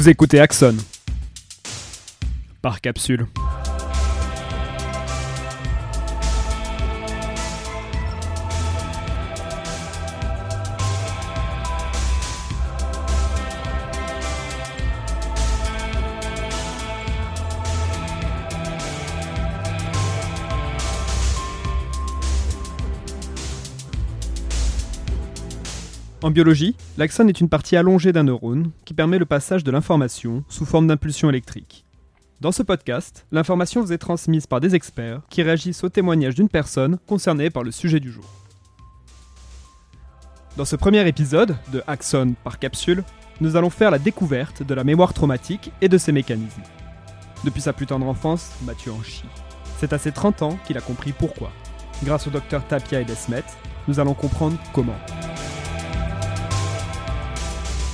Vous écoutez Axon. Par capsule. En biologie, l'axone est une partie allongée d'un neurone qui permet le passage de l'information sous forme d'impulsion électrique. Dans ce podcast, l'information vous est transmise par des experts qui réagissent au témoignage d'une personne concernée par le sujet du jour. Dans ce premier épisode de Axon par capsule, nous allons faire la découverte de la mémoire traumatique et de ses mécanismes. Depuis sa plus tendre enfance, Mathieu en chie. C'est à ses 30 ans qu'il a compris pourquoi. Grâce au docteur Tapia et Desmet, nous allons comprendre comment.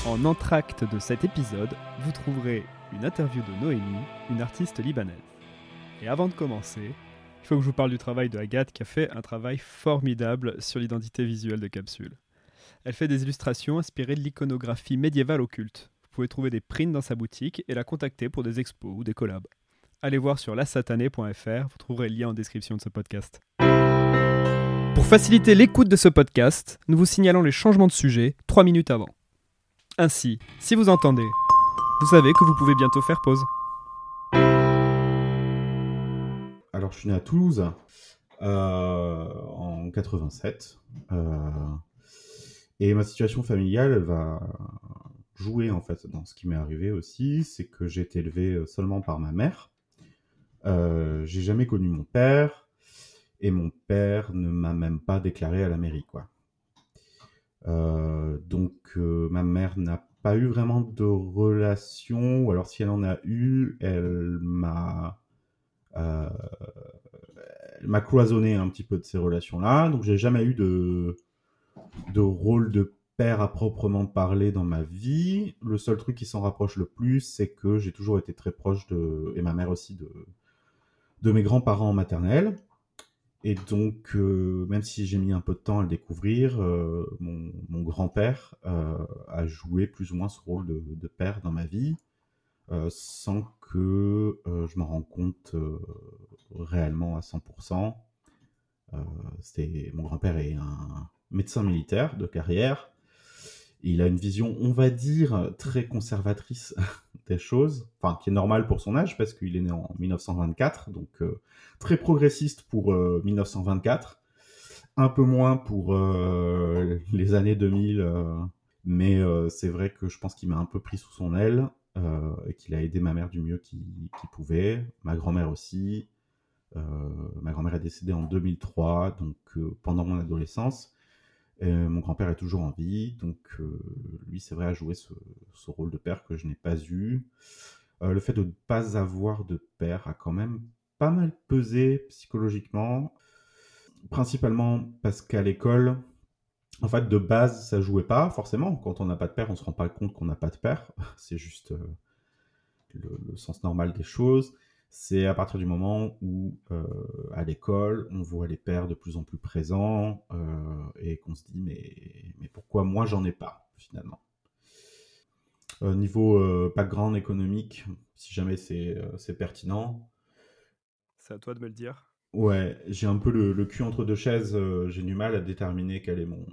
En entracte de cet épisode, vous trouverez une interview de Noémie, une artiste libanaise. Et avant de commencer, il faut que je vous parle du travail de Agathe qui a fait un travail formidable sur l'identité visuelle de Capsule. Elle fait des illustrations inspirées de l'iconographie médiévale occulte. Vous pouvez trouver des prints dans sa boutique et la contacter pour des expos ou des collabs. Allez voir sur lasatané.fr, vous trouverez le lien en description de ce podcast. Pour faciliter l'écoute de ce podcast, nous vous signalons les changements de sujet 3 minutes avant. Ainsi, si vous entendez, vous savez que vous pouvez bientôt faire pause. Alors, je suis né à Toulouse euh, en 87. euh, et ma situation familiale va jouer en fait dans ce qui m'est arrivé aussi. C'est que j'ai été élevé seulement par ma mère. Euh, j'ai jamais connu mon père. Et mon père ne m'a même pas déclaré à la mairie, quoi. Euh, donc euh, ma mère n'a pas eu vraiment de relation, ou alors si elle en a eu, elle m'a euh, elle m'a cloisonné un petit peu de ces relations-là. Donc j'ai jamais eu de de rôle de père à proprement parler dans ma vie. Le seul truc qui s'en rapproche le plus, c'est que j'ai toujours été très proche de et ma mère aussi de de mes grands-parents maternels. Et donc, euh, même si j'ai mis un peu de temps à le découvrir, euh, mon, grand-père euh, a joué plus ou moins ce rôle de, de père dans ma vie, sans que je m'en rende compte réellement à 100%. Euh, c'était- mon grand-père est un médecin militaire de carrière. Il a une vision, on va dire, très conservatrice des choses, enfin qui est normale pour son âge parce qu'il est né en 1924, donc euh, très progressiste pour euh, 1924, un peu moins pour euh, les années 2000, euh, mais euh, c'est vrai que je pense qu'il m'a un peu pris sous son aile euh, et qu'il a aidé ma mère du mieux qu'il pouvait, ma grand-mère aussi. Euh, ma grand-mère est décédée en 2003, donc euh, pendant mon adolescence. Mon grand-père est toujours en vie, donc euh, lui, c'est vrai, a joué ce, rôle de père que je n'ai pas eu. Euh, le fait de ne pas avoir de père a quand même pas mal pesé psychologiquement, principalement parce qu'à l'école, en fait, de base, ça jouait pas forcément. Quand on n'a pas de père, on se rend pas compte qu'on n'a pas de père. C'est juste euh, le sens normal des choses. C'est à partir du moment où, euh, à l'école, on voit les pères de plus en plus présents euh, et qu'on se dit mais, mais pourquoi moi j'en ai pas finalement? Euh, niveau background économique, si jamais c'est pertinent, C'est à toi de me le dire. Ouais, j'ai un peu le, le cul entre deux chaises. j'ai du mal à déterminer quel est mon,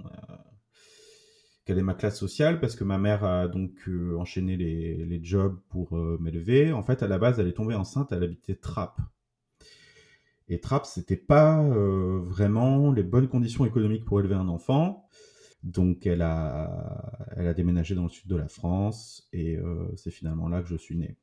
quelle est ma classe sociale parce que ma mère a donc euh, enchaîné les, les jobs pour euh, m'élever. En fait, à la base, elle est tombée enceinte, elle habitait Trappes. Et Trappes, c'était pas euh, vraiment les bonnes conditions économiques pour élever un enfant. Donc, elle a, elle a déménagé dans le sud de la France et c'est finalement là que je suis né.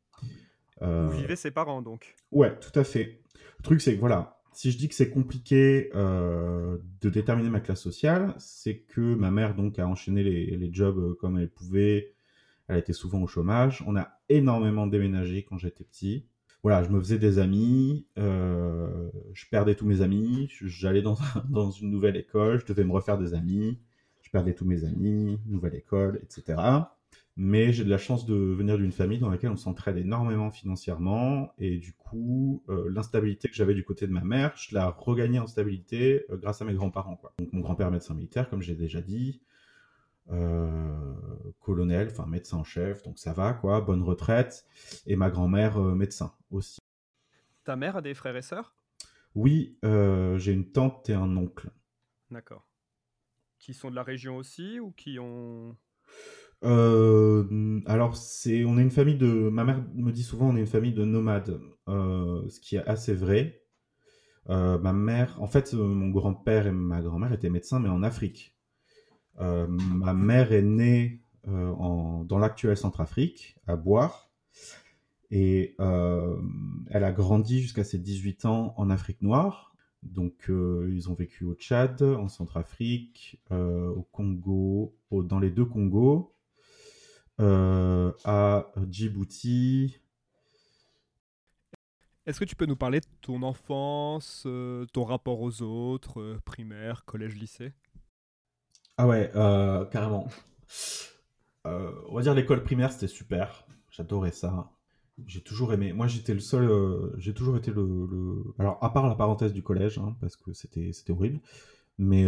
Vous vivez ses parents donc? Ouais, tout à fait. Le truc, c'est que voilà, si je dis que c'est compliqué euh, de déterminer ma classe sociale, c'est que ma mère donc a enchaîné les, les jobs euh, comme elle pouvait. Elle était souvent au chômage. On a énormément déménagé quand j'étais petit. Voilà, je me faisais des amis, euh, je perdais tous mes amis, j'allais dans, dans une nouvelle école, je devais me refaire des amis, je perdais tous mes amis, nouvelle école, etc. Mais j'ai de la chance de venir d'une famille dans laquelle on s'entraide énormément financièrement. Et du coup, euh, l'instabilité que j'avais du côté de ma mère, je la regagnais en stabilité euh, grâce à mes grands-parents. quoi. Donc mon grand-père médecin militaire, comme j'ai déjà dit. colonel, enfin médecin en chef, donc ça va quoi, bonne retraite. Et ma grand-mère médecin aussi. Ta mère a des frères et sœurs? Oui, j'ai une tante et un oncle. D'accord. Qui sont de la région aussi ou qui ont euh, alors, c'est, on est une famille de. Ma mère me dit souvent, on est une famille de nomades, euh, ce qui est assez vrai. Euh, ma mère, en fait, mon grand-père et ma grand-mère étaient médecins, mais en Afrique. ma mère est née dans l'actuelle Centrafrique, à Boire, et elle a grandi jusqu'à ses 18 ans en Afrique noire. Donc, ils ont vécu au Tchad, en Centrafrique, au Congo, dans les deux Congos, euh, à Djibouti. Est-ce que tu peux nous parler de ton enfance, euh, ton rapport aux autres, euh, primaire, collège, lycée? Ah ouais, carrément. on va dire l'école primaire, c'était super. J'adorais ça. J'ai toujours aimé. Moi, j'étais le seul. j'ai toujours été le, Alors, à part la parenthèse du collège, hein, parce que c'était horrible. Mais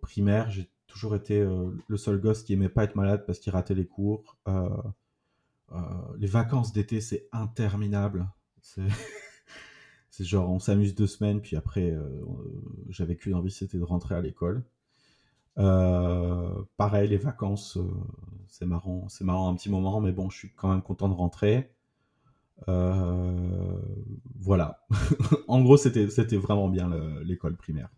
primaire, j'ai toujours été euh, le seul gosse qui aimait pas être malade parce qu'il ratait les cours. Euh, euh, les vacances d'été, c'est interminable. C'est genre, on s'amuse deux semaines, puis après, j'avais qu'une envie, c'était de rentrer à l'école. pareil, les vacances, c'est marrant, c'est marrant un petit moment, mais bon, je suis quand même content de rentrer. voilà. en gros, c'était vraiment bien l'école primaire.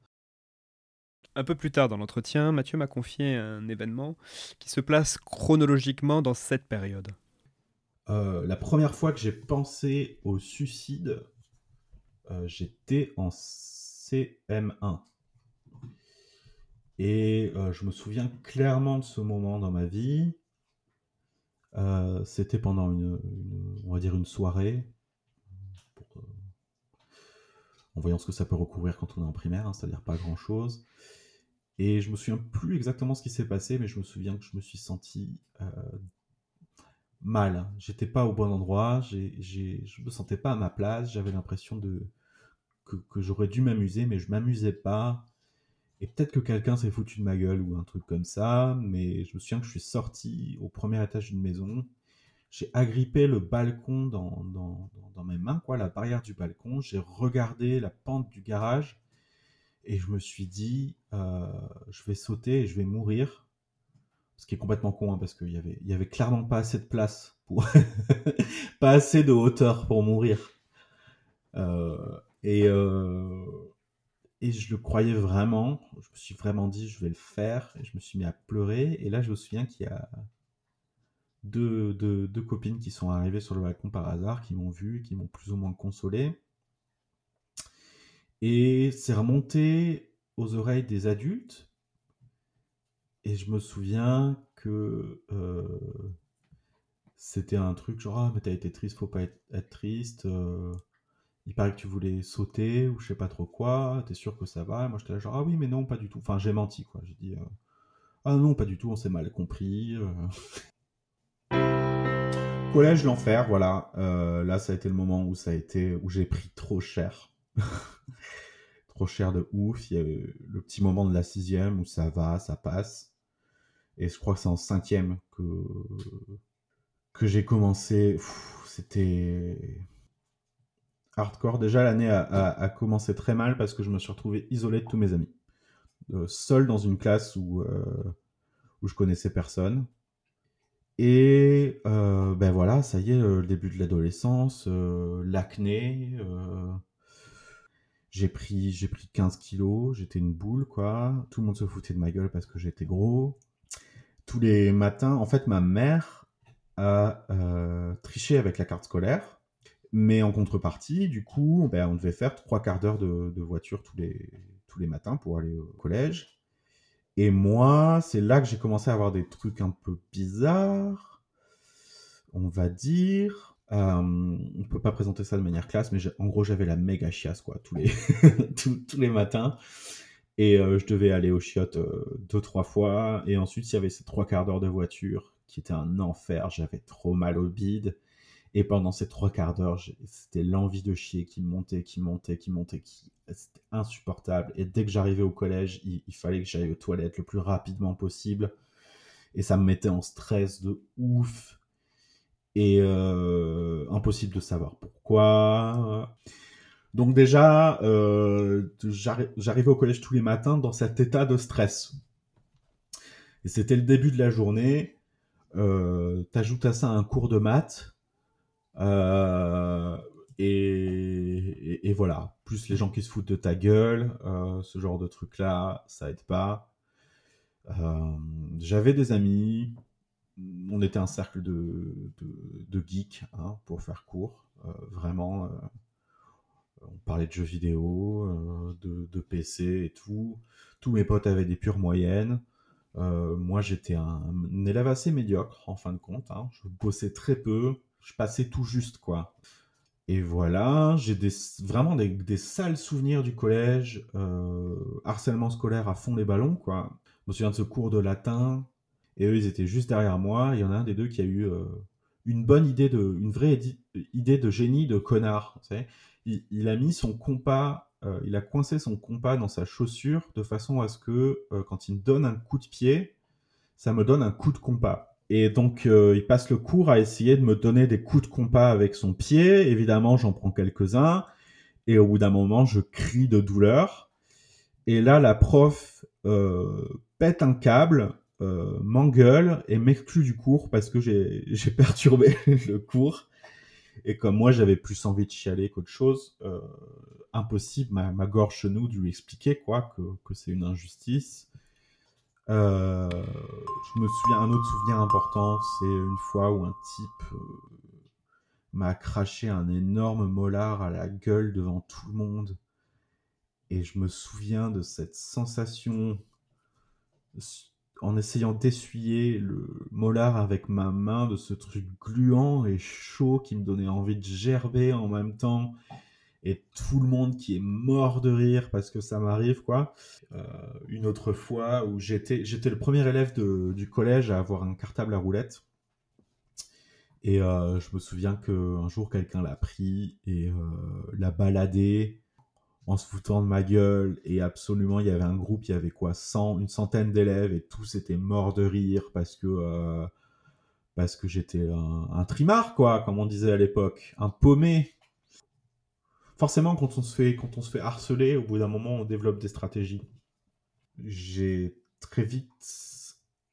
Un peu plus tard dans l'entretien, Mathieu m'a confié un événement qui se place chronologiquement dans cette période. Euh, la première fois que j'ai pensé au suicide, euh, j'étais en CM1. Et euh, je me souviens clairement de ce moment dans ma vie. C'était pendant une, soirée, en voyant ce que ça peut recouvrir quand on est en primaire, hein, c'est-à-dire pas grand-chose. Et je me souviens plus exactement ce qui s'est passé, mais je me souviens que je me suis senti euh, mal. J'étais pas au bon endroit, je me sentais pas à ma place, j'avais l'impression de que, j'aurais dû m'amuser, mais je m'amusais pas. Et peut-être que quelqu'un s'est foutu de ma gueule ou un truc comme ça, mais je me souviens que je suis sorti au premier étage d'une maison. J'ai agrippé le balcon dans, dans, dans mes mains, quoi, la barrière du balcon. J'ai regardé la pente du garage et je me suis dit, euh, je vais sauter et je vais mourir. Ce qui est complètement con, hein, parce qu'il y avait, clairement pas assez de place, pas assez de hauteur pour mourir. Euh, et, euh, et je le croyais vraiment. Je me suis vraiment dit, je vais le faire. Et je me suis mis à pleurer. Et là, je me souviens qu'il y a deux, deux, deux, copines qui sont arrivées sur le balcon par hasard, qui m'ont vu, qui m'ont plus ou moins consolé. Et c'est remonté aux oreilles des adultes. Et je me souviens que euh, c'était un truc genre ah mais t'as été triste, faut pas être, triste. Euh, il paraît que tu voulais sauter ou je sais pas trop quoi. T'es sûr que ça va Moi j'étais là genre ah oui mais non pas du tout. Enfin j'ai menti quoi. J'ai dit euh, ah non pas du tout, on s'est mal compris. Collège l'enfer, voilà. là ça a été le moment où ça été où j'ai pris trop cher. trop cher de ouf. Il y a le petit moment de la sixième où ça va, ça passe. Et je crois que c'est en cinquième que, que j'ai commencé. C'était hardcore. Déjà, l'année a, commencé très mal parce que je me suis retrouvé isolé de tous mes amis. Euh, seul dans une classe où, euh, où je connaissais personne. Et euh, ben voilà, ça y est, le début de l'adolescence, l'acné, j'ai pris, j'ai pris 15 kilos, j'étais une boule, quoi. Tout le monde se foutait de ma gueule parce que j'étais gros. Tous les matins, en fait, ma mère a euh, triché avec la carte scolaire. Mais en contrepartie, du coup, ben, on devait faire trois quarts d'heure de, voiture tous les, tous les matins pour aller au collège. Et moi, c'est là que j'ai commencé à avoir des trucs un peu bizarres, on va dire. On euh, on peut pas présenter ça de manière classe, mais en gros, j'avais la méga chiasse, quoi, tous les, tous, les matins. Et euh, je devais aller aux chiottes euh, deux, trois fois. Et ensuite, il y avait ces trois quarts d'heure de voiture qui était un enfer. J'avais trop mal au bide. Et pendant ces trois quarts d'heure, c'était l'envie de chier qui montait, qui montait, qui montait, qui... c'était insupportable. Et dès que j'arrivais au collège, il, il fallait que j'aille aux toilettes le plus rapidement possible. Et ça me mettait en stress de ouf. Et euh, impossible de savoir pourquoi. Donc déjà, euh, j'arrivais au collège tous les matins dans cet état de stress. Et c'était le début de la journée. Euh, T'ajoutes à ça un cours de maths. Euh, et, voilà. Plus les gens qui se foutent de ta gueule, ce genre de truc-là, ça aide pas. J'avais des amis. On était un cercle de, de, geeks, hein, pour faire court. vraiment on parlait de jeux vidéo, de, de, PC et tout. Tous mes potes avaient des pures moyennes. Euh, moi, j'étais un, élève assez médiocre, en fin de compte. Hein. Je bossais très peu. Je passais tout juste, quoi. Et voilà, j'ai vraiment des, sales souvenirs du collège. Euh, harcèlement scolaire à fond les ballons, quoi. Je me souviens de ce cours de latin. Et eux, ils étaient juste derrière moi. Il y en a un des deux qui a eu euh, une bonne idée, de, une vraie idée de génie de connard. il, a mis son compas euh, il a coincé son compas dans sa chaussure de façon à ce que euh, quand il me donne un coup de pied, ça me donne un coup de compas. Et donc il passe le cours à essayer de me donner des coups de compas avec son pied. Évidemment, j'en prends quelques-uns. Et au bout d'un moment, je crie de douleur. Et là, la prof pète un câble, m'engueule et m'exclut du cours parce que j'ai perturbé le cours. Et comme moi, j'avais plus envie de chialer qu'autre chose, euh, impossible, ma, gorge chenou, de lui expliquer quoi, que, que c'est une injustice. Euh, je me souviens, un autre souvenir important, c'est une fois où un type euh, m'a craché un énorme molar à la gueule devant tout le monde. Et je me souviens de cette sensation en essayant d'essuyer le molar avec ma main de ce truc gluant et chaud qui me donnait envie de gerber en même temps et tout le monde qui est mort de rire parce que ça m'arrive quoi. Euh, une autre fois où j'étais j'étais le premier élève du collège à avoir un cartable à roulette et euh, je me souviens que un jour quelqu'un l'a pris et euh, l'a baladé en se foutant de ma gueule et absolument il y avait un groupe il y avait quoi 100 une centaine d'élèves et tous étaient morts de rire parce que euh, parce que j'étais un, trimard quoi comme on disait à l'époque un paumé. Forcément quand on se fait quand on se fait harceler au bout d'un moment on développe des stratégies. J'ai très vite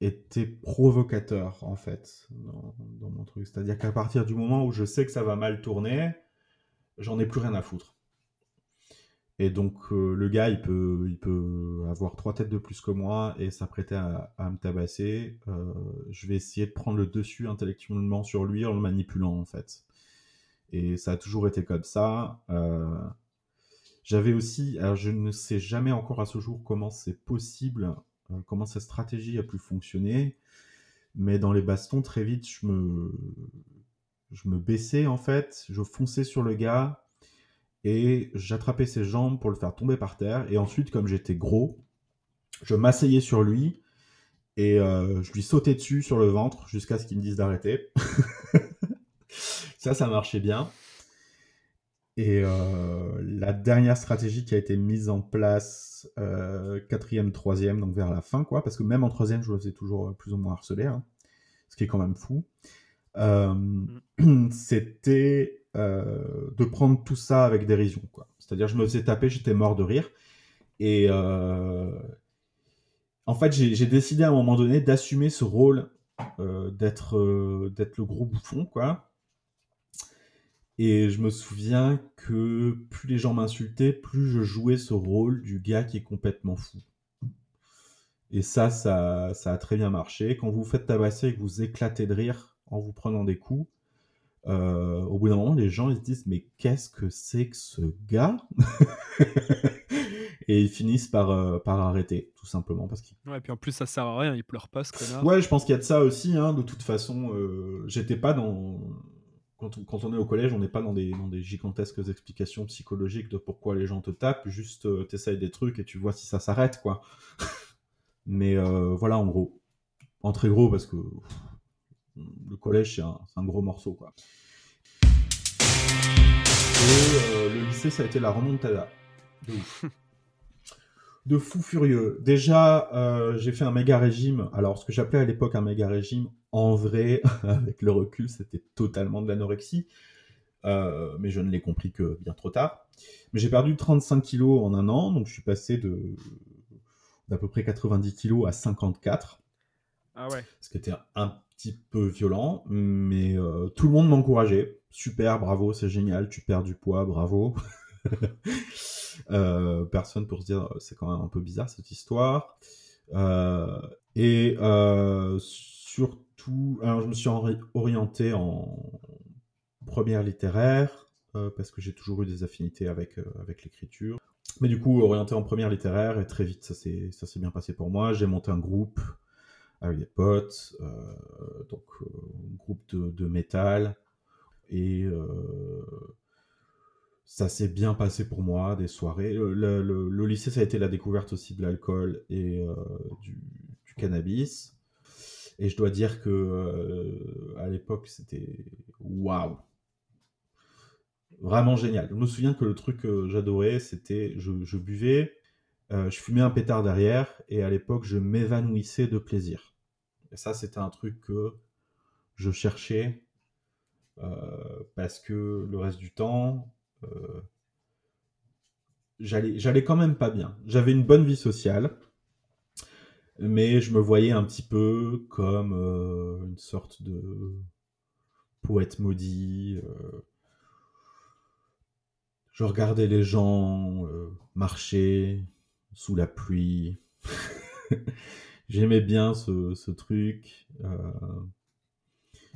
été provocateur en fait dans, dans mon truc. C'est à dire qu'à partir du moment où je sais que ça va mal tourner j'en ai plus rien à foutre et donc euh, le gars, il peut, il peut avoir trois têtes de plus que moi et s'apprêter à, me tabasser. Euh, je vais essayer de prendre le dessus intellectuellement sur lui en le manipulant en fait. Et ça a toujours été comme ça. Euh, j'avais aussi, alors je ne sais jamais encore à ce jour comment c'est possible, comment cette stratégie a pu fonctionner, mais dans les bastons très vite je me, je me baissais en fait, je fonçais sur le gars et j'attrapais ses jambes pour le faire tomber par terre. Et ensuite, comme j'étais gros, je m'asseyais sur lui et euh, je lui sautais dessus sur le ventre jusqu'à ce qu'il me dise d'arrêter. ça, ça marchait bien. Et euh, la dernière stratégie qui a été mise en place, euh, quatrième, troisième, donc vers la fin, quoi, parce que même en troisième, je le faisais toujours plus ou moins harceler, hein, ce qui est quand même fou. Mm. C'était euh, de prendre tout ça avec dérision. C'est-à-dire, je me faisais taper, j'étais mort de rire. Et euh, en fait, j'ai décidé à un moment donné d'assumer ce rôle euh, d'être le gros bouffon, quoi. Et je me souviens que plus les gens m'insultaient, plus je jouais ce rôle du gars qui est complètement fou. Et ça, ça, ça a très bien marché. Quand vous faites tabasser et que vous éclatez de rire en vous prenant des coups, euh, au bout d'un moment, les gens ils se disent mais qu'est-ce que c'est que ce gars? Et ils finissent par, euh, par arrêter, tout simplement. Parce qu'ils... Ouais, et puis en plus ça sert à rien, il pleure pas ce connard. Ouais, je pense qu'il y a de ça aussi. Hein, de toute façon, euh, j'étais pas dans. Quand on, quand on, est au collège, on n'est pas dans des, dans des gigantesques explications psychologiques de pourquoi les gens te tapent. Juste, t'essayes des trucs et tu vois si ça s'arrête, quoi. Mais voilà, en gros. En très gros, parce que le collège, c'est un, gros morceau, quoi. Et euh, le lycée, ça a été la remontada. de fou furieux. Déjà, euh, j'ai fait un méga régime. Alors, ce que j'appelais à l'époque un méga régime, en vrai, avec le recul, c'était totalement de l'anorexie. Euh, mais je ne l'ai compris que bien trop tard. Mais j'ai perdu 35 kilos en un an, donc je suis passé de d'à peu près 90 kilos à 54. Ah. Ce qui était un petit peu violent, mais euh, tout le monde m'encourageait. Super, bravo, c'est génial, tu perds du poids, bravo. Euh, personne pour se dire c'est quand même un peu bizarre cette histoire. Euh, et surtout, alors je me suis orienté en première littéraire parce que j'ai toujours eu des affinités avec, avec l'écriture. Mais du coup, orienté en première littéraire, et très vite, ça s'est bien passé pour moi. J'ai monté un groupe avec des potes, euh, donc euh, groupe de, de métal. Et euh, ça s'est bien passé pour moi, des soirées. Le, lycée, ça a été la découverte aussi de l'alcool et du, du, cannabis. Et je dois dire que à l'époque, c'était waouh! Vraiment génial. Je me souviens que le truc que j'adorais, c'était je, je, buvais, je fumais un pétard derrière, et à l'époque, je m'évanouissais de plaisir. Et ça, c'était un truc que je cherchais euh, parce que le reste du temps, euh, j'allais quand même pas bien. J'avais une bonne vie sociale, mais je me voyais un petit peu comme euh, une sorte de poète maudit. je regardais les gens marcher sous la pluie. J'aimais bien ce, truc. Euh,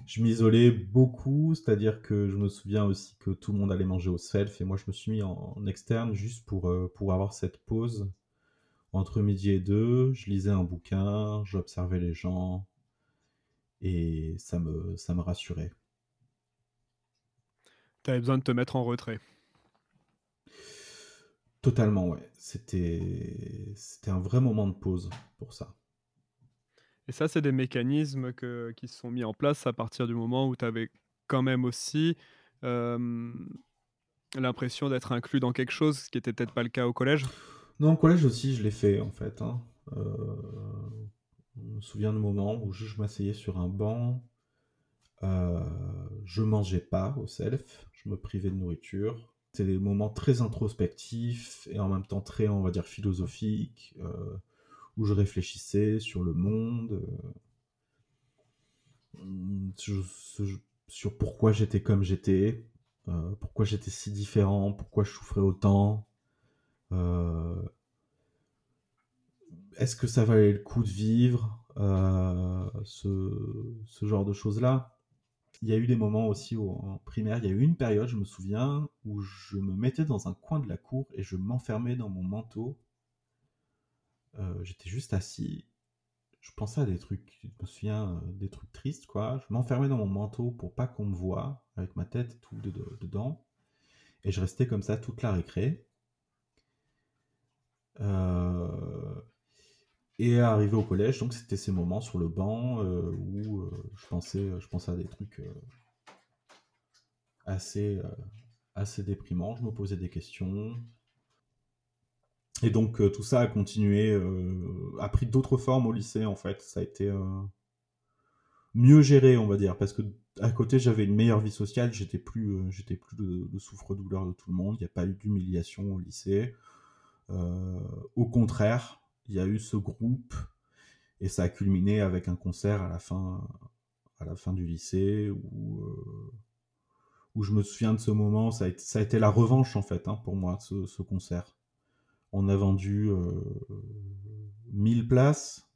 je m'isolais beaucoup, c'est-à-dire que je me souviens aussi que tout le monde allait manger au self et moi je me suis mis en, externe juste pour, euh, pour avoir cette pause entre midi et deux. Je lisais un bouquin, j'observais les gens et ça me, ça me rassurait. Tu avais besoin de te mettre en retrait. Totalement, ouais. C'était, c'était un vrai moment de pause pour ça. Et ça, c'est des mécanismes qui se sont mis en place à partir du moment où tu avais quand même aussi l'impression d'être inclus dans quelque chose, ce qui n'était peut-être pas le cas au collège? Non, au collège aussi, je l'ai fait en fait. Hein. Euh, je me souviens de moments où je, m'asseyais sur un banc, euh, je mangeais pas au self, je me privais de nourriture. C'était des moments très introspectifs et en même temps très, on va dire, philosophiques. Où je réfléchissais sur le monde, euh, sur, pourquoi j'étais comme j'étais, euh, pourquoi j'étais si différent, pourquoi je souffrais autant. Euh, est-ce que ça valait le coup de vivre ce, ce, genre de choses-là Il y a eu des moments aussi en primaire, il y a eu une période, je me souviens, où je me mettais dans un coin de la cour et je m'enfermais dans mon manteau euh, j'étais juste assis. Je pensais à des trucs, je me souviens, euh, des trucs tristes, quoi. Je m'enfermais dans mon manteau pour pas qu'on me voie, avec ma tête tout dedans. Et je restais comme ça toute la récré. Euh, et arrivé au collège, donc c'était ces moments sur le banc où je, pensais, je pensais à des trucs assez, assez déprimants. Je me posais des questions. Et donc euh, tout ça a continué, euh, a pris d'autres formes au lycée en fait. Ça a été euh, mieux géré, on va dire, parce que à côté j'avais une meilleure vie sociale, j'étais plus, j'étais plus de, souffre-douleur de tout le monde. Il n'y a pas eu d'humiliation au lycée. au contraire, il y a eu ce groupe et ça a culminé avec un concert à la fin, à la fin du lycée où je me souviens de ce moment. Ça a été, ça a été la revanche en fait hein, pour moi, ce concert. On a vendu 1000 euh, places.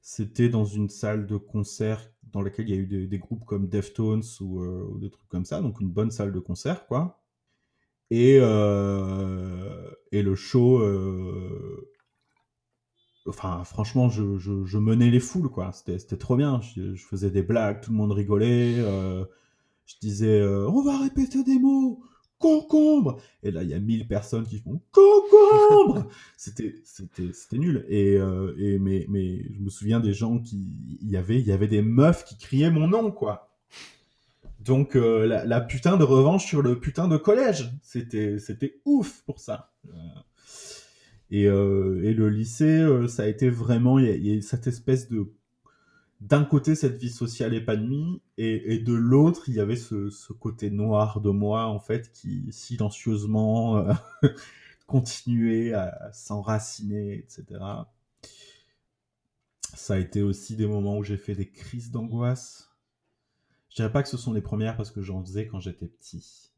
C'était dans une salle de concert dans laquelle il y a eu des, groupes comme Deftones euh, ou, des trucs comme ça, donc une bonne salle de concert, quoi. Et, euh, et le show, enfin, franchement, je, menais les foules, quoi. C'était trop bien. Je, faisais des blagues, tout le monde rigolait. je disais, on va répéter des mots concombre Et là, il y a 1000 personnes qui font concombre C'était nul. Et, euh, et mais, mais je me souviens des gens qui. Il y avait, il y avait des meufs qui criaient mon nom, quoi. Donc, euh, la, putain de revanche sur le putain de collège. C'était ouf pour ça. Et, et le lycée, ça a été vraiment, il y, a cette espèce de d'un côté cette vie sociale épanouie et, de l'autre il y avait ce, côté noir de moi en fait qui silencieusement euh, continuait à s'enraciner etc ça a été aussi des moments où j'ai fait des crises d'angoisse. Je dirais pas que ce sont les premières parce que j'en faisais quand j'étais petit.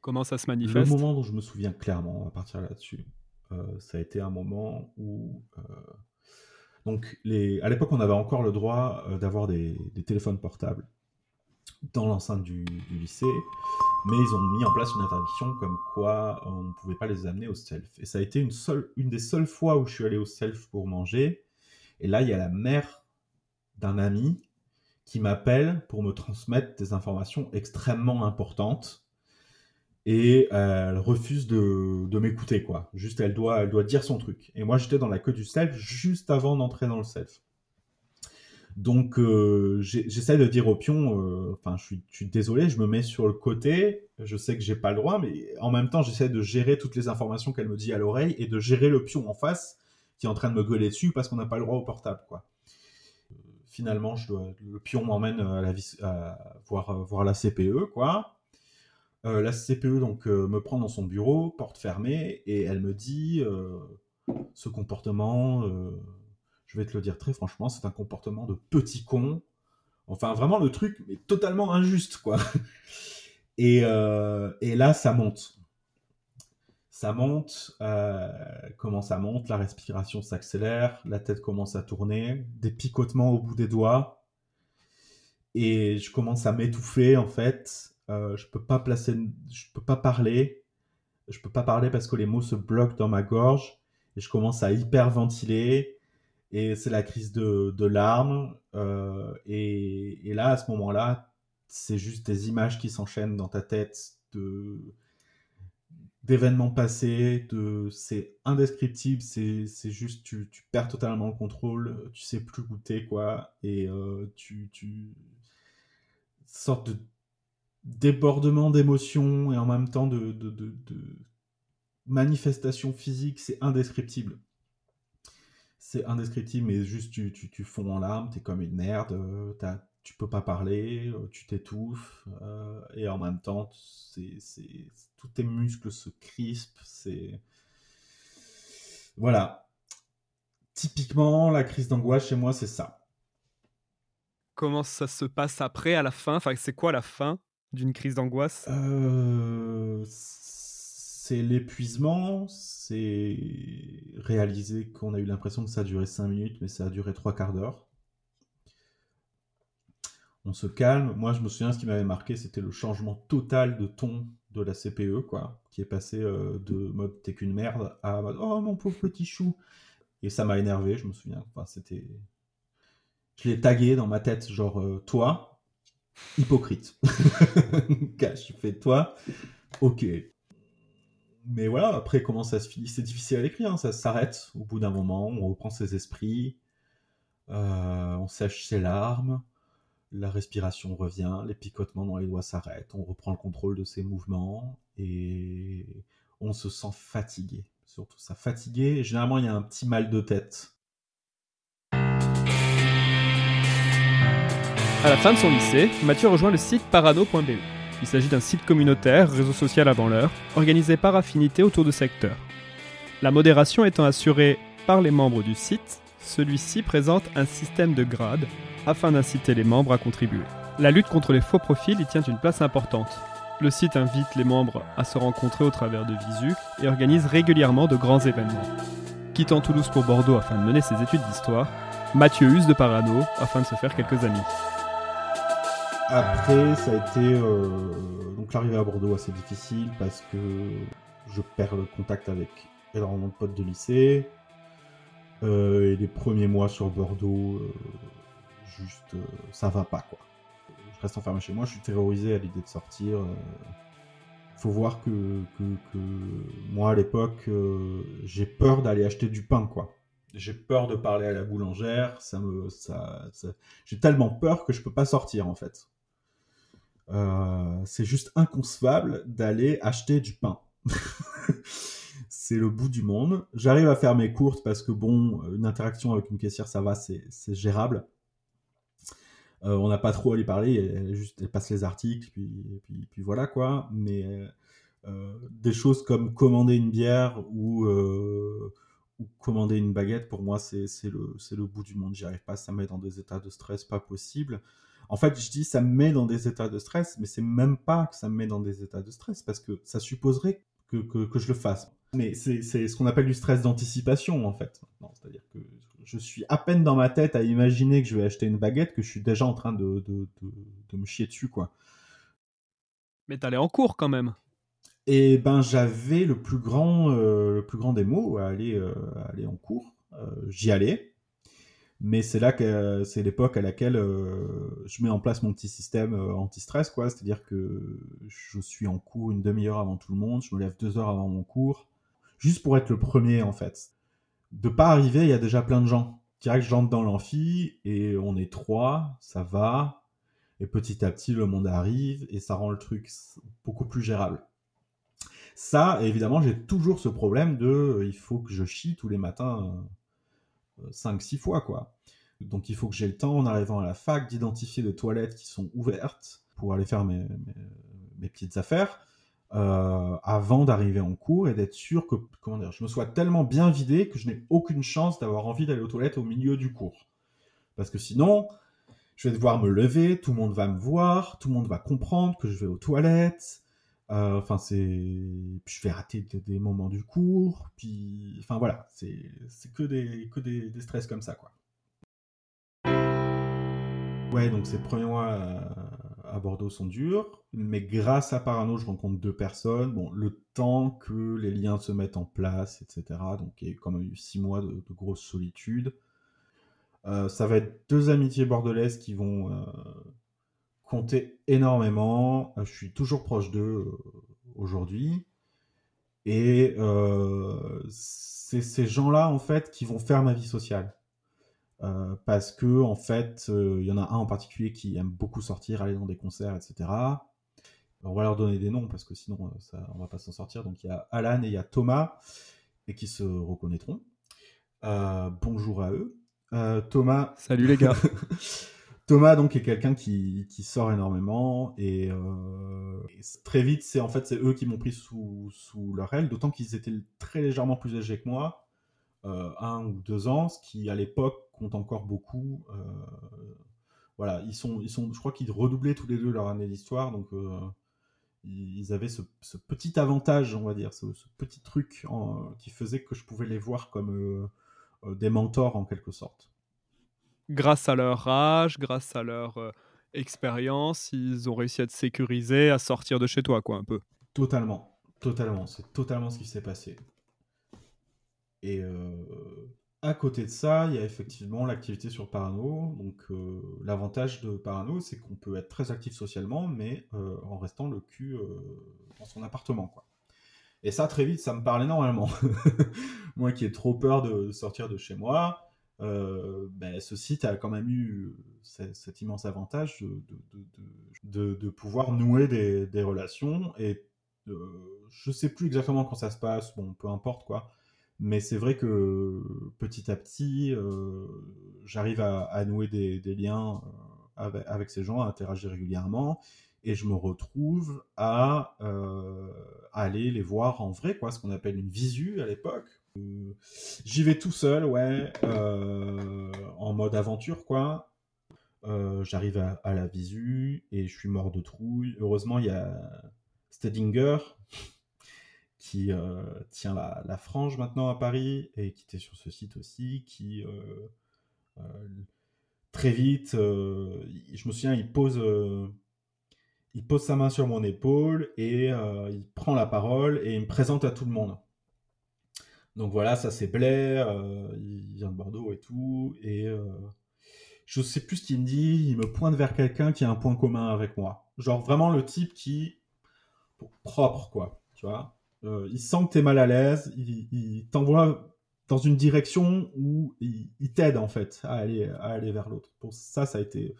Comment ça se manifeste? le moment dont je me souviens clairement à partir là-dessus euh, ça a été un moment où euh, donc, à l'époque, on avait encore le droit euh, d'avoir des, téléphones portables dans l'enceinte du, lycée, mais ils ont mis en place une interdiction comme quoi on ne pouvait pas les amener au self. Et ça a été une, une des seules fois où je suis allé au self pour manger. Et là, il y a la mère d'un ami qui m'appelle pour me transmettre des informations extrêmement importantes et elle refuse de, m'écouter quoi. Juste elle doit elle doit dire son truc. Et moi j'étais dans la queue du self juste avant d'entrer dans le self. Donc euh, j'essaie de dire au pion, euh, enfin je, suis, désolé, je me mets sur le côté, je sais que j'ai pas le droit, mais en même temps j'essaie de gérer toutes les informations qu'elle me dit à l'oreille et de gérer le pion en face qui est en train de me gueuler dessus parce qu'on n'a pas le droit au portable quoi. Finalement je le pion m'emmène à, la, à voir, voir la CPE quoi euh, la CPE donc euh, me prend dans son bureau, porte fermée, et elle me dit euh, ce comportement, je vais te le dire très franchement, c'est un comportement de petit con. Enfin, vraiment le truc, mais totalement injuste, quoi. et, là, ça monte. Ça monte, comment ça monte? La respiration s'accélère, la tête commence à tourner, des picotements au bout des doigts, et je commence à m'étouffer en fait euh, je peux pas placer, je peux pas parler, je peux pas parler parce que les mots se bloquent dans ma gorge et je commence à hyperventiler et c'est la crise de, larmes euh, et, là à ce moment-là c'est juste des images qui s'enchaînent dans ta tête de d'événements passés, de c'est indescriptible, c'est juste tu, tu, perds totalement le contrôle, tu sais plus goûter quoi et euh, tu tu sorte de débordement d'émotions et en même temps de, de, de, manifestation physique, c'est indescriptible. C'est indescriptible, mais juste tu, fonds en larmes, t'es comme une merde, euh, tu peux pas parler, euh, tu t'étouffes, euh, et en même temps, c'est, tous tes muscles se crispent, c'est... Voilà. Typiquement, la crise d'angoisse chez moi, c'est ça. Comment ça se passe après, à la fin? Enfin, c'est quoi la fin? D'une crise d'angoisse? Euh, C'est l'épuisement, c'est réaliser qu'on a eu l'impression que ça a duré 5 minutes, mais ça a duré 3 quarts d'heure. On se calme. Moi, je me souviens, ce qui m'avait marqué, c'était le changement total de ton de la CPE, quoi, qui est passé euh, de mode t'es qu'une merde à mode oh mon pauvre petit chou. Et ça m'a énervé, je me souviens. C'était. Je l'ai tagué dans ma tête, genre, euh, toi, hypocrite. Cache, tu fais toi, ok. Mais voilà, après, comment ça se finit? C'est difficile à l'écrire, hein. ça s'arrête au bout d'un moment, on reprend ses esprits, euh, on sèche ses larmes, la respiration revient, les picotements dans les doigts s'arrêtent, on reprend le contrôle de ses mouvements et on se sent fatigué. Surtout ça, fatigué. Généralement, il y a un petit mal de tête À la fin de son lycée, Mathieu rejoint le site parano.be. Il s'agit d'un site communautaire, réseau social avant l'heure, organisé par affinité autour de secteurs. La modération étant assurée par les membres du site, celui-ci présente un système de grades afin d'inciter les membres à contribuer. La lutte contre les faux profils y tient une place importante. Le site invite les membres à se rencontrer au travers de visu et organise régulièrement de grands événements. Quittant Toulouse pour Bordeaux afin de mener ses études d'histoire, Mathieu use de Parano afin de se faire quelques amis. Après, ça a été. Euh, donc, l'arrivée à Bordeaux, assez difficile parce que je perds le contact avec énormément de potes de lycée. Euh, et les premiers mois sur Bordeaux, euh, juste, ça va pas quoi. Je reste enfermé chez moi, je suis terrorisé à l'idée de sortir. faut voir que, que, moi à l'époque, j'ai peur d'aller acheter du pain quoi j'ai peur de parler à la boulangère, ça me, ça, j'ai tellement peur que je peux pas sortir en fait. Euh, c'est juste inconcevable d'aller acheter du pain. c'est le bout du monde. J'arrive à faire mes courses parce que bon, une interaction avec une caissière, ça va, c'est gérable. Euh, on n'a pas trop à lui parler, elle, juste, elle passe les articles, puis, puis, voilà quoi. Mais euh, des choses comme commander une bière ou, euh, commander une baguette, pour moi, c'est le, bout du monde. J'y arrive pas, ça me met dans des états de stress pas possible. En fait, je dis ça me met dans des états de stress, mais c'est même pas que ça me met dans des états de stress, parce que ça supposerait que, que, je le fasse. Mais c'est ce qu'on appelle du stress d'anticipation, en fait. C'est-à-dire que je suis à peine dans ma tête à imaginer que je vais acheter une baguette que je suis déjà en train de, de, de, me chier dessus, quoi. Mais t'allais en cours quand même. Et ben j'avais le plus grand, euh, le plus grand des mots à aller, euh, aller en cours. Euh, j'y allais, mais c'est là que c'est l'époque à laquelle je mets en place mon petit système anti-stress, quoi. C'est-à-dire que je suis en cours une demi-heure avant tout le monde, je me lève deux heures avant mon cours, juste pour être le premier en fait de pas arriver, il y a déjà plein de gens. Direct, j'entre dans l'amphi et on est trois, ça va. Et petit à petit, le monde arrive et ça rend le truc beaucoup plus gérable. Ça, évidemment, j'ai toujours ce problème de euh, il faut que je chie tous les matins 5-6 euh, fois, quoi. Donc il faut que j'ai le temps, en arrivant à la fac, d'identifier des toilettes qui sont ouvertes pour aller faire mes petites affaires. Euh, avant d'arriver en cours et d'être sûr que comment dire, je me sois tellement bien vidé que je n'ai aucune chance d'avoir envie d'aller aux toilettes au milieu du cours. Parce que sinon, je vais devoir me lever, tout le monde va me voir, tout le monde va comprendre que je vais aux toilettes. Euh, enfin, c'est, je vais rater des, moments du cours. Puis, enfin voilà, c'est que des que des, stress comme ça, quoi. Ouais, donc ces premiers mois euh, à Bordeaux sont durs, mais grâce à Parano, je rencontre deux personnes. Bon, le temps que les liens se mettent en place, etc. Donc il y a quand même eu six mois de, grosse solitude. Euh, ça va être deux amitiés bordelaises qui vont énormément. Je suis toujours proche d'eux aujourd'hui. Et c'est ces gens-là, en fait, qui vont faire ma vie sociale. Euh, parce que en fait, euh, il y en a un en particulier qui aime beaucoup sortir, aller dans des concerts, etc. on va leur donner des noms parce que sinon, euh, ça, on va pas s'en sortir. Donc il y a Alan et il y a Thomas et qui se reconnaîtront. bonjour à eux. Thomas. Salut les gars. Thomas donc est quelqu'un qui, sort énormément et, très vite c'est en fait c'est eux qui m'ont pris sous, leur aile d'autant qu'ils étaient très légèrement plus âgés que moi un ou deux ans ce qui à l'époque compte encore beaucoup. Euh, voilà, ils sont, ils sont, je crois qu'ils redoublaient tous les deux leur année d'histoire, donc euh, ils avaient ce, petit avantage, on va dire, ce, petit truc qui faisait que je pouvais les voir comme euh, des mentors en quelque sorte. Grâce à leur âge, grâce à leur expérience, ils ont réussi à te sécuriser, à sortir de chez toi, quoi, un peu. Totalement, totalement, c'est totalement ce qui s'est passé. Et à côté de ça, il y a effectivement l'activité sur Parano. Donc, euh, l'avantage de Parano, c'est qu'on peut être très actif socialement, mais euh, en restant le cul euh, dans son appartement, quoi. Et ça, très vite, ça me parle énormément. moi qui ai trop peur de sortir de chez moi, ben, ce site a quand même eu cet immense avantage de, pouvoir nouer des, relations. Et je sais plus exactement quand ça se passe, bon, peu importe quoi mais c'est vrai que petit à petit, euh, j'arrive à, nouer des, liens euh, avec, ces gens, à interagir régulièrement, et je me retrouve à, euh, aller les voir en vrai, quoi, ce qu'on appelle une visu à l'époque. J'y vais tout seul, ouais, en mode aventure, quoi. J'arrive à, la visu et je suis mort de trouille. Heureusement, il y a Stedinger qui euh, tient la, frange maintenant à Paris et qui était sur ce site aussi, qui euh, euh, très vite, je me souviens, il pose, il pose sa main sur mon épaule et il prend la parole et il me présente à tout le monde. Donc voilà, ça c'est Blair, il vient de Bordeaux et tout, et je sais plus ce qu'il me dit, il me pointe vers quelqu'un qui a un point commun avec moi. Genre vraiment le type qui propre quoi, tu vois. Euh, il sent que tu es mal à l'aise, il, t'envoie dans une direction où il, t'aide en fait à aller, à aller vers l'autre. Pour ça, ça a été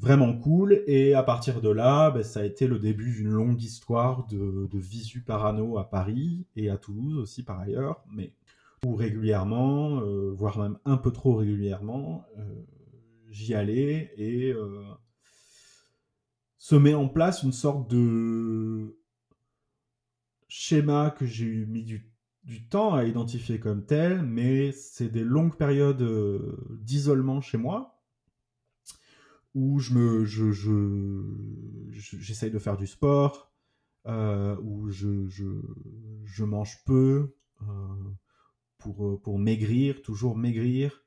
vraiment cool. Et à partir de là, ben, ça a été le début d'une longue histoire de, visu parano à Paris et à Toulouse aussi par ailleurs, mais où régulièrement, euh, voire même un peu trop régulièrement, euh, j'y allais et euh, se met en place une sorte de schéma que j'ai mis du, du, temps à identifier comme tel, mais c'est des longues périodes d'isolement chez moi où je me, je, je, j'essaye de faire du sport, euh, où je, je, je, mange peu euh, pour, pour maigrir, toujours maigrir.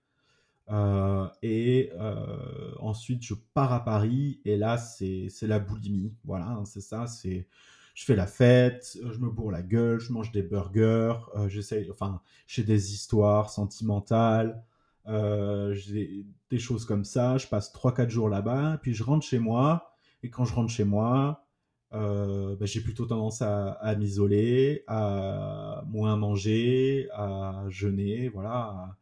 Euh, et euh, ensuite, je pars à Paris et là, c'est, la boulimie. Voilà, hein, c'est ça. C'est, je fais la fête, je me bourre la gueule, je mange des burgers, euh, j'essaye, enfin, j'ai des histoires sentimentales. Euh, des choses comme ça. Je passe 3-4 jours là-bas, puis je rentre chez moi. Et quand je rentre chez moi, euh, bah, j'ai plutôt tendance à, m'isoler, à moins manger, à jeûner, voilà.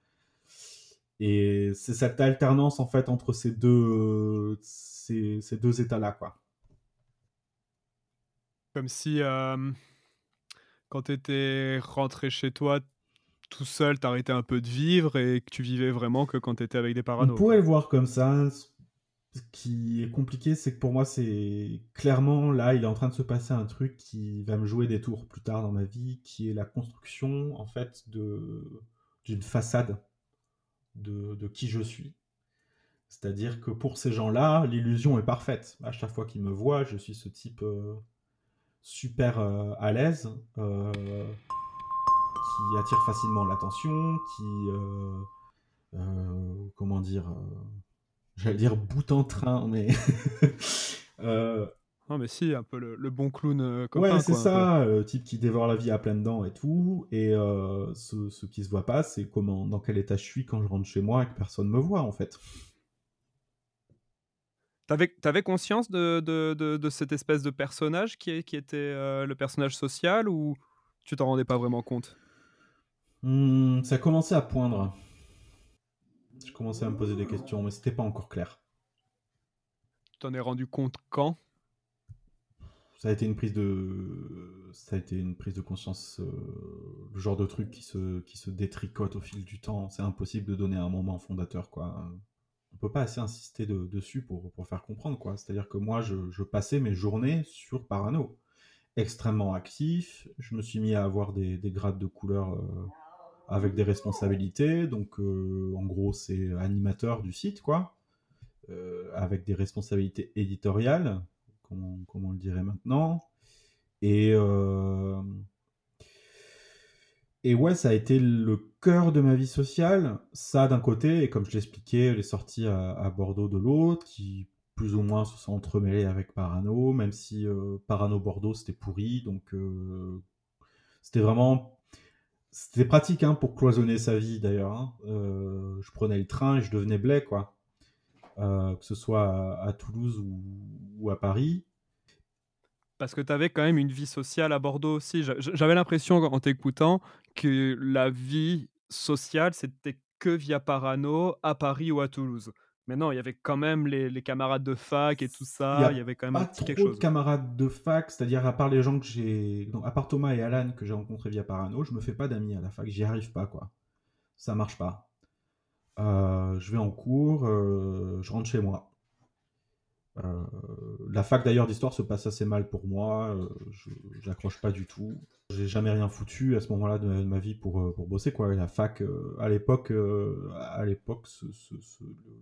Et c'est cette alternance en fait entre ces deux, ces deux états-là, quoi. Comme si euh, quand tu étais rentré chez toi, tout seul, t'arrêtais un peu de vivre et que tu vivais vraiment que quand t'étais avec des parano. On pourrait le voir comme ça. Ce qui est compliqué, c'est que pour moi, c'est clairement là, il est en train de se passer un truc qui va me jouer des tours plus tard dans ma vie, qui est la construction en fait de d'une façade de, de qui je suis. C'est-à-dire que pour ces gens-là, l'illusion est parfaite. À chaque fois qu'ils me voient, je suis ce type euh, super euh, à l'aise. Euh, qui attire facilement l'attention, qui, euh, euh, comment dire, euh, j'allais dire bout en train, mais... Non mais si, un peu le, le bon clown euh, copain. Ouais, c'est ça, euh, type qui dévore la vie à pleines dents et tout. Et euh, ce, ce, qui se voit pas, c'est comment, dans quel état je suis quand je rentre chez moi et que personne me voit en fait. T'avais avais conscience de, de, de, de, cette espèce de personnage qui, qui était le personnage social ou tu t'en rendais pas vraiment compte? Mmh, ça commençait à poindre. Je commençais à me poser des questions, mais c'était pas encore clair. T'en es rendu compte quand? Ça a été une prise de, ça a été une prise de conscience, euh, le genre de truc qui se, qui se détricote au fil du temps. C'est impossible de donner un moment fondateur, quoi. On peut pas assez insister de, dessus pour, pour faire comprendre, quoi. C'est-à-dire que moi, je, je passais mes journées sur Parano extrêmement actif. Je me suis mis à avoir des, des grades de couleur euh, avec des responsabilités. Donc, euh, en gros, c'est animateur du site, quoi, euh, avec des responsabilités éditoriales, comme comme on le dirait maintenant. Et, euh, et ouais, ça a été le cœur de ma vie sociale. Ça, d'un côté, et comme je l'expliquais, les sorties à, à, Bordeaux de l'autre, qui plus ou moins se sont entremêlées avec Parano, même si Parano Bordeaux c'était pourri, donc c'était vraiment c'était pratique hein, pour cloisonner sa vie d'ailleurs. Hein. Euh, je prenais le train et je devenais blé, quoi. Euh, que ce soit à, Toulouse ou, ou, à Paris. Parce que tu avais quand même une vie sociale à Bordeaux aussi. J'avais l'impression en t'écoutant que la vie sociale, c'était que via Parano, à Paris ou à Toulouse. Mais non, il y avait quand même les, les camarades de fac et tout ça. Il y, y avait quand même pas un petit trop quelque chose. de camarades de fac, c'est-à-dire à part les gens que j'ai, à part Thomas et Alan que j'ai rencontrés via Parano, je me fais pas d'amis à la fac. J'y arrive pas quoi. Ça marche pas. Euh, je vais en cours, euh, je rentre chez moi. Euh, la fac d'ailleurs d'histoire se passe assez mal pour moi. euh, j'accroche pas du tout. J'ai jamais rien foutu à ce moment-là de, ma vie pour, euh, pour bosser quoi. La fac euh, à l'époque, à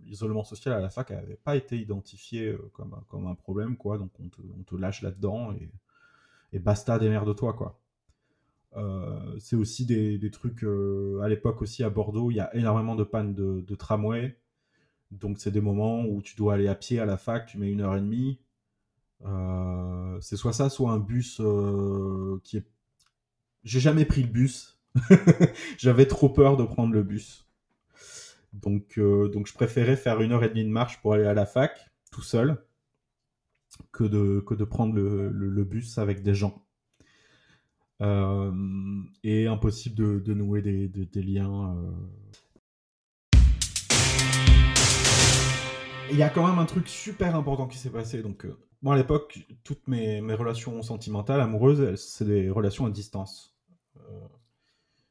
l'isolement social à la fac n'avait pas été identifié comme, comme un problème quoi. Donc on te, lâche là-dedans et, et basta démerde-toi quoi. C'est aussi des, trucs à l'époque aussi à Bordeaux, il y a énormément de pannes de, de tramway. Donc c'est des moments où tu dois aller à pied à la fac, tu mets une heure et demie. Euh, c'est soit ça, soit un bus euh, qui est. J'ai jamais pris le bus. J'avais trop peur de prendre le bus. Donc, euh, donc je préférais faire une heure et demie de marche pour aller à la fac, tout seul, que de, prendre le, bus avec des gens. Et impossible de, nouer des, liens. Il y a quand même un truc super important qui s'est passé. Donc, euh, moi, à l'époque, toutes mes, mes, relations sentimentales, amoureuses, c'est des relations à distance. Euh,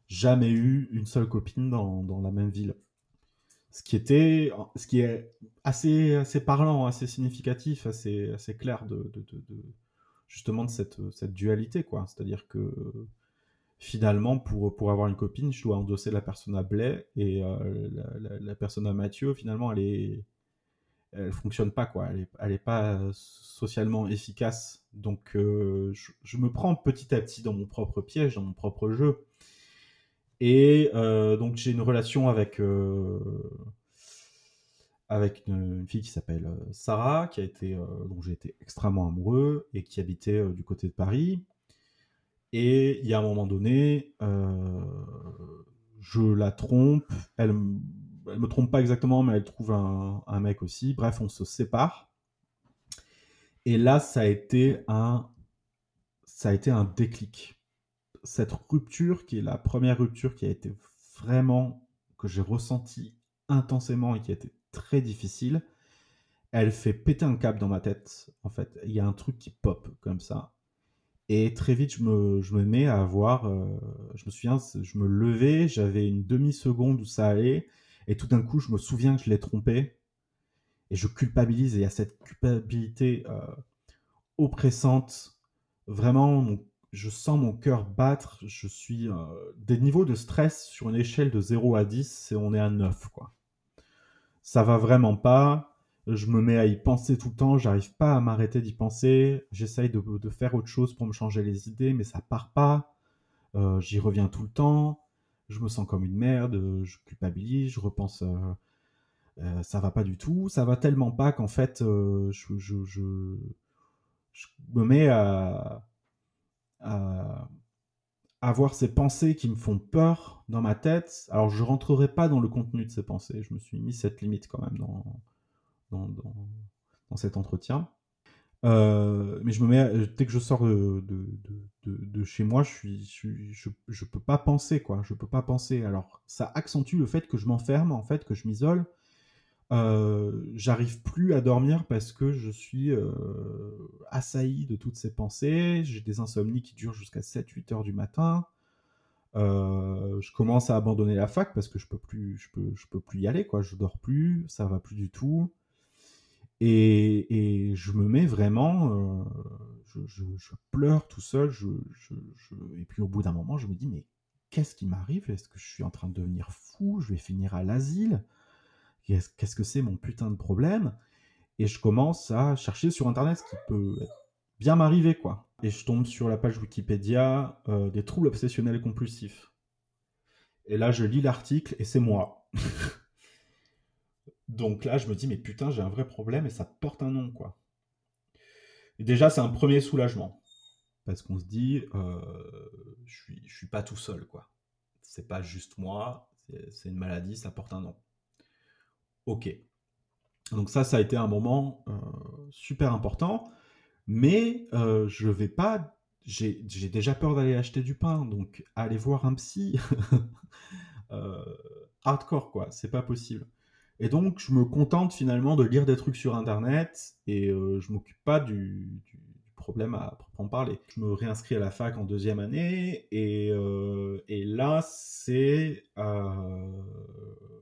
jamais eu une seule copine dans, dans, la même ville. Ce qui était, ce qui est assez, assez parlant, assez significatif, assez, assez clair de, justement de cette, cette dualité, quoi. C'est-à-dire que finalement, pour, pour avoir une copine, je dois endosser la personne à Blais et euh, la, personne à Mathieu, finalement, elle est, elle fonctionne pas quoi. Elle est, pas socialement efficace. Donc euh, je, me prends petit à petit dans mon propre piège, dans mon propre jeu. Et euh, donc j'ai une relation avec euh, avec une, une, fille qui s'appelle Sarah, qui a été dont j'ai été extrêmement amoureux et qui habitait du côté de Paris. Et il y a un moment donné, je la trompe, elle elle me trompe pas exactement, mais elle trouve un, mec aussi. Bref, on se sépare. Et là, ça a été un, ça a été un déclic. Cette rupture, qui est la première rupture qui a été vraiment que j'ai ressenti intensément et qui a été très difficile, elle fait péter un câble dans ma tête. En fait, il y a un truc qui pop comme ça. Et très vite, je me, je me mets à avoir. Euh, je me souviens, je me levais, j'avais une demi-seconde où ça allait. Et tout d'un coup, je me souviens que je l'ai trompé. Et je culpabilise. Et il y a cette culpabilité euh, oppressante. Vraiment, je sens mon cœur battre. Je suis. Euh, des niveaux de stress sur une échelle de 0 à 10, et on est à 9. Quoi. Ça va vraiment pas. Je me mets à y penser tout le temps. J'arrive pas à m'arrêter d'y penser. J'essaye de, de, faire autre chose pour me changer les idées, mais ça part pas. Euh, J'y reviens tout le temps je me sens comme une merde, euh, je culpabilise, je repense, euh, euh, ça va pas du tout, ça va tellement pas qu'en fait, je, me mets à, avoir ces pensées qui me font peur dans ma tête. Alors, je rentrerai pas dans le contenu de ces pensées, je me suis mis cette limite quand même dans, dans, dans cet entretien. Euh, mais je me mets, dès que je sors de, de, de, de chez moi, je suis, je, je, je, peux pas penser, quoi. Je peux pas penser. Alors, ça accentue le fait que je m'enferme, en fait, que je m'isole. Euh, J'arrive plus à dormir parce que je suis euh, assailli de toutes ces pensées. J'ai des insomnies qui durent jusqu'à 7-8 heures du matin. Euh, je commence à abandonner la fac parce que je peux plus, je peux, je peux plus y aller, quoi. Je dors plus, ça va plus du tout. Et, je me mets vraiment, euh, je, pleure tout seul, et puis au bout d'un moment, je me dis, mais qu'est-ce qui m'arrive? Est-ce que je suis en train de devenir fou? Je vais finir à l'asile? Qu'est-ce que c'est mon putain de problème? Et je commence à chercher sur Internet ce qui peut bien m'arriver, quoi. Et je tombe sur la page Wikipédia euh, des troubles obsessionnels compulsifs. Et là, je lis l'article et c'est moi. Donc là, je me dis, mais putain, j'ai un vrai problème et ça porte un nom, quoi. Déjà, c'est un premier soulagement. Parce qu'on se dit, euh, je suis, suis pas tout seul, quoi. C'est pas juste moi, c'est une maladie, ça porte un nom. Ok. Donc ça, ça a été un moment euh, super important. Mais euh, je vais pas. J'ai déjà peur d'aller acheter du pain, donc aller voir un psy. Hardcore, quoi. C'est pas possible. Et donc, je me contente finalement de lire des trucs sur Internet et euh, je m'occupe pas du, problème à proprement parler. Je me réinscris à la fac en deuxième année et, euh, là, c'est... Euh,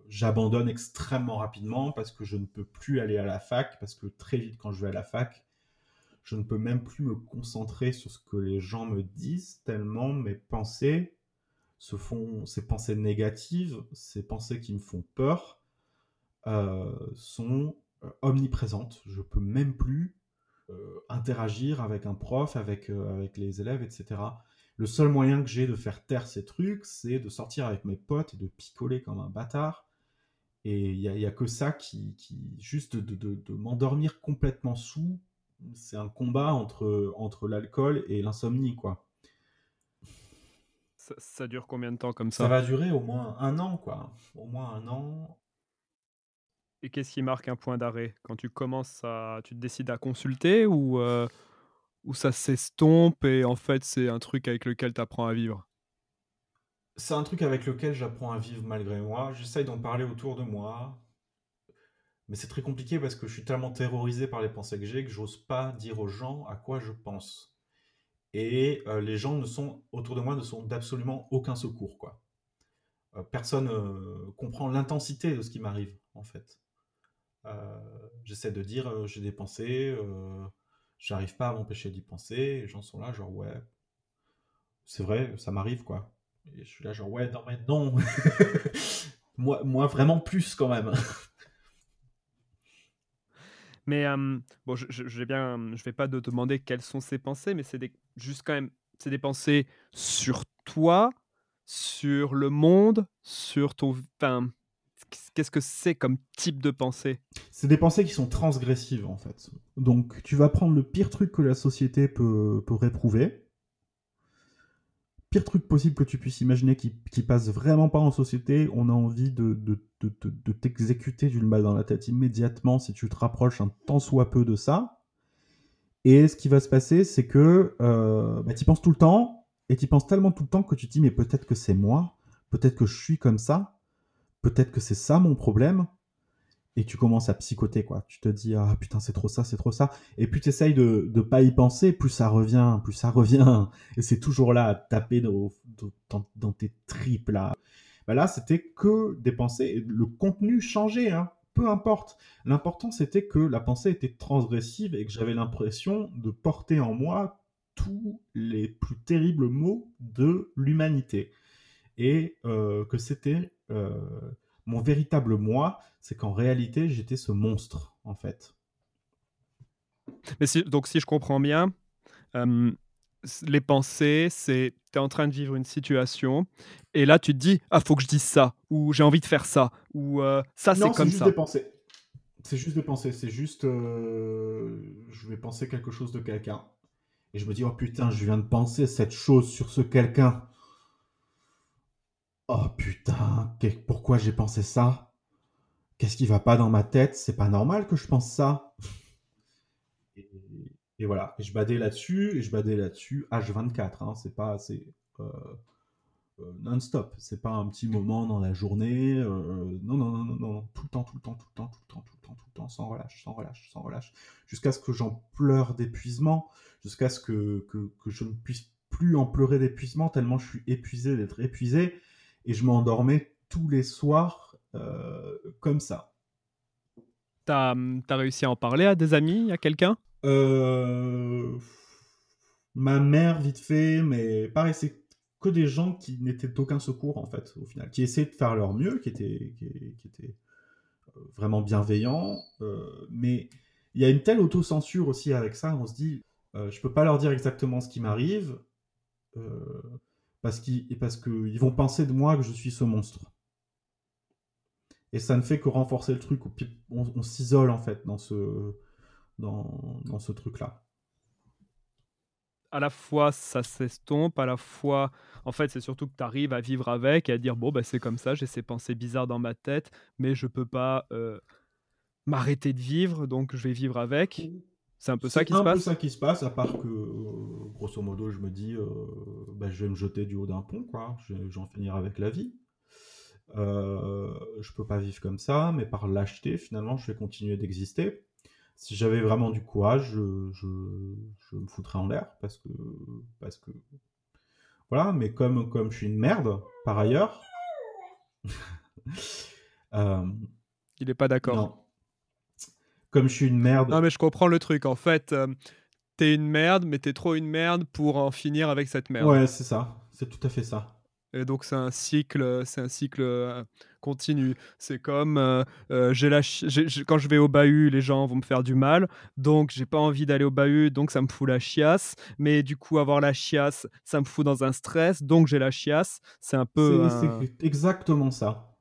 J'abandonne extrêmement rapidement parce que je ne peux plus aller à la fac, parce que très vite quand je vais à la fac, je ne peux même plus me concentrer sur ce que les gens me disent, tellement mes pensées se font... Ces pensées négatives, ces pensées qui me font peur, sont euh, omniprésentes. Je peux même plus euh, interagir avec un prof, avec, avec les élèves, etc. Le seul moyen que j'ai de faire taire ces trucs, c'est de sortir avec mes potes et de picoler comme un bâtard. Et il n'y a, a, que ça qui, qui juste de, de, de m'endormir complètement sous, c'est un combat entre, entre l'alcool et l'insomnie, quoi. Ça, ça, dure combien de temps comme ça Ça? va durer au moins un an, quoi. Au moins un an. Et qu'est-ce qui marque un point d'arrêt? Quand tu commences à. Tu te décides à consulter ou, euh, ça s'estompe et en fait c'est un truc avec lequel tu apprends à vivre? C'est un truc avec lequel j'apprends à vivre malgré moi. J'essaye d'en parler autour de moi. Mais c'est très compliqué parce que je suis tellement terrorisé par les pensées que j'ai que j'ose pas dire aux gens à quoi je pense. Et euh, les gens ne sont autour de moi ne sont d'absolument aucun secours quoi. Euh, personne euh, comprend l'intensité de ce qui m'arrive en fait. J'essaie de dire j'ai des pensées, j'arrive pas à m'empêcher d'y penser. Les gens sont là genre ouais, c'est vrai, ça m'arrive quoi. Et je suis là genre ouais non mais non, moi moi vraiment plus quand même. Mais bon, je, bien, je vais pas te demander quelles sont ces pensées, mais c'est juste quand même, c'est des pensées sur toi, sur le monde, sur ton, enfin, qu'est-ce que c'est comme type de pensée? C'est des pensées qui sont transgressives en fait. Donc tu vas prendre le pire truc que la société peut, peut réprouver, pire truc possible que tu puisses imaginer qui, qui passe vraiment pas en société, on a envie de, de, t'exécuter d'une balle dans la tête immédiatement si tu te rapproches un tant soit peu de ça. Et ce qui va se passer, c'est que euh, bah, tu penses tout le temps, et tu penses tellement tout le temps que tu te dis, mais peut-être que c'est moi, peut-être que je suis comme ça, peut-être que c'est ça mon problème, et tu commences à psychoter, quoi. Tu te dis, ah putain, c'est trop ça, c'est trop ça. Et puis tu essayes de ne pas y penser, plus ça revient, plus ça revient. Et c'est toujours là à taper dans, dans, tes tripes, là. Bah là, c'était que des pensées. Le contenu changeait, hein. Peu importe. L'important, c'était que la pensée était transgressive et que j'avais l'impression de porter en moi tous les plus terribles maux de l'humanité. Et euh, que c'était euh, mon véritable moi, c'est qu'en réalité, j'étais ce monstre, en fait. Mais donc, si je comprends bien, euh, les pensées, c'est tu es en train de vivre une situation et là tu te dis ah faut que je dise ça ou j'ai envie de faire ça ou euh, ça c'est comme ça. Des pensées. C'est juste des pensées, c'est juste euh, je vais penser quelque chose de quelqu'un et je me dis oh putain je viens de penser cette chose sur ce quelqu'un. Oh putain pourquoi j'ai pensé ça? Qu'est-ce qui va pas dans ma tête? C'est pas normal que je pense ça. Et, voilà, et je badais là-dessus, et je badais là-dessus H24, hein, c'est pas assez euh, euh, non-stop, c'est pas un petit moment dans la journée, euh, non, non, non, non, non, tout le temps, tout le temps, tout le temps, tout le temps, tout le temps, tout le temps, sans relâche, sans relâche, sans relâche, jusqu'à ce que j'en pleure d'épuisement, jusqu'à ce que, que, que je ne puisse plus en pleurer d'épuisement, tellement je suis épuisé d'être épuisé, et je m'endormais tous les soirs euh, comme ça. T'as as réussi à en parler à des amis, à quelqu'un? Euh, Ma mère, vite fait, mais pareil, c'est que des gens qui n'étaient d'aucun secours, en fait, au final, qui essaient de faire leur mieux, qui étaient, qui, étaient euh, vraiment bienveillants, mais il y a une telle autocensure aussi avec ça, on se dit, je peux pas leur dire exactement ce qui m'arrive, parce qu'ils parce vont penser de moi que je suis ce monstre. Et ça ne fait que renforcer le truc. On, s'isole en fait dans ce, dans, dans ce truc-là. À la fois ça s'estompe, à la fois, en fait, c'est surtout que tu arrives à vivre avec et à dire bon, bah, c'est comme ça, j'ai ces pensées bizarres dans ma tête, mais je peux pas euh, m'arrêter de vivre, donc je vais vivre avec. C'est un peu ça qui se passe. C'est un peu ça qui se passe, à part que, euh, grosso modo, je me dis, euh, bah, je vais me jeter du haut d'un pont, quoi. Je, je vais en finir avec la vie. Euh, je peux pas vivre comme ça, mais par lâcheté, finalement, je vais continuer d'exister. Si j'avais vraiment du courage, je, me foutrais en l'air parce que, parce que, voilà. Mais comme, comme je suis une merde, par ailleurs, euh, il est pas d'accord. Comme je suis une merde. Non, mais je comprends le truc. En fait, euh, t'es une merde, mais t'es trop une merde pour en finir avec cette merde. Ouais, c'est ça. C'est tout à fait ça. Et donc c'est un cycle, c'est un cycle euh, continu. C'est comme euh, euh, j'ai la quand je vais au bahut, les gens vont me faire du mal, donc j'ai pas envie d'aller au bahut, donc ça me fout la chiasse. Mais du coup avoir la chiasse, ça me fout dans un stress, donc j'ai la chiasse. C'est un peu. C'est exactement ça.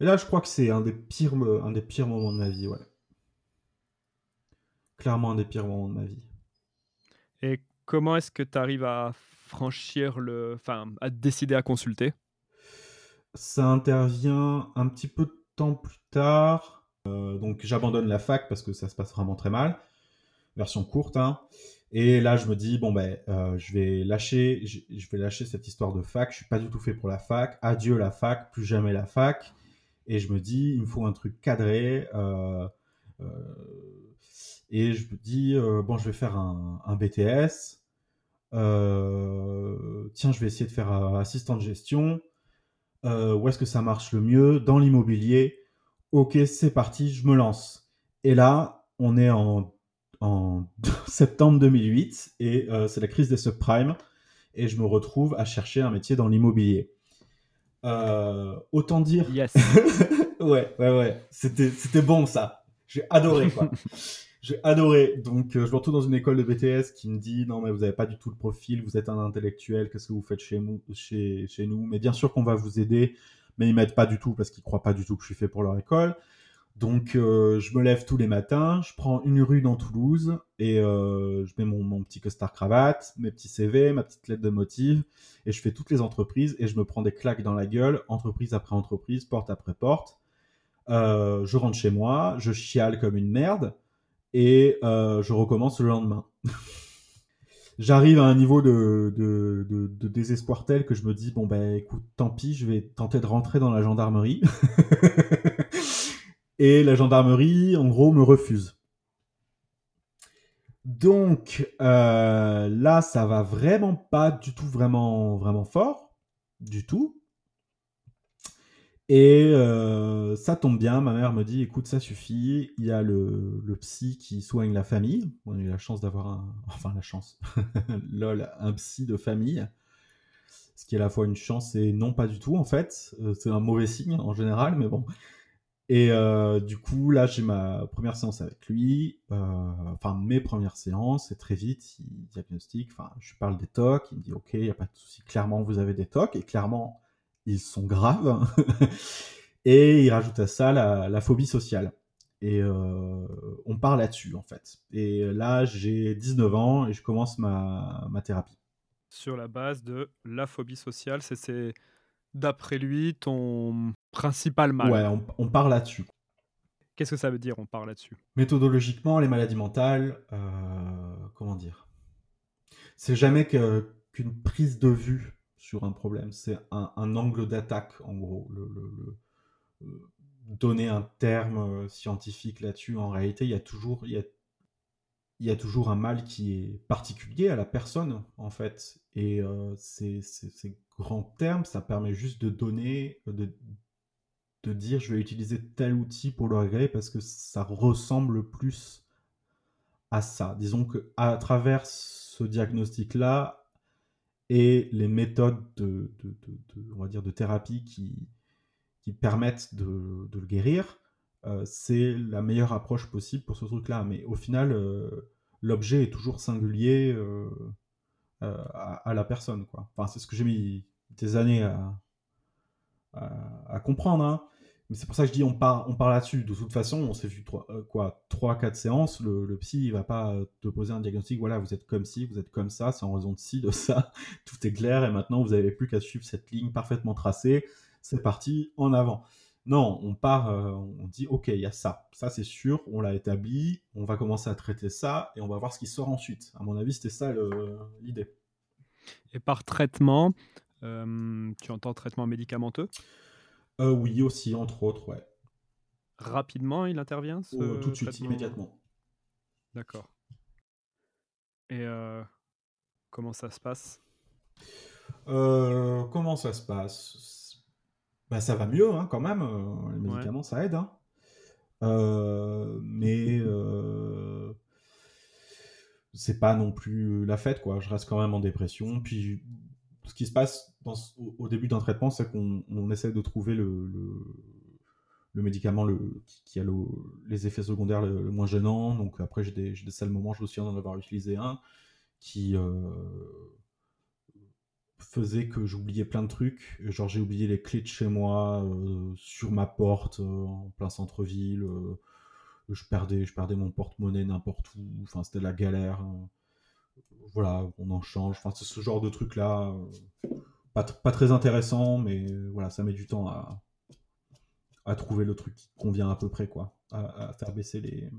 Et là, je crois que c'est un des pires, un des pires moments de ma vie, ouais. Clairement un des pires moments de ma vie. Et comment est-ce que tu arrives à franchir le. Enfin, à décider à consulter? Ça intervient un petit peu de temps plus tard. Euh, donc, j'abandonne la fac parce que ça se passe vraiment très mal. Version courte, hein. Et là, je me dis, bon, ben, euh, je vais lâcher, je, vais lâcher cette histoire de fac. Je suis pas du tout fait pour la fac. Adieu la fac, plus jamais la fac. Et je me dis, il me faut un truc cadré. Et je me dis, bon, je vais faire un, un BTS. tiens, je vais essayer de faire assistant de gestion. où est-ce que ça marche le mieux? Dans l'immobilier. Ok, c'est parti, je me lance. Et là, on est en, septembre 2008 et euh, c'est la crise des subprimes et je me retrouve à chercher un métier dans l'immobilier. Euh, autant dire. Yes. ouais, ouais, ouais. C'était, c'était bon ça. J'ai adoré quoi. J'ai adoré. Donc, euh, je me retrouve dans une école de BTS qui me dit non, mais vous n'avez pas du tout le profil, vous êtes un intellectuel, qu'est-ce que vous faites chez nous, chez, nous? Mais bien sûr qu'on va vous aider, mais ils m'aident pas du tout parce qu'ils croient pas du tout que je suis fait pour leur école. Donc, euh, je me lève tous les matins, je prends une rue dans Toulouse et euh, je mets mon, petit costard cravate, mes petits CV, ma petite lettre de motive et je fais toutes les entreprises et je me prends des claques dans la gueule, entreprise après entreprise, porte après porte. Je rentre chez moi, je chiale comme une merde et je recommence le lendemain. J'arrive à un niveau de, de, désespoir tel que je me dis bon ben écoute, tant pis, je vais tenter de rentrer dans la gendarmerie. Et la gendarmerie, en gros, me refuse. Donc euh, là, ça va vraiment pas du tout, vraiment, vraiment fort, du tout. Et euh, ça tombe bien, ma mère me dit, écoute, ça suffit, il y a le, psy qui soigne la famille. On a eu la chance d'avoir un... Enfin, la chance. Lol, un psy de famille. Ce qui est à la fois une chance et non pas du tout, en fait. Euh, c'est un mauvais signe en général, mais bon. Et euh, du coup, là, j'ai ma première séance avec lui, enfin mes premières séances, et très vite, il diagnostique, enfin, je parle des TOC, il me dit, ok, il n'y a pas de souci, clairement, vous avez des TOC, et clairement, ils sont graves. et il rajoute à ça la, phobie sociale. Et euh, on part là-dessus, en fait. Et là, j'ai 19 ans et je commence ma, ma thérapie. Sur la base de la phobie sociale, c'est d'après lui, ton principal mal. Ouais, on, part là-dessus. Qu'est-ce que ça veut dire, on part là-dessus? Méthodologiquement, les maladies mentales, euh, comment dire? C'est jamais qu'une prise de vue sur un problème, c'est un, angle d'attaque, en gros. Le, donner un terme euh, scientifique là-dessus, en réalité, il y a toujours... Il y a, toujours un mal qui est particulier à la personne, en fait. Et euh, c'est grand terme, ça permet juste de donner, de, de dire je vais utiliser tel outil pour le régler parce que ça ressemble plus à ça. Disons que à travers ce diagnostic-là et les méthodes de, on va dire de thérapie qui, qui permettent de, le guérir, euh, c'est la meilleure approche possible pour ce truc-là. Mais au final, euh, l'objet est toujours singulier. Euh, à, la personne. Enfin, c'est ce que j'ai mis des années à, à, comprendre. Hein. Mais c'est pour ça que je dis on part, là-dessus. De toute façon, on s'est vu trois, euh, quoi, 3-4 séances. Le, psy, il va pas te poser un diagnostic. Voilà, vous êtes comme ci, vous êtes comme ça, c'est en raison de ci, de ça. Tout est clair et maintenant vous n'avez plus qu'à suivre cette ligne parfaitement tracée. C'est parti, en avant. Non, on part, euh, on dit ok, il y a ça, ça c'est sûr, on l'a établi, on va commencer à traiter ça et on va voir ce qui sort ensuite. À mon avis, c'était ça l'idée. Et par traitement, euh, tu entends traitement médicamenteux? Euh, Oui, aussi, entre autres, ouais. Rapidement, il intervient Tout de suite, immédiatement. D'accord. Et comment ça se passe? Comment ça se passe? Bah, ça va mieux hein, quand même. Euh, les médicaments, ça aide. Hein. Euh, mais euh, c'est pas non plus la fête, quoi. Je reste quand même en dépression. Puis ce qui se passe au, début d'un traitement, c'est qu'on essaie de trouver le, médicament qui, a les effets secondaires le, moins gênants. Donc après, j'ai des, des sales moments, je me souviens d'en avoir utilisé un qui faisait que j'oubliais plein de trucs. Genre j'ai oublié les clés de chez moi euh, sur ma porte euh, en plein centre-ville. Euh, je perdais, je perdais mon porte-monnaie n'importe où. Enfin c'était la galère. Voilà, on en change. Enfin c'est ce genre de truc là. Pas, pas, très intéressant, mais voilà, ça met du temps à, à trouver le truc qui convient à peu près quoi, à, à faire baisser les.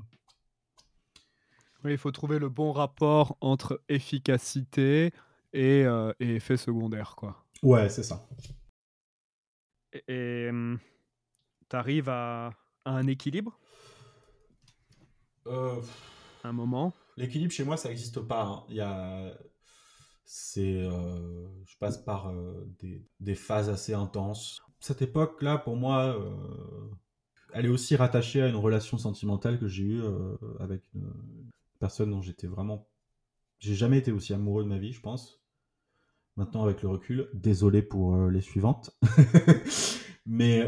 Oui, il faut trouver le bon rapport entre efficacité, et, euh, et effets secondaires, quoi. Ouais, c'est ça. Et, tu arrives à, à un équilibre? Euh, Un moment? L'équilibre chez moi, ça n'existe pas. hein. Y a... Euh, je passe par euh, des, phases assez intenses. Cette époque-là, pour moi, euh, elle est aussi rattachée à une relation sentimentale que j'ai eue avec une personne dont j'étais vraiment. J'ai jamais été aussi amoureux de ma vie, je pense. Maintenant, avec le recul, désolé pour les suivantes. Mais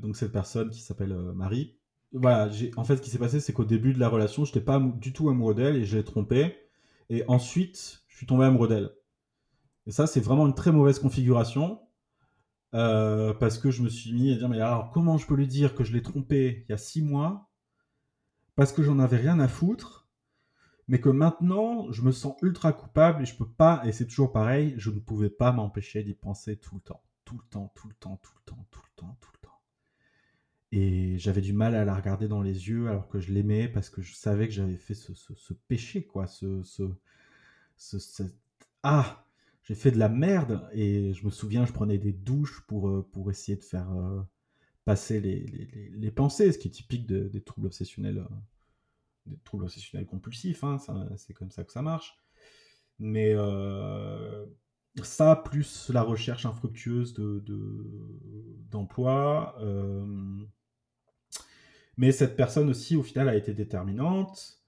donc cette personne qui s'appelle Marie, voilà, en fait, ce qui s'est passé, c'est qu'au début de la relation, je n'étais pas du tout amoureux d'elle et je l'ai trompée. Et ensuite, je suis tombé amoureux d'elle. Et ça, c'est vraiment une très mauvaise configuration. euh, parce que je me suis mis à dire, mais alors, comment je peux lui dire que je l'ai trompée il y a six mois? Parce que j'en avais rien à foutre. Mais que maintenant, je me sens ultra coupable et je peux pas, et c'est toujours pareil, je ne pouvais pas m'empêcher d'y penser tout le temps. Tout le temps, tout le temps, tout le temps, tout le temps, tout le temps. Et j'avais du mal à la regarder dans les yeux alors que je l'aimais parce que je savais que j'avais fait ce, ce- péché, quoi. Ce, ce, Ah J'ai fait de la merde et je me souviens, je prenais des douches pour, euh, pour essayer de faire euh, passer les, les- les- pensées, ce qui est typique de- des troubles obsessionnels, euh, des troubles obsessionnels compulsifs, hein, c'est comme ça que ça marche. Mais ça, plus la recherche infructueuse de, de- d'emploi. Mais cette personne aussi, au final, a été déterminante.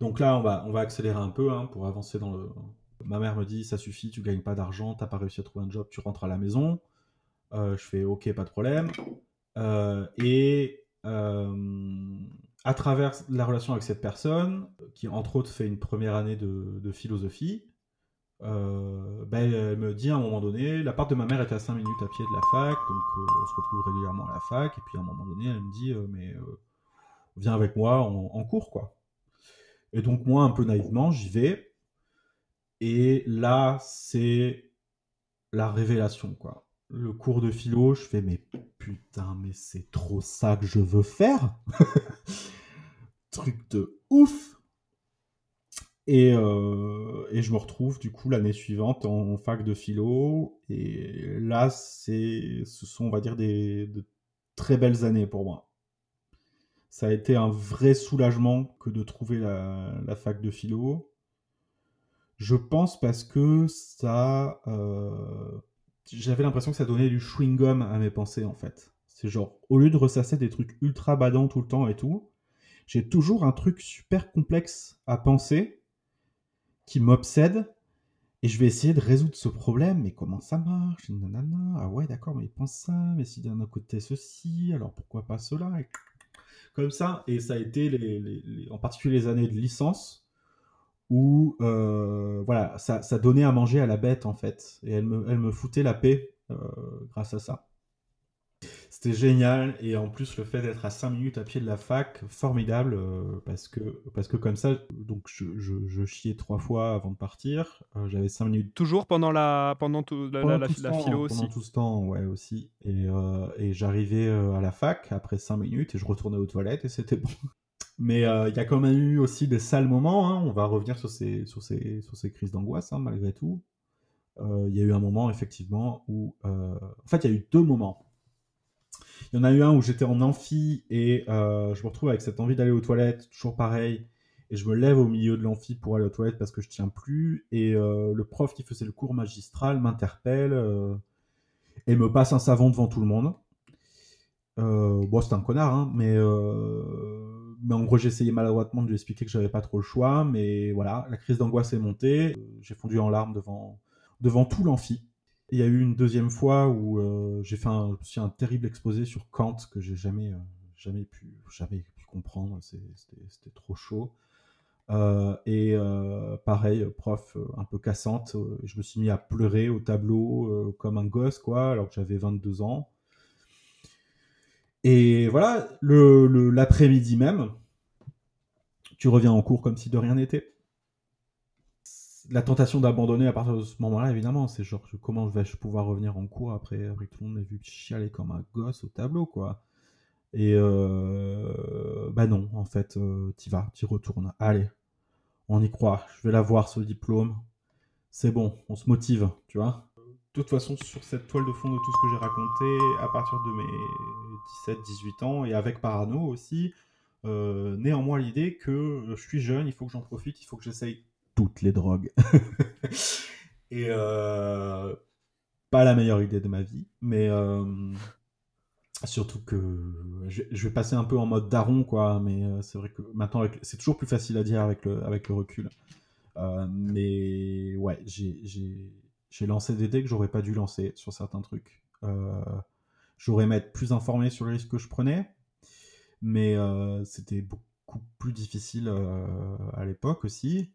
Donc là, on va, on va accélérer un peu hein, pour avancer dans le. Ma mère me dit ça suffit, tu gagnes pas d'argent, t'as pas réussi à trouver un job, tu rentres à la maison. Euh, je fais ok, pas de problème. Euh, et euh, à travers la relation avec cette personne, qui entre autres fait une première année de, philosophie, ben, elle me dit à un moment donné, la part de ma mère était à 5 minutes à pied de la fac, donc on se retrouve régulièrement à la fac, et puis à un moment donné, elle me dit, mais viens avec moi en, cours, quoi. Et donc moi, un peu naïvement, j'y vais, et là, c'est la révélation, quoi. Le cours de philo, je fais, mais putain, mais c'est trop ça que je veux faire Truc de ouf et, euh, et je me retrouve du coup l'année suivante en, en fac de philo. Et là, c'est, ce sont, on va dire, des de très belles années pour moi. Ça a été un vrai soulagement que de trouver la, fac de philo. Je pense parce que ça, euh, j'avais l'impression que ça donnait du chewing-gum à mes pensées en fait. C'est genre, au lieu de ressasser des trucs ultra badants tout le temps et tout, j'ai toujours un truc super complexe à penser qui m'obsède et je vais essayer de résoudre ce problème. Mais comment ça marche? Ah ouais, d'accord, mais il pense ça. Mais si d'un côté ceci, alors pourquoi pas cela? Comme ça. Et ça a été en particulier les années de licence où euh, voilà, ça, ça donnait à manger à la bête en fait. Et elle me, elle me foutait la paix euh, grâce à ça. C'était génial et en plus le fait d'être à 5 minutes à pied de la fac, formidable euh, parce que parce que comme ça donc je, je, je chiais trois fois avant de partir, Euh, j'avais 5 minutes Toujours pendant la, pendant tout- la, la- pendant la- tout ce la temps, philo pendant aussi. tout ce temps, ouais aussi et, euh, et j'arrivais à la fac après 5 minutes et je retournais aux toilettes et c'était bon. Mais il y a quand même eu aussi des sales moments, hein. on va revenir sur ces, sur ces, sur ces crises d'angoisse hein, malgré tout. Il y a eu un moment effectivement où... En fait il y a eu deux moments. Il y en a eu un où j'étais en amphi et euh, je me retrouve avec cette envie d'aller aux toilettes, toujours pareil. Et je me lève au milieu de l'amphi pour aller aux toilettes parce que je tiens plus. Et euh, le prof qui faisait le cours magistral m'interpelle euh, et me passe un savon devant tout le monde. Bon, c'est un connard, hein, mais, en gros, essayé maladroitement de lui expliquer que j'avais pas trop le choix. Mais voilà, la crise d'angoisse est montée. J'ai fondu en larmes devant, devant tout l'amphi. Il y a eu une deuxième fois où euh, j'ai fait un, terrible exposé sur Kant que j'ai jamais, euh, jamais, pu, comprendre. C'était trop chaud. Euh, et pareil, prof un peu cassante. je me suis mis à pleurer au tableau comme un gosse, quoi, alors que j'avais 22 ans. Et voilà, l'après-midi même, tu reviens en cours comme si de rien n'était la tentation d'abandonner à partir de ce moment-là, évidemment, c'est genre comment vais-je pouvoir revenir en cours après, que tout le monde m'ait vu chialer comme un gosse au tableau, quoi. Et euh, bah non, en fait, euh, t'y vas, t'y retournes. Allez, on y croit. Je vais l'avoir ce diplôme. C'est bon, on se motive, tu vois. toute façon, sur cette toile de fond de tout ce que j'ai raconté, à partir de mes 17-18 ans, et avec Parano aussi, euh, néanmoins l'idée que je suis jeune, il faut que j'en profite, il faut que j'essaye toutes les drogues. et euh, pas la meilleure idée de ma vie, mais euh, surtout que je, vais passer un peu en mode daron, quoi. Mais c'est vrai que maintenant, c'est toujours plus facile à dire avec le, recul. mais ouais, j'ai lancé des dés que j'aurais pas dû lancer sur certains trucs. Euh, j'aurais aimé être plus informé sur les risques que je prenais, mais euh, c'était beaucoup plus difficile euh, à l'époque aussi.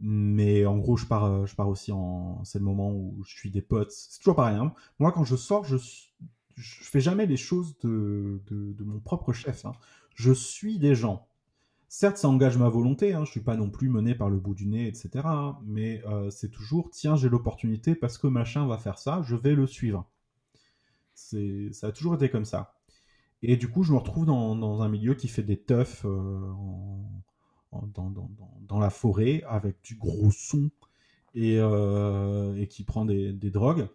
Mais en gros, je pars, je pars aussi en. C'est le moment où je suis des potes. C'est toujours pareil. Hein. Moi, quand je sors, je, je fais jamais les choses de, de, mon propre chef. Hein. Je suis des gens. Certes, ça engage ma volonté, hein, je suis pas non plus mené par le bout du nez, etc. Mais euh, c'est toujours, tiens, j'ai l'opportunité parce que machin va faire ça, je vais le suivre. Ça a toujours été comme ça. Et du coup, je me retrouve dans, un milieu qui fait des teufs euh, dans, la forêt avec du gros son et, euh, qui prend des, drogues.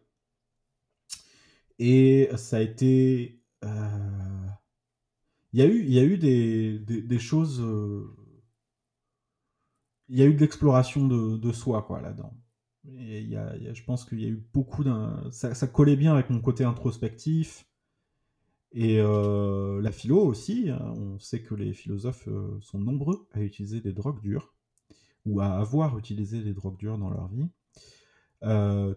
Et ça a été il y a eu, y a eu des, des, choses. Euh, il y a eu de l'exploration de, de, soi, quoi, là-dedans. Et il y a, je pense qu'il y a eu beaucoup d'un. Ça, ça, collait bien avec mon côté introspectif. Et euh, la philo aussi. Hein. On sait que les philosophes euh, sont nombreux à utiliser des drogues dures, ou à avoir utilisé des drogues dures dans leur vie.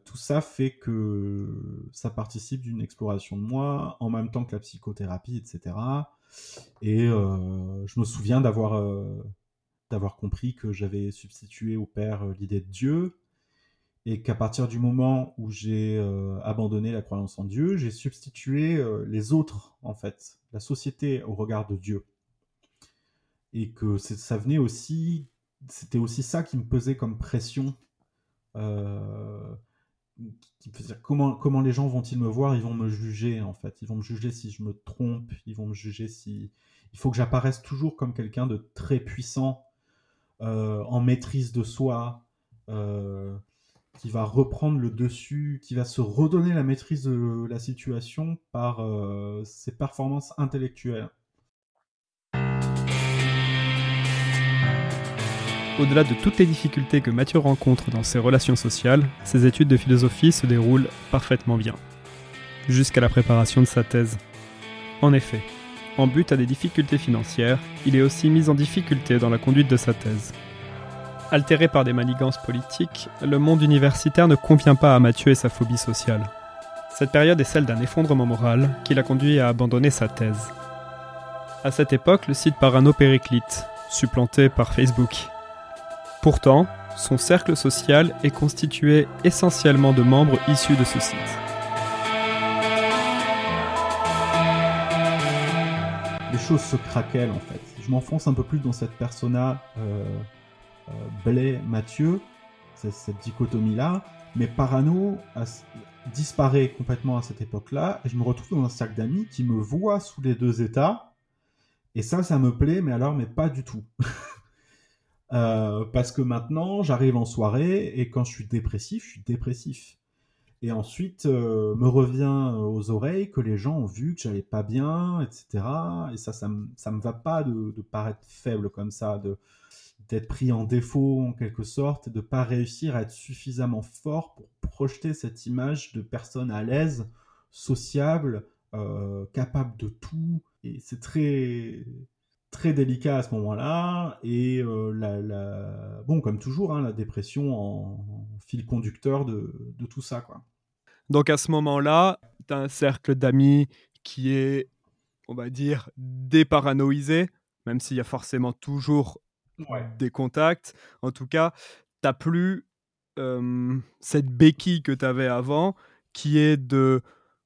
tout ça fait que ça participe d'une exploration de moi, en même temps que la psychothérapie, etc. Et euh, je me souviens d'avoir euh, compris que j'avais substitué au Père euh, l'idée de Dieu, et qu'à partir du moment où j'ai abandonné la croyance en Dieu, j'ai substitué les autres, en fait, la société au regard de Dieu. Et que ça venait aussi, c'était aussi ça qui me pesait comme pression qui peut dire comment, les gens vont-ils me voir? Ils vont me juger en fait. Ils vont me juger si je me trompe. Ils vont me juger si. Il faut que j'apparaisse toujours comme quelqu'un de très puissant, euh, en maîtrise de soi, euh, qui va reprendre le dessus, qui va se redonner la maîtrise de la situation par euh, ses performances intellectuelles. Au-delà de toutes les difficultés que Mathieu rencontre dans ses relations sociales, ses études de philosophie se déroulent parfaitement bien. Jusqu'à la préparation de sa thèse. En effet, en but à des difficultés financières, il est aussi mis en difficulté dans la conduite de sa thèse. Altéré par des manigances politiques, le monde universitaire ne convient pas à Mathieu et sa phobie sociale. Cette période est celle d'un effondrement moral qui l'a conduit à abandonner sa thèse. À cette époque, le site Parano périclite, supplanté par Facebook. Pourtant, son cercle social est constitué essentiellement de membres issus de ce site. Les choses se craquellent en fait. Je m'enfonce un peu plus dans cette persona euh, Blais Mathieu, cette dichotomie-là, mais Parano disparaît complètement à cette époque-là, et je me retrouve dans un cercle d'amis qui me voient sous les deux états, et ça, ça me plaît, mais alors, mais pas du tout. Euh, parce que maintenant, j'arrive en soirée et quand je suis dépressif, je suis dépressif. Et ensuite, euh, me revient aux oreilles que les gens ont vu que j'allais pas bien, etc. Et ça, ça me, ça me va pas de, de paraître faible comme ça, de d'être pris en défaut en quelque sorte, de pas réussir à être suffisamment fort pour projeter cette image de personne à l'aise, sociable, euh, capable de tout. Et c'est très très délicat à ce moment-là. Et euh, la, bon, comme toujours, hein, la dépression en, fil conducteur de, tout ça. Quoi. Donc à ce moment-là, tu as un cercle d'amis qui est, on va dire, déparanoïsé, même s'il y a forcément toujours des contacts. En tout cas, tu plus euh, cette béquille que tu avais avant, qui est de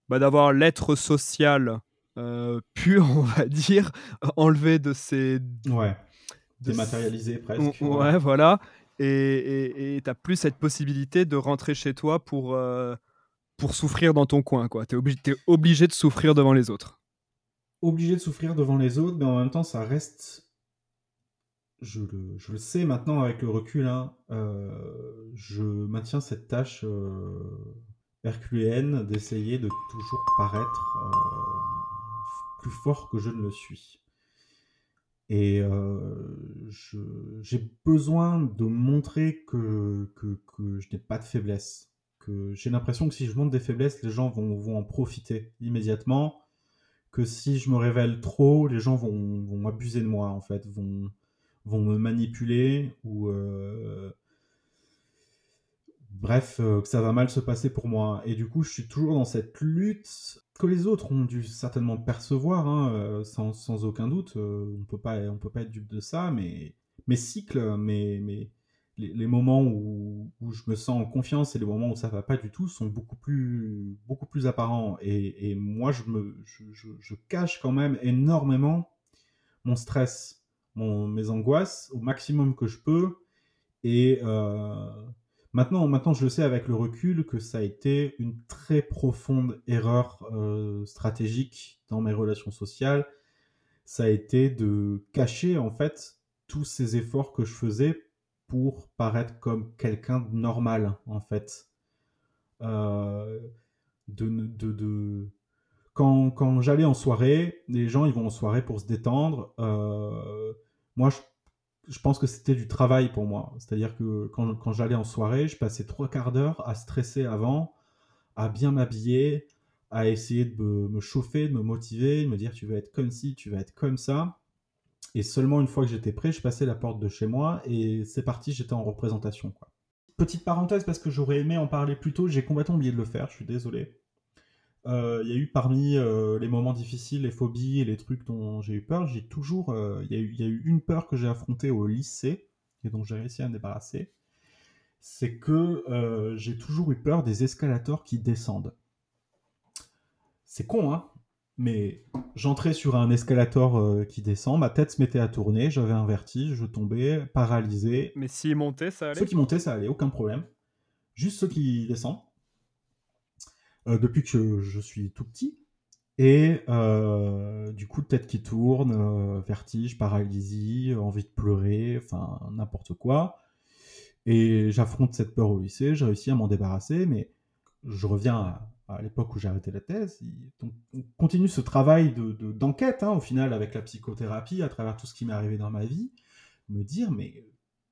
bah, d'avoir l'être social euh, pur, on va dire, enlevé de ces. Ouais. Dématérialisé presque. Ouais, voilà. Et tu n'as plus cette possibilité de rentrer chez toi pour, euh, pour souffrir dans ton coin. Tu es, obligé, es obligé de souffrir devant les autres. Obligé de souffrir devant les autres, mais en même temps, ça reste. Je le, sais maintenant avec le recul, hein, euh, je maintiens cette tâche herculéenne d'essayer de toujours paraître plus fort que je ne le suis. Et j'ai besoin de montrer que, que, je n'ai pas de faiblesse. J'ai l'impression que si je montre des faiblesses, les gens vont, vont en profiter immédiatement. Que si je me révèle trop, les gens vont, vont abuser de moi, en fait, vont, vont me manipuler ou bref, que ça va mal se passer pour moi. Et du coup, je suis toujours dans cette lutte que les autres ont dû certainement percevoir, hein, sans, sans, aucun doute. on peut pas, on peut pas être dupe de ça, mais mes cycles, mes, les, moments où, où, je me sens en confiance et les moments où ça va pas du tout sont beaucoup plus, beaucoup plus apparents. Et, et moi, je, me, je, cache quand même énormément mon stress, mes angoisses au maximum que je peux. Et euh, maintenant, maintenant, je le sais avec le recul que ça a été une très profonde erreur euh, stratégique dans mes relations sociales. Ça a été de cacher en fait tous ces efforts que je faisais pour paraître comme quelqu'un de normal, en fait. Euh, de, Quand, j'allais en soirée, les gens ils vont en soirée pour se détendre. Euh, moi, je, pense que c'était du travail pour moi. C'est-à-dire que quand, j'allais en soirée, je passais trois quarts d'heure à stresser avant, à bien m'habiller, à essayer de me, me, chauffer, de me motiver, de me dire tu vas être comme ci, tu vas être comme ça. Et seulement une fois que j'étais prêt, je passais la porte de chez moi et c'est parti, j'étais en représentation. Quoi. Petite parenthèse, parce que j'aurais aimé en parler plus tôt, j'ai complètement oublié de le faire, je suis désolé. Euh, il y a eu parmi euh, les moments difficiles, les phobies et les trucs dont j'ai eu peur, j'ai toujours. Euh, il y, y, a eu une peur que j'ai affrontée au lycée et dont j'ai réussi à me débarrasser. C'est que j'ai toujours eu peur des escalators qui descendent. C'est con, hein mais j'entrais sur un escalator qui descend, ma tête se mettait à tourner, j'avais un vertige, je tombais, paralysé. Mais s'ils montaient, ça allait? Ceux qui montaient, ça allait, aucun problème. Juste ceux qui descendent. Euh, depuis que je suis tout petit. Et euh, du coup, tête qui tourne, vertige, paralysie, envie de pleurer, enfin n'importe quoi. Et j'affronte cette peur au lycée, j'ai réussi à m'en débarrasser, mais je reviens à, l'époque où j'ai arrêté la thèse, on continue ce travail d'enquête, de, hein, au final, avec la psychothérapie, à travers tout ce qui m'est arrivé dans ma vie, me dire, mais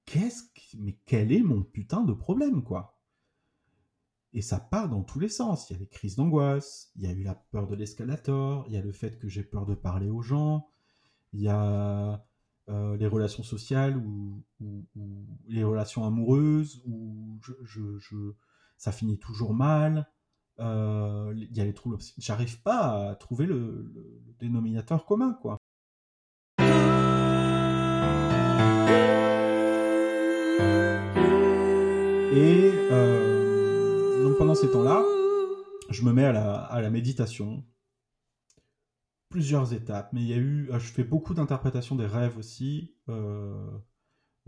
qu'est-ce mais quel est mon putain de problème, quoi? Et ça part dans tous les sens. Il y a les crises d'angoisse, il y a eu la peur de l'escalator, il y a le fait que j'ai peur de parler aux gens, il y a euh, les relations sociales ou, les relations amoureuses, où ça finit toujours mal euh, il y a les troubles. J'arrive pas à trouver le, le, dénominateur commun, quoi. Et pendant ces temps-là, je me mets à la, méditation. Plusieurs étapes, mais il y a eu, je fais beaucoup d'interprétations des rêves aussi. Euh,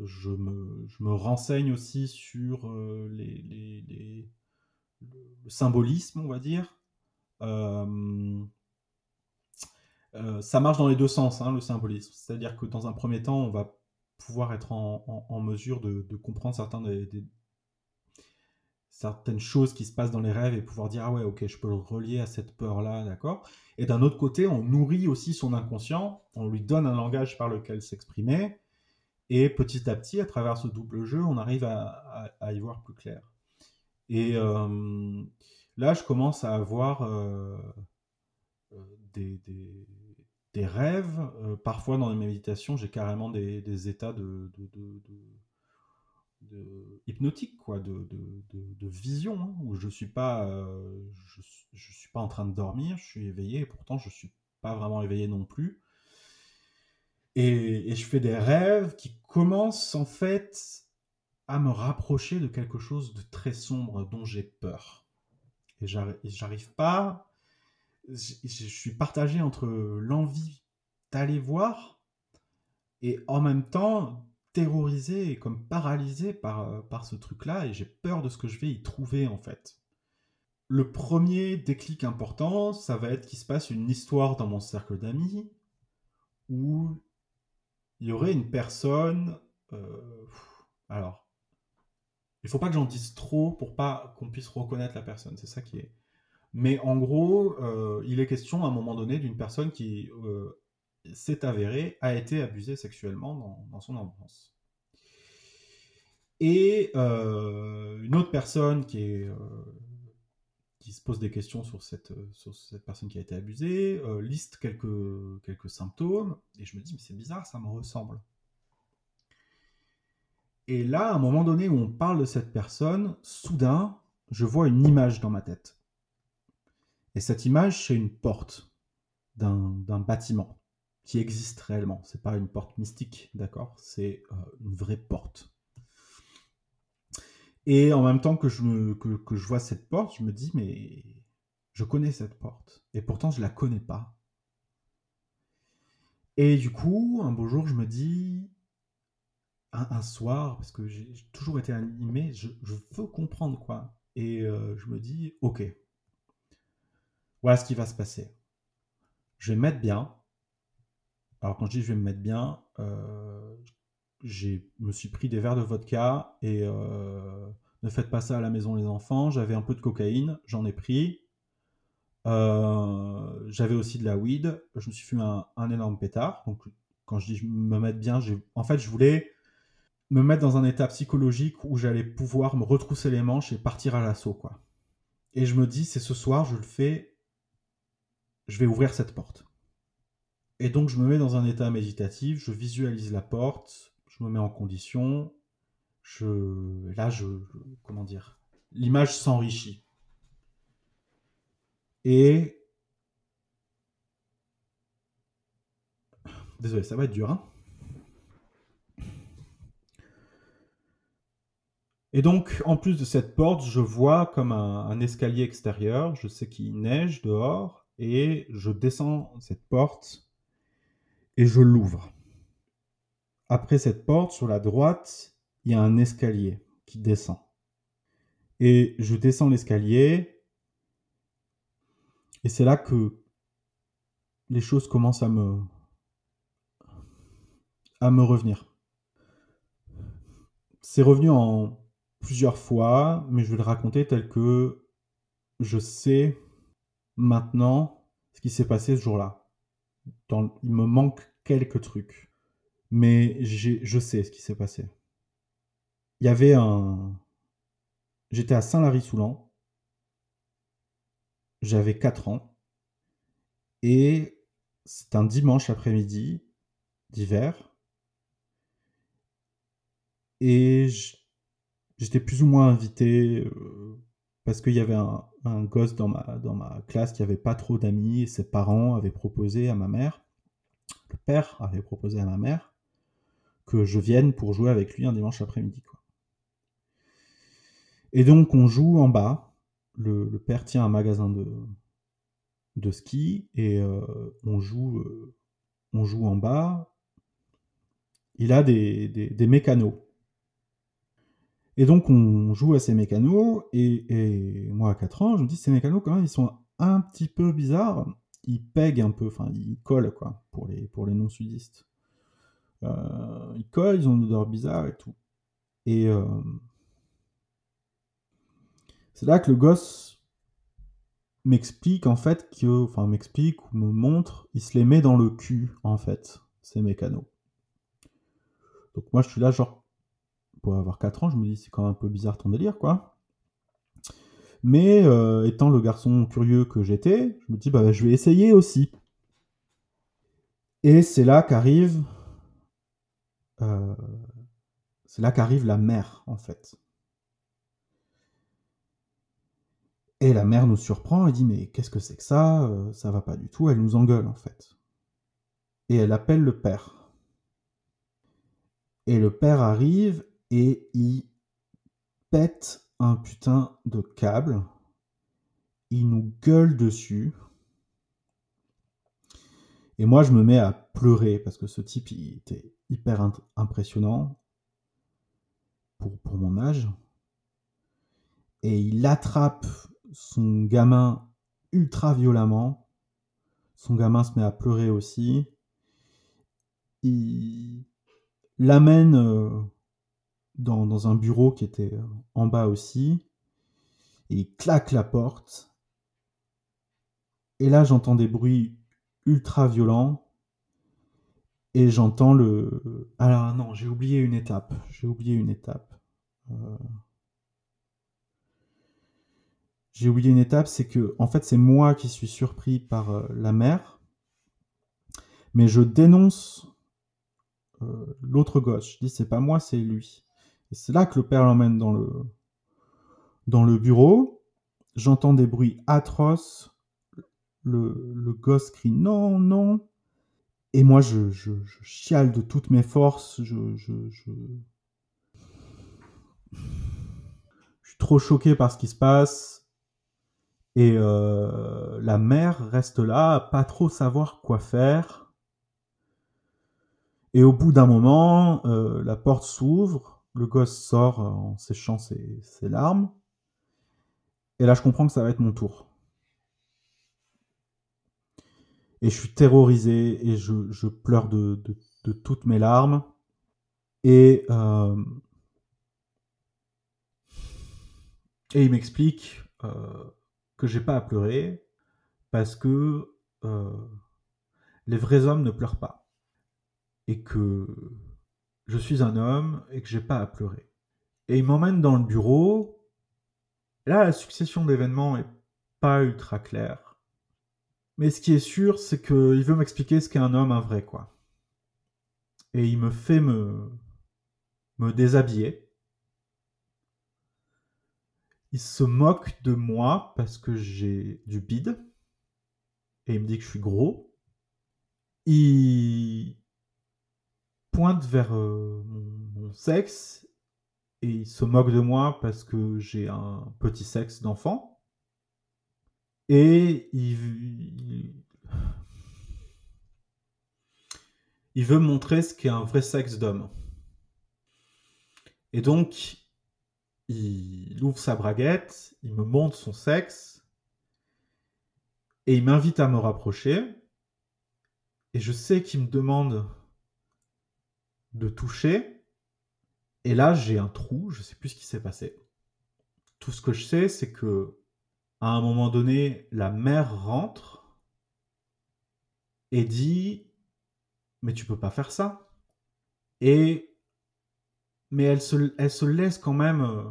je, me, renseigne aussi sur euh, les, les, le symbolisme, on va dire. Euh, ça marche dans les deux sens, hein, le symbolisme. C'est-à-dire que dans un premier temps, on va pouvoir être en, mesure de, comprendre certains des, certaines choses qui se passent dans les rêves et pouvoir dire ah ouais ok je peux le relier à cette peur là d'accord? Et d'un autre côté on nourrit aussi son inconscient on lui donne un langage par lequel s'exprimer et petit à petit à travers ce double jeu on arrive à y voir plus clair et euh, là, je commence à avoir euh, euh, des, des, des, rêves. parfois, dans les méditations, j'ai carrément des, des états de, hypnotique, quoi, de, de vision, hein, où je suis pas, je, je, suis pas en train de dormir, je suis éveillé, et pourtant je suis pas vraiment éveillé non plus. Et, et, je fais des rêves qui commencent en fait à me rapprocher de quelque chose de très sombre dont j'ai peur. Et j'arrive pas. Je suis partagé entre l'envie d'aller voir et en même temps terrorisé et comme paralysé par, par ce truc-là et j'ai peur de ce que je vais y trouver en fait. Le premier déclic important, ça va être qu'il se passe une histoire dans mon cercle d'amis où il y aurait une personne. Euh, alors, il faut pas que j'en dise trop pour pas qu'on puisse reconnaître la personne. C'est ça qui est. Mais en gros, euh, il est question à un moment donné d'une personne qui euh, s'est avérée a été abusée sexuellement dans, son enfance. Et euh, une autre personne qui est qui se pose des questions sur cette, personne qui a été abusée, liste quelques, quelques symptômes, et je me dis, mais c'est bizarre, ça me ressemble. Et là, à un moment donné où on parle de cette personne, soudain, je vois une image dans ma tête. Et cette image, c'est une porte d'un bâtiment qui existe réellement. C'est pas une porte mystique, d'accord? C'est euh, une vraie porte. Et en même temps que je, que, que je vois cette porte, je me dis, mais je connais cette porte. Et pourtant, je la connais pas. Et du coup, un beau jour, je me dis, un, soir, parce que j'ai toujours été animé, je, veux comprendre quoi. Et euh, je me dis, ok, voilà ce qui va se passer. Je vais me mettre bien. Alors quand je dis je vais me mettre bien, euh, je me suis pris des verres de vodka et euh, ne faites pas ça à la maison les enfants. J'avais un peu de cocaïne, j'en ai pris. J'avais aussi de la weed. Je me suis fumé un, un, énorme pétard. Donc quand je dis je me mettre bien, en fait je voulais me mettre dans un état psychologique où j'allais pouvoir me retrousser les manches et partir à l'assaut, quoi. Et je me dis, c'est ce soir, je le fais, je vais ouvrir cette porte. Et donc, je me mets dans un état méditatif, je visualise la porte, je me mets en condition, je, là, je, comment dire, l'image s'enrichit. Et désolé, ça va être dur, hein Et donc, en plus de cette porte, je vois comme un, escalier extérieur. Je sais qu'il neige dehors et je descends cette porte et je l'ouvre. Après cette porte, sur la droite, il y a un escalier qui descend. Et je descends l'escalier et c'est là que les choses commencent à me à me revenir. C'est revenu en plusieurs fois, mais je vais le raconter tel que je sais maintenant ce qui s'est passé ce jour-là. Il me manque quelques trucs, mais je sais ce qui s'est passé. Il y avait un... J'étais à Saint-Lary-Soulan, j'avais 4 ans, et c'est un dimanche après-midi d'hiver, et j'étais plus ou moins invité euh, parce qu'il y avait un, gosse dans ma, classe qui avait pas trop d'amis, ses parents avaient proposé à ma mère, le père avait proposé à ma mère, que je vienne pour jouer avec lui un dimanche après-midi. Et donc on joue en bas, le, père tient un magasin de, de ski et euh, on, joue, euh, on joue en bas. Il a des, des, des mécanos et donc, on joue à ces mécanos, et, moi, à 4 ans, je me dis, ces mécanos, quand même, ils sont un petit peu bizarres. Ils pèguent un peu, enfin, ils collent, quoi, pour les, pour les non-sudistes. Euh, ils collent, ils ont une odeur bizarre et tout. Et euh, c'est là que le gosse m'explique, en fait, que, enfin, m'explique ou me montre, il se les met dans le cul, en fait, ces mécanos. Donc moi, je suis là, genre, pour avoir 4 ans, je me dis c'est quand même un peu bizarre ton délire, quoi. Mais euh, étant le garçon curieux que j'étais, je me dis bah je vais essayer aussi. Et c'est là qu'arrive, euh, c'est là qu'arrive la mère en fait. Et la mère nous surprend et dit mais qu'est-ce que c'est que ça euh, Ça va pas du tout. Elle nous engueule en fait. Et elle appelle le père. Et le père arrive et il pète un putain de câble. Il nous gueule dessus. Et moi, je me mets à pleurer parce que ce type, il était hyper impressionnant pour, pour mon âge. Et il attrape son gamin ultra violemment. Son gamin se met à pleurer aussi. Il l'amène euh, dans, un bureau qui était euh, en bas aussi. Et il claque la porte. Et là, j'entends des bruits ultra violents. Et j'entends le. Alors non, j'ai oublié une étape. J'ai oublié une étape. Euh, J'ai oublié une étape, c'est que en fait c'est moi qui suis surpris par la mère, mais je dénonce l'autre gosse. Je dis c'est pas moi, c'est lui. Et c'est là que le père l'emmène dans le bureau. J'entends des bruits atroces. Le, gosse crie non, non. Et moi, je, chiale de toutes mes forces. Je, suis trop choqué par ce qui se passe. Et euh, la mère reste là, pas trop savoir quoi faire. Et au bout d'un moment, euh, la porte s'ouvre, le gosse sort en séchant ses, larmes. Et là, je comprends que ça va être mon tour. Et je suis terrorisé et je, pleure de, toutes mes larmes. Et, euh, et il m'explique euh, que j'ai pas à pleurer parce que euh, les vrais hommes ne pleurent pas. Et que je suis un homme et que j'ai pas à pleurer. Et il m'emmène dans le bureau. Là, la succession d'événements est pas ultra claire. Mais ce qui est sûr, c'est qu'il veut m'expliquer ce qu'est un homme, un vrai, quoi. Et il me fait me, me déshabiller. Il se moque de moi parce que j'ai du bide. Et il me dit que je suis gros. Il pointe vers euh, mon, sexe. Et il se moque de moi parce que j'ai un petit sexe d'enfant. Et il, il veut montrer ce qu'est un vrai sexe d'homme. Et donc, il ouvre sa braguette, il me montre son sexe, et il m'invite à me rapprocher. Et je sais qu'il me demande de toucher. Et là, j'ai un trou, je sais plus ce qui s'est passé. Tout ce que je sais, c'est que à un moment donné, la mère rentre et dit Mais tu peux pas faire ça. Et. Mais elle se, elle se laisse quand même. Euh,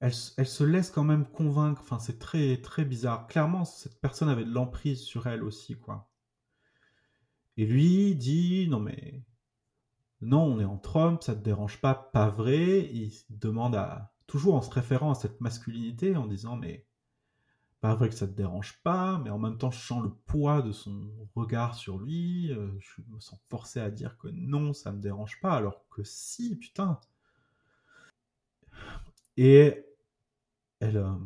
elle, elle, se laisse quand même convaincre. Enfin, c'est très, très bizarre. Clairement, cette personne avait de l'emprise sur elle aussi, quoi. Et lui dit Non, mais. Non, on est entre hommes, ça te dérange pas, pas vrai. Il demande à. Toujours en se référant à cette masculinité, en disant Mais pas vrai que ça te dérange pas, mais en même temps, je sens le poids de son regard sur lui. Euh, je me sens forcé à dire que non, ça me dérange pas, alors que si, putain. Et elle euh,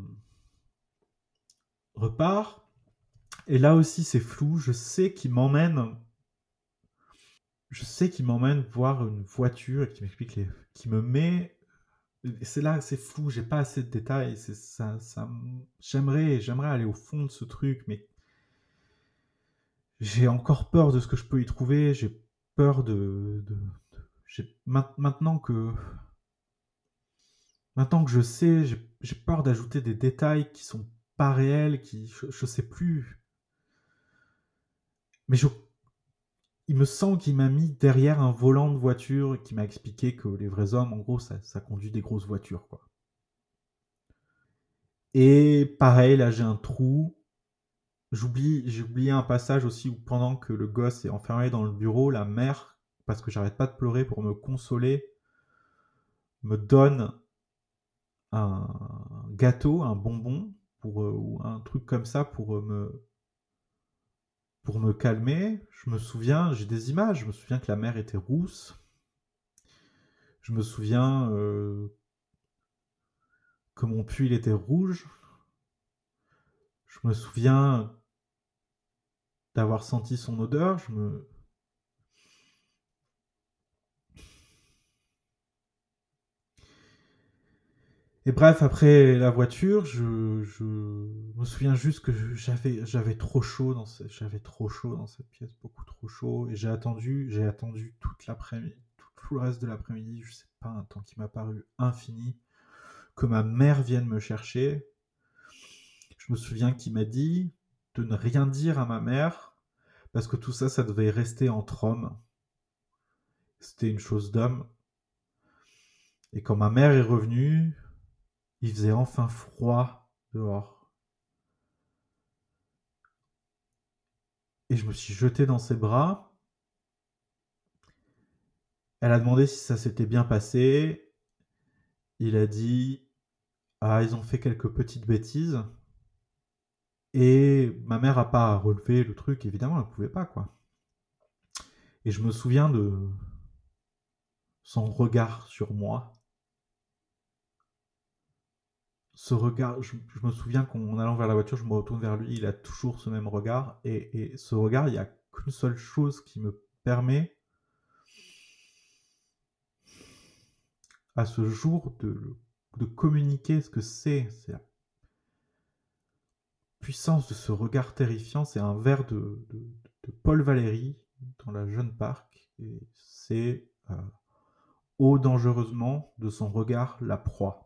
repart. Et là aussi, c'est flou. Je sais qu'il m'emmène. Je sais qu'il m'emmène voir une voiture et qu'il m'explique les... qui me met c'est là, c'est flou, j'ai pas assez de détails. Ça, j'aimerais, j'aimerais aller au fond de ce truc, mais j'ai encore peur de ce que je peux y trouver. J'ai peur de, de, maintenant que maintenant que je sais, j'ai, j'ai peur d'ajouter des détails qui sont pas réels, qui je, je sais plus. Mais je il me semble qu'il m'a mis derrière un volant de voiture et qui m'a expliqué que les vrais hommes, en gros, ça, conduit des grosses voitures, quoi. Et pareil, là j'ai un trou. J'oublie, j'ai oublié un passage aussi où pendant que le gosse est enfermé dans le bureau, la mère, parce que j'arrête pas de pleurer pour me consoler, me donne un gâteau, un bonbon, euh, ou un truc comme ça pour euh, me, pour me calmer, je me souviens, j'ai des images, je me souviens que la mer était rousse. Je me souviens euh, que mon puits était rouge. Je me souviens d'avoir senti son odeur. Je me, Et bref, après la voiture, je, me souviens juste que j'avais, trop chaud dans cette, pièce, beaucoup trop chaud, et j'ai attendu, j'ai attendu toute tout le reste de l'après-midi, je sais pas, un temps qui m'a paru infini, que ma mère vienne me chercher. Je me souviens qu'il m'a dit de ne rien dire à ma mère, parce que tout ça, ça devait rester entre hommes. C'était une chose d'homme. Et quand ma mère est revenue, il faisait enfin froid dehors. Et je me suis jeté dans ses bras. Elle a demandé si ça s'était bien passé. Il a dit Ah, ils ont fait quelques petites bêtises. Et ma mère a pas relevé le truc, évidemment, elle ne pouvait pas, quoi. Et je me souviens de son regard sur moi. Ce regard, je, me souviens qu'en allant vers la voiture, je me retourne vers lui, il a toujours ce même regard. Et, ce regard, il n'y a qu'une seule chose qui me permet à ce jour de, communiquer ce que c'est. C'est la puissance de ce regard terrifiant. C'est un vers de, Paul Valéry dans la Jeune Parc. Et c'est euh, dangereusement de son regard la proie.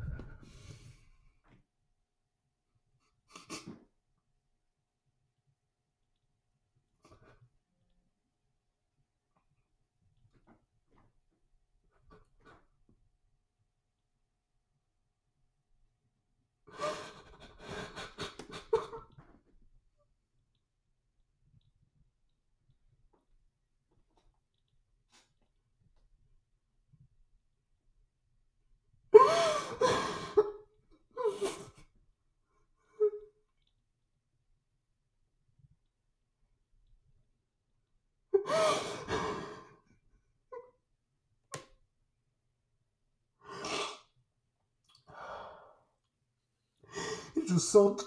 Je sens,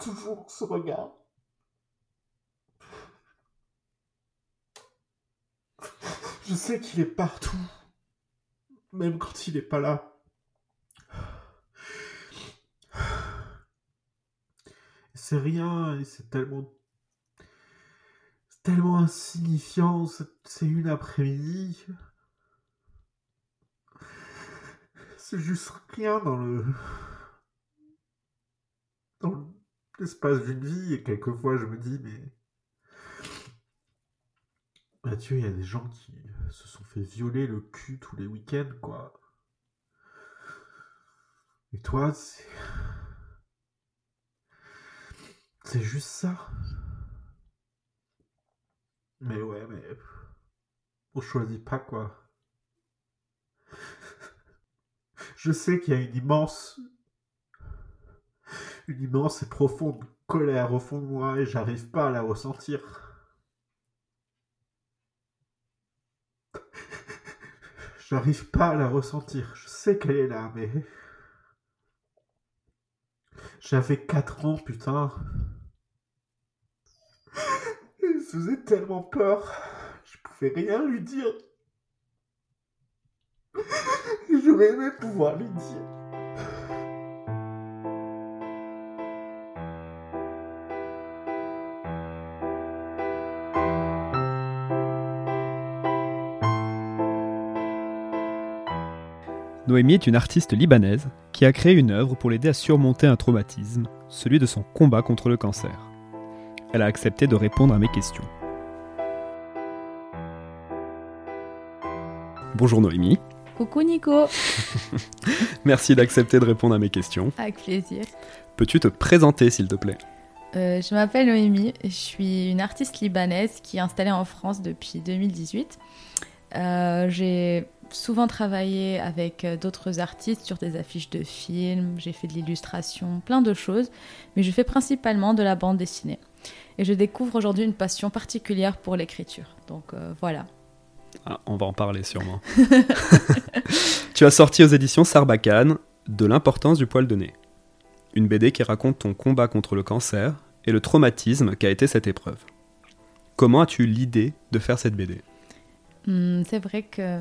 toujours ce regard. Je sais qu'il est partout, même quand il n'est pas là. C'est rien c'est tellement c'est tellement insignifiant, c'est une après-midi. C'est juste rien dans le dans l'espace d'une vie et quelquefois je me dis mais Mathieu, il y a des gens qui se sont fait violer le cul tous les week-ends, quoi. Et toi, c'est. C'est juste ça. Mais ouais, mais. On choisit pas, quoi. Je sais qu'il y a une immense. Une immense et profonde colère au fond de moi et j'arrive pas à la ressentir. J'arrive pas à la ressentir. Je sais qu'elle est là, mais. J'avais 4 ans, putain. Il faisait tellement peur. Je pouvais rien lui dire. J'aurais aimé pouvoir lui dire. Noémie est une artiste libanaise qui a créé une œuvre pour l'aider à surmonter un traumatisme, celui de son combat contre le cancer. Elle a accepté de répondre à mes questions. Bonjour Noémie, Coucou Nico, merci d'accepter de répondre à mes questions. avec plaisir. Peux-tu te présenter s'il te plaît? Euh, je m'appelle Noémie, je suis une artiste libanaise qui est installée en France depuis 2018. Euh, j'ai souvent travaillé avec euh, d'autres artistes sur des affiches de films, j'ai fait de l'illustration, plein de choses, mais je fais principalement de la bande dessinée. Et je découvre aujourd'hui une passion particulière pour l'écriture. Donc euh, voilà. Ah, On va en parler sûrement. tu as sorti aux éditions Sarbacane de l'importance du poil de nez. Une BD qui raconte ton combat contre le cancer et le traumatisme qu'a été cette épreuve. Comment as-tu eu l'idée de faire cette BD Hmm, c'est vrai que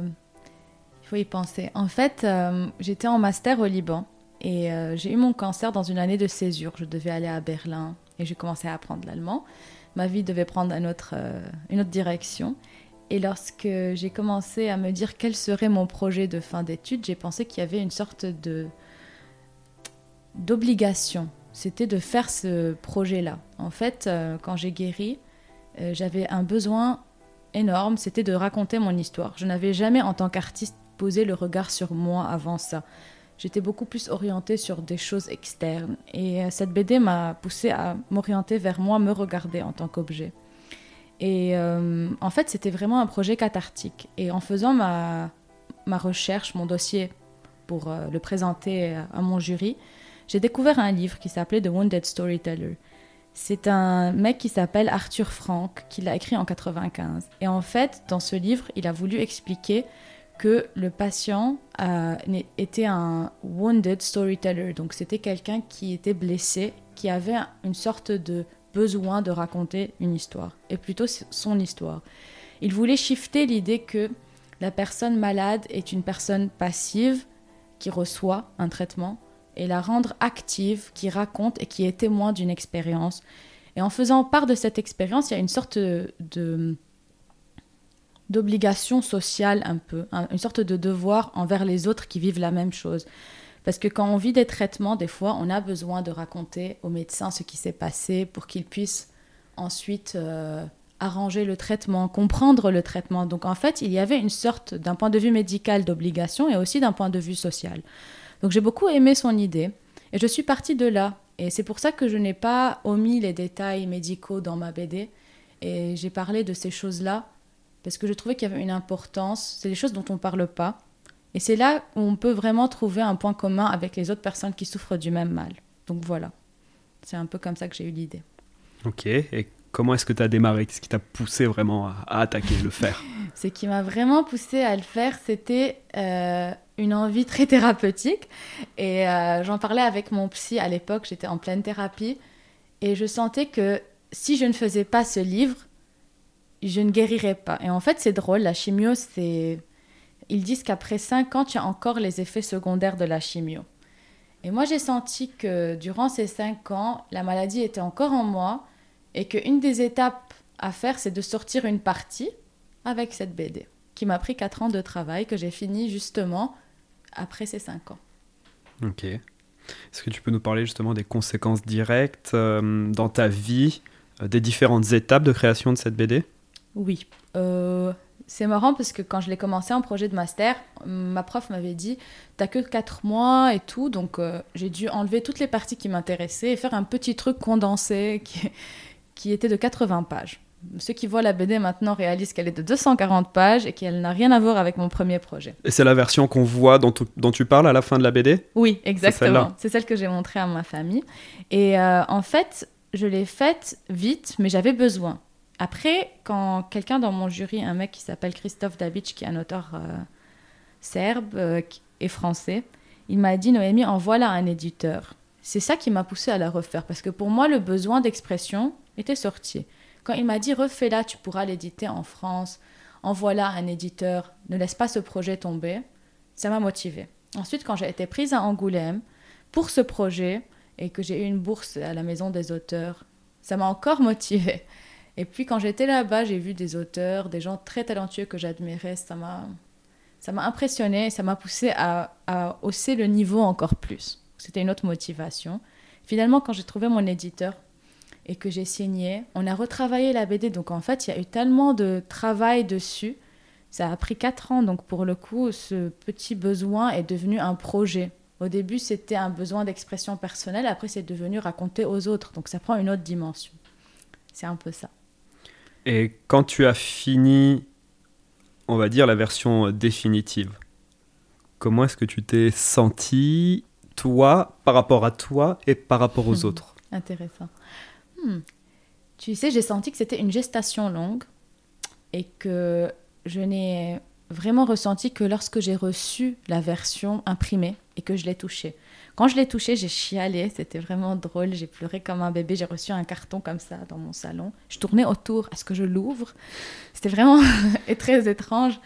faut y penser. En fait, euh, j'étais en master au Liban et euh, j'ai eu mon cancer dans une année de césure. Je devais aller à Berlin et j'ai commencé à apprendre l'allemand. ma vie devait prendre euh, une autre direction. Et lorsque j'ai commencé à me dire quel serait mon projet de fin d'études, j'ai pensé qu'il y avait une sorte de d'obligation. C'était de faire ce projet-là. En fait, quand j'ai guéri, j'avais un besoin énorme, c'était de raconter mon histoire. Je n'avais jamais, en tant qu'artiste, posé le regard sur moi avant ça. J'étais beaucoup plus orientée sur des choses externes. Et euh, cette BD m'a poussée à m'orienter vers moi, me regarder en tant qu'objet. Et euh, en fait, c'était vraiment un projet cathartique. Et en faisant ma, ma recherche, mon dossier pour euh, le présenter à mon jury, j'ai découvert un livre qui s'appelait The Wounded Storyteller. C'est un mec qui s'appelle Arthur Frank, qui l'a écrit en 95. Et en fait, dans ce livre, il a voulu expliquer que le patient euh, était un wounded storyteller. Donc c'était quelqu'un qui était blessé, qui avait une sorte de besoin de raconter une histoire, et plutôt son histoire. Il voulait shifter l'idée que la personne malade est une personne passive qui reçoit un traitement et la rendre active, qui raconte et qui est témoin d'une expérience. Et en faisant part de cette expérience, il y a une sorte de, d'obligation sociale un peu, une sorte de devoir envers les autres qui vivent la même chose. Parce que quand on vit des traitements, des fois, on a besoin de raconter au médecin ce qui s'est passé pour qu'il puisse ensuite euh, arranger le traitement, comprendre le traitement. Donc en fait, il y avait une sorte, d'un point de vue médical, d'obligation et aussi d'un point de vue social. Donc j'ai beaucoup aimé son idée et je suis partie de là. Et c'est pour ça que je n'ai pas omis les détails médicaux dans ma BD. Et j'ai parlé de ces choses-là parce que je trouvais qu'il y avait une importance. C'est des choses dont on ne parle pas. Et c'est là où on peut vraiment trouver un point commun avec les autres personnes qui souffrent du même mal. Donc voilà, c'est un peu comme ça que j'ai eu l'idée. Ok, et comment est-ce que tu as démarré? Qu'est-ce qui t'a poussé vraiment à, attaquer, le faire? Ce qui m'a vraiment poussé à le faire, c'était euh, une envie très thérapeutique. Et euh, j'en parlais avec mon psy à l'époque, j'étais en pleine thérapie. Et je sentais que si je ne faisais pas ce livre, je ne guérirais pas. Et en fait, c'est drôle, la chimio, c'est ils disent qu'après 5 ans, tu as encore les effets secondaires de la chimio. Et moi, j'ai senti que durant ces 5 ans, la maladie était encore en moi et qu'une des étapes à faire, c'est de sortir une partie avec cette BD, qui m'a pris 4 ans de travail, que j'ai fini justement après ces 5 ans. Ok. Est-ce que tu peux nous parler justement des conséquences directes euh, dans ta vie, euh, des différentes étapes de création de cette BD Oui. Euh, c'est marrant parce que quand je l'ai commencé en projet de master, ma prof m'avait dit T'as que 4 mois et tout, donc euh, j'ai dû enlever toutes les parties qui m'intéressaient et faire un petit truc condensé qui, qui était de 80 pages. Ceux qui voient la BD maintenant réalisent qu'elle est de 240 pages et qu'elle n'a rien à voir avec mon premier projet. Et c'est la version qu'on voit dont tu, dont tu, parles à la fin de la BD Oui, exactement. C'est celle, que j'ai montrée à ma famille. Et euh, en fait, je l'ai faite vite, mais j'avais besoin. Après, quand quelqu'un dans mon jury, un mec qui s'appelle Christophe Dabic, qui est un auteur euh, serbe euh, et français, il m'a dit Noémie, en voilà un éditeur. C'est ça qui m'a poussé à la refaire, parce que pour moi, le besoin d'expression était sorti. Quand il m'a dit refais-la, tu pourras l'éditer en France, en voilà un éditeur, ne laisse pas ce projet tomber, ça m'a motivée. Ensuite, quand j'ai été prise à Angoulême pour ce projet et que j'ai eu une bourse à la maison des auteurs, ça m'a encore motivée. Et puis quand j'étais là-bas, j'ai vu des auteurs, des gens très talentueux que j'admirais. Ça m'a, ça m'a impressionné ça m'a poussé à, à, hausser le niveau encore plus. C'était une autre motivation. Finalement, quand j'ai trouvé mon éditeur et que j'ai signé, on a retravaillé la BD. Donc en fait, il y a eu tellement de travail dessus. Ça a pris quatre ans. Donc pour le coup, ce petit besoin est devenu un projet. Au début, c'était un besoin d'expression personnelle. Après, c'est devenu raconter aux autres. Donc ça prend une autre dimension. C'est un peu ça. Et quand tu as fini, on va dire, la version définitive, comment est-ce que tu t'es senti, toi, par rapport à toi et par rapport aux autres? Intéressant. Hmm. Tu sais, j'ai senti que c'était une gestation longue et que je n'ai vraiment ressenti que lorsque j'ai reçu la version imprimée et que je l'ai touchée. Quand je l'ai touché, j'ai chialé, c'était vraiment drôle, j'ai pleuré comme un bébé, j'ai reçu un carton comme ça dans mon salon. Je tournais autour, est-ce que je l'ouvre C'était vraiment très étrange.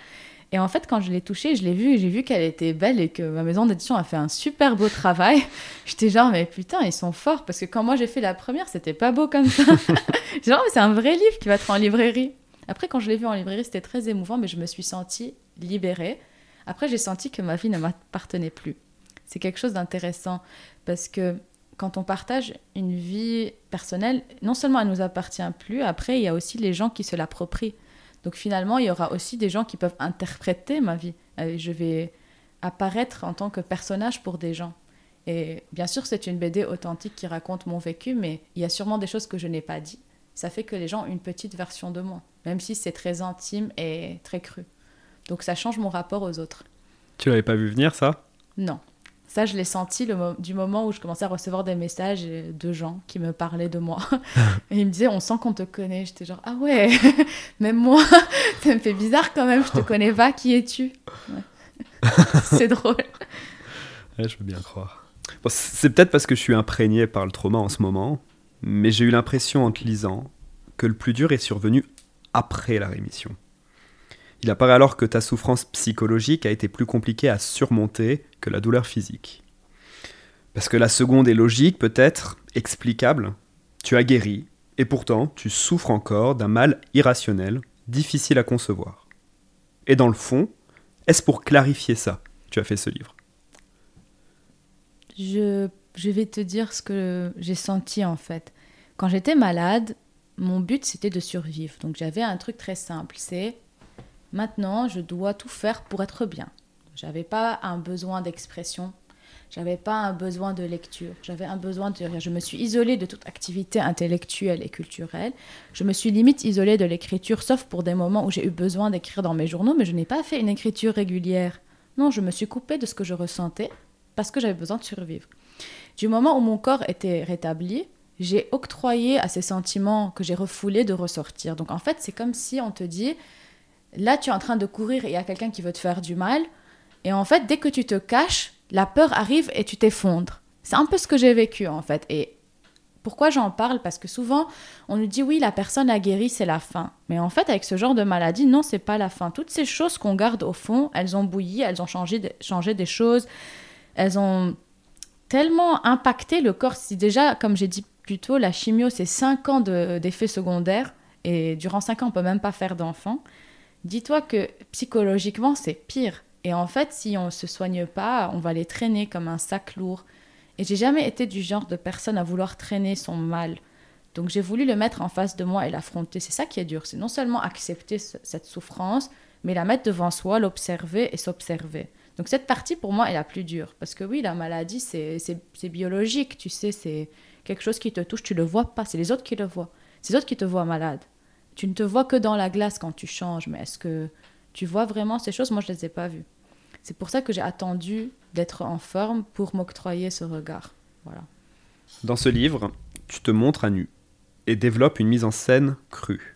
Et en fait, quand je l'ai touchée, je l'ai vue j'ai vu qu'elle était belle et que ma maison d'édition a fait un super beau travail. J'étais genre, mais putain, ils sont forts. Parce que quand moi j'ai fait la première, c'était pas beau comme ça. genre, c'est un vrai livre qui va être en librairie. Après, quand je l'ai vu en librairie, c'était très émouvant, mais je me suis sentie libérée. Après, j'ai senti que ma vie ne m'appartenait plus. C'est quelque chose d'intéressant parce que quand on partage une vie personnelle, non seulement elle nous appartient plus, après, il y a aussi les gens qui se l'approprient. Donc finalement, il y aura aussi des gens qui peuvent interpréter ma vie. Euh, je vais apparaître en tant que personnage pour des gens. Et bien sûr, c'est une BD authentique qui raconte mon vécu, mais il y a sûrement des choses que je n'ai pas dit. Ça fait que les gens ont une petite version de moi, même si c'est très intime et très cru. Donc ça change mon rapport aux autres. Tu l'avais pas vu venir, ça? Non. Ça, je l'ai senti le du moment où je commençais à recevoir des messages de gens qui me parlaient de moi. Et ils me disaient, on sent qu'on te connaît. J'étais genre, ah ouais, même moi, ça me fait bizarre quand même, je te connais pas, qui es-tu? C'est drôle. je veux bien croire. c'est peut-être parce que je suis imprégné par le trauma en ce moment, mais j'ai eu l'impression en te lisant que le plus dur est survenu après la rémission. Il apparaît alors que ta souffrance psychologique a été plus compliquée à surmonter que la douleur physique. Parce que la seconde est logique, peut-être, explicable. Tu as guéri, et pourtant tu souffres encore d'un mal irrationnel, difficile à concevoir. Et dans le fond, est-ce pour clarifier ça tu as fait ce livre? Je, je vais te dire ce que j'ai senti en fait. Quand j'étais malade, mon but c'était de survivre. Donc j'avais un truc très simple, c'est Maintenant, je dois tout faire pour être bien. J'avais pas un besoin d'expression, j'avais pas un besoin de lecture, j'avais un besoin de rire. Je me suis isolée de toute activité intellectuelle et culturelle. Je me suis limite isolée de l'écriture, sauf pour des moments où j'ai eu besoin d'écrire dans mes journaux, mais je n'ai pas fait une écriture régulière. Non, je me suis coupée de ce que je ressentais parce que j'avais besoin de survivre. Du moment où mon corps était rétabli, j'ai octroyé à ces sentiments que j'ai refoulés de ressortir. Donc en fait, c'est comme si on te dit, Là, tu es en train de courir et il y a quelqu'un qui veut te faire du mal. Et en fait, dès que tu te caches, la peur arrive et tu t'effondres. C'est un peu ce que j'ai vécu en fait. Et pourquoi j'en parle? Parce que souvent, on nous dit oui, la personne a guéri, c'est la fin. Mais en fait, avec ce genre de maladie, non, c'est pas la fin. Toutes ces choses qu'on garde au fond, elles ont bouilli, elles ont changé, des choses, elles ont tellement impacté le corps. Si déjà, comme j'ai dit plus tôt, la chimio, c'est 5 ans d'effets secondaires, et durant 5 ans, on peut même pas faire d'enfants dis-toi que psychologiquement, c'est pire. Et en fait, si on ne se soigne pas, on va les traîner comme un sac lourd. Et j'ai jamais été du genre de personne à vouloir traîner son mal. Donc j'ai voulu le mettre en face de moi et l'affronter. C'est ça qui est dur. C'est non seulement accepter cette souffrance, mais la mettre devant soi, l'observer et s'observer. Donc cette partie pour moi est la plus dure. Parce que oui, la maladie, c'est biologique, tu sais, c'est quelque chose qui te touche, tu le vois pas, c'est les autres qui le voient. C'est les autres qui te voient malade tu ne te vois que dans la glace quand tu changes, mais est-ce que tu vois vraiment ces choses? Moi, je ne les ai pas vues. C'est pour ça que j'ai attendu d'être en forme pour m'octroyer ce regard. Voilà. Dans ce livre, tu te montres à nu et développes une mise en scène crue.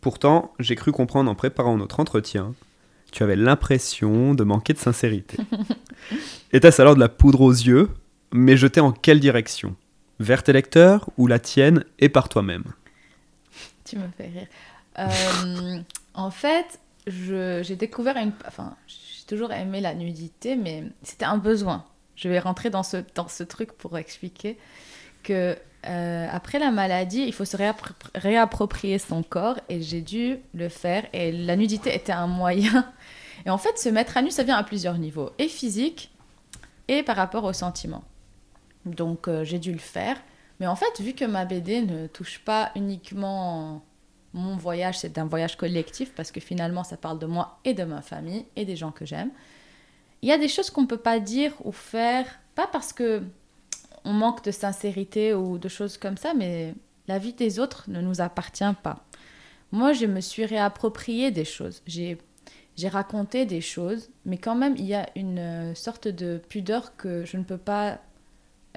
Pourtant, j'ai cru comprendre en préparant notre entretien, tu avais l'impression de manquer de sincérité. Était-ce alors de la poudre aux yeux, mais jetée en quelle direction? Vers tes lecteurs ou la tienne et par toi-même? Tu me fais rire. Euh, en fait, j'ai découvert une. Enfin, j'ai toujours aimé la nudité, mais c'était un besoin. Je vais rentrer dans ce, dans ce truc pour expliquer que euh, après la maladie, il faut se réapproprier son corps et j'ai dû le faire et la nudité était un moyen. Et en fait, se mettre à nu, ça vient à plusieurs niveaux, et physique et par rapport aux sentiments. Donc euh, j'ai dû le faire. Mais en fait, vu que ma BD ne touche pas uniquement mon voyage, c'est un voyage collectif parce que finalement, ça parle de moi et de ma famille et des gens que j'aime. Il y a des choses qu'on ne peut pas dire ou faire, pas parce que on manque de sincérité ou de choses comme ça, mais la vie des autres ne nous appartient pas. Moi, je me suis réapproprié des choses. J'ai j'ai raconté des choses, mais quand même, il y a une sorte de pudeur que je ne peux pas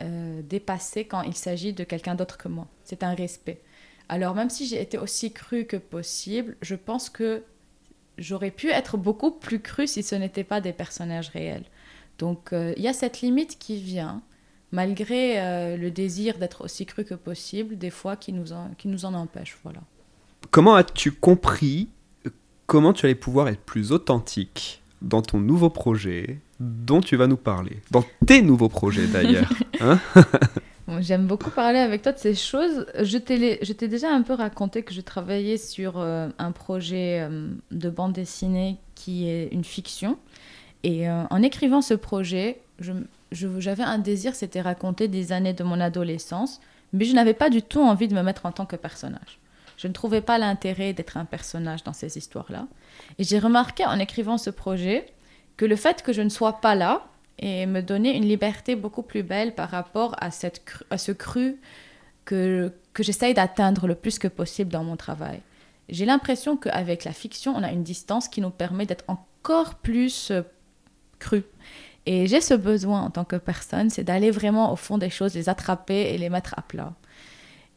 euh, dépasser quand il s'agit de quelqu'un d'autre que moi. C'est un respect. Alors même si j'ai été aussi crue que possible, je pense que j'aurais pu être beaucoup plus crue si ce n'était pas des personnages réels. Donc euh, il y a cette limite qui vient, malgré euh, le désir d'être aussi cru que possible, des fois qui nous en, qui nous en empêche. Voilà. Comment as-tu compris comment tu allais pouvoir être plus authentique dans ton nouveau projet dont tu vas nous parler? Dans tes nouveaux projets d'ailleurs. Hein J'aime beaucoup parler avec toi de ces choses. Je t'ai déjà un peu raconté que je travaillais sur euh, un projet euh, de bande dessinée qui est une fiction. Et euh, en écrivant ce projet, je- je- j'avais un désir, c'était raconter des années de mon adolescence, mais je n'avais pas du tout envie de me mettre en tant que personnage. Je ne trouvais pas l'intérêt d'être un personnage dans ces histoires-là. Et j'ai remarqué en écrivant ce projet que le fait que je ne sois pas là et me donner une liberté beaucoup plus belle par rapport à, cette à ce cru que, que j'essaye d'atteindre le plus que possible dans mon travail. J'ai l'impression qu'avec la fiction, on a une distance qui nous permet d'être encore plus euh, cru. Et j'ai ce besoin en tant que personne, c'est d'aller vraiment au fond des choses, les attraper et les mettre à plat.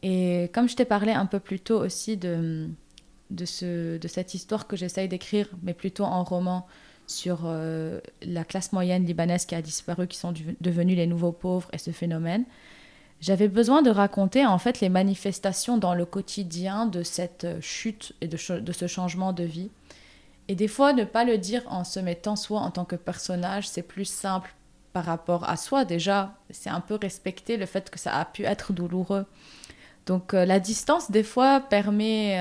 Et comme je t'ai parlé un peu plus tôt aussi de, de, ce, de cette histoire que j'essaye d'écrire, mais plutôt en roman, sur euh, la classe moyenne libanaise qui a disparu, qui sont devenus les nouveaux pauvres et ce phénomène, j'avais besoin de raconter en fait les manifestations dans le quotidien de cette euh, chute et de, ce changement de vie. Et des fois, ne pas le dire en se mettant soi en tant que personnage, c'est plus simple par rapport à soi. Déjà, c'est un peu respecter le fait que ça a pu être douloureux. Donc euh, la distance, des fois, permet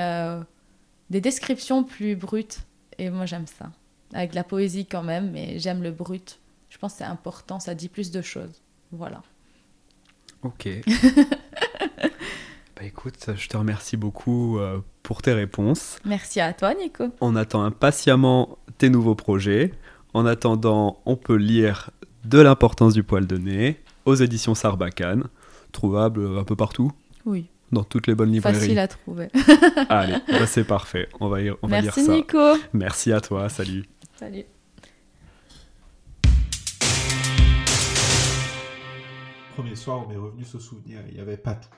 des descriptions plus brutes. Et moi, j'aime ça. Avec de la poésie quand même, mais j'aime le brut. Je pense que c'est important, ça dit plus de choses. Voilà. Ok. bah écoute, je te remercie beaucoup euh, pour tes réponses. Merci à toi, Nico. On attend impatiemment tes nouveaux projets. En attendant, on peut lire De l'importance du poil de nez aux éditions Sarbacane, trouvable un peu partout, Oui, dans toutes les bonnes librairies. facile à trouver. Allez, bah c'est parfait. On va, on va lire Merci, ça. Nico. Merci à toi. Salut. Salut. Premier soir, on m'est revenu ce souvenir, il n'y avait pas tout.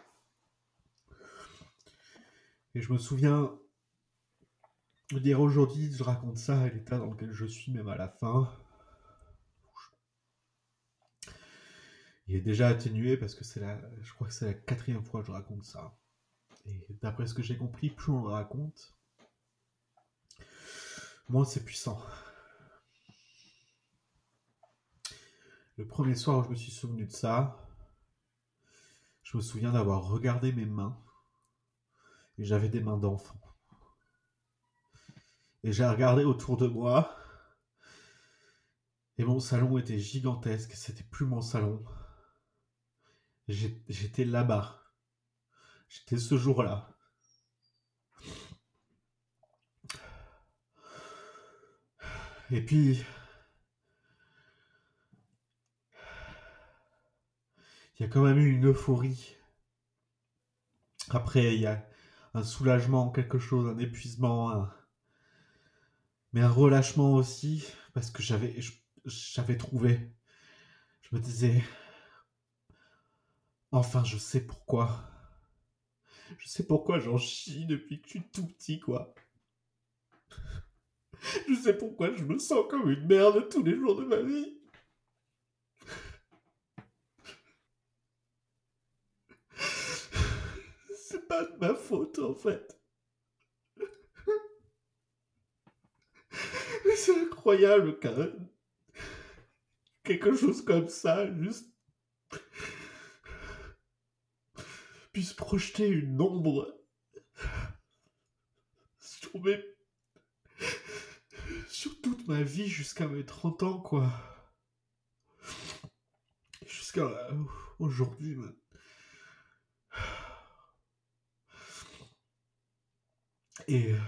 Et je me souviens de dire aujourd'hui, je raconte ça à l'état dans lequel je suis, même à la fin. Il est déjà atténué parce que c'est la, je crois que c'est la quatrième fois que je raconte ça. Et d'après ce que j'ai compris, plus on le raconte, moins c'est puissant. Le premier soir où je me suis souvenu de ça, je me souviens d'avoir regardé mes mains et j'avais des mains d'enfant. Et j'ai regardé autour de moi et mon salon était gigantesque, c'était plus mon salon. J'étais là-bas. J'étais ce jour-là. Et puis, il y a quand même eu une euphorie. Après, il y a un soulagement, quelque chose, un épuisement, mais un relâchement aussi, parce que j'avais, j'avais trouvé. Je me disais, enfin, je sais pourquoi. Je sais pourquoi j'en chie depuis que je suis tout petit, quoi. Je sais pourquoi je me sens comme une merde tous les jours de ma vie. De ma faute en fait. C'est incroyable même. Quelque chose comme ça, juste puisse projeter une ombre sur mes sur toute ma vie jusqu'à mes 30 ans, quoi. Jusqu'à aujourd'hui, man. Et euh,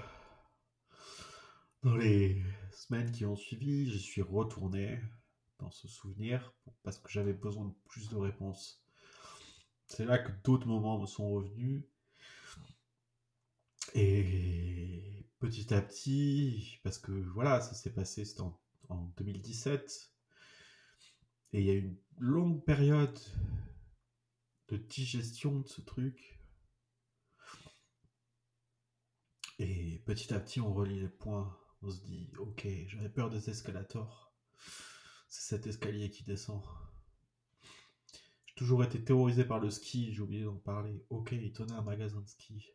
dans les semaines qui ont suivi, je suis retourné dans ce souvenir parce que j'avais besoin de plus de réponses. C'est là que d'autres moments me sont revenus. Et petit à petit, parce que voilà, ça s'est passé c'était en, en 2017. Et il y a une longue période de digestion de ce truc. Et petit à petit, on relie les points. On se dit, ok, j'avais peur des escalators. C'est cet escalier qui descend. J'ai toujours été terrorisé par le ski, j'ai oublié d'en parler. Ok, il tenait un magasin de ski.